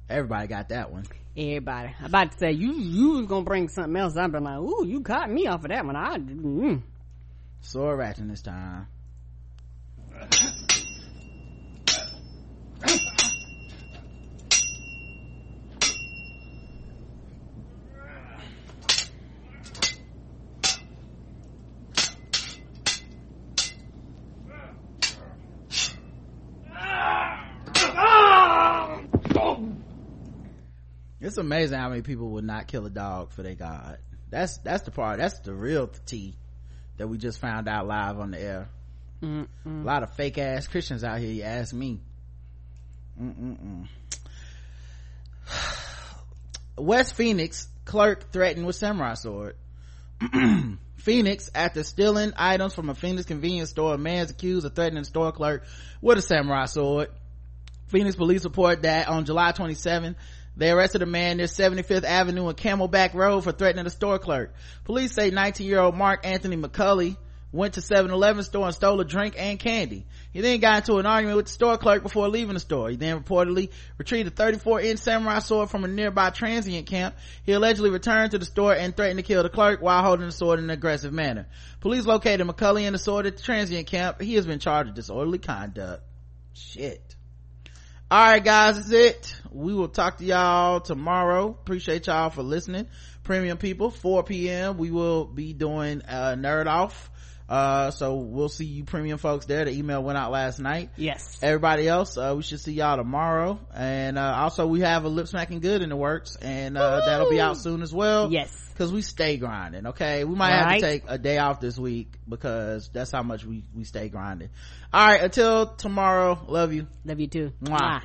Everybody got that one. Everybody. I'm about to say, you, you was gonna bring something else. I've been like, ooh, you caught me off of that one. I, mm. Sword ratchet this time. It's amazing how many people would not kill a dog for their God. That's, that's the part, that's the real tea that we just found out live on the air. Mm-mm. A lot of fake ass Christians out here, you ask me. Mm-mm-mm. <sighs> West Phoenix clerk threatened with samurai sword. <clears throat> Phoenix, after stealing items from a Phoenix convenience store, a man is accused of threatening the store clerk with a samurai sword. Phoenix police report that on July 27, they arrested a man near 75th Avenue and Camelback Road for threatening a store clerk. Police say 19-year-old Mark Anthony McCulley went to 7-Eleven store and stole a drink and candy. He then got into an argument with the store clerk before leaving the store. He then reportedly retrieved a 34-inch samurai sword from a nearby transient camp. He allegedly returned to the store and threatened to kill the clerk while holding the sword in an aggressive manner. Police located McCulley and the sword at the transient camp. He has been charged with disorderly conduct. Shit. Alright guys, that's it. We will talk to y'all tomorrow. Appreciate y'all for listening. Premium people, 4 p.m. We will be doing uh nerd off uh so we'll see you premium folks there the email went out last night yes everybody else uh we should see y'all tomorrow and uh also we have a lip smacking good in the works and uh Woo-hoo! that'll be out soon as well yes because we stay grinding okay we might all have to take a day off this week because that's how much we we stay grinding all right until tomorrow love you love you too Mwah. Mwah.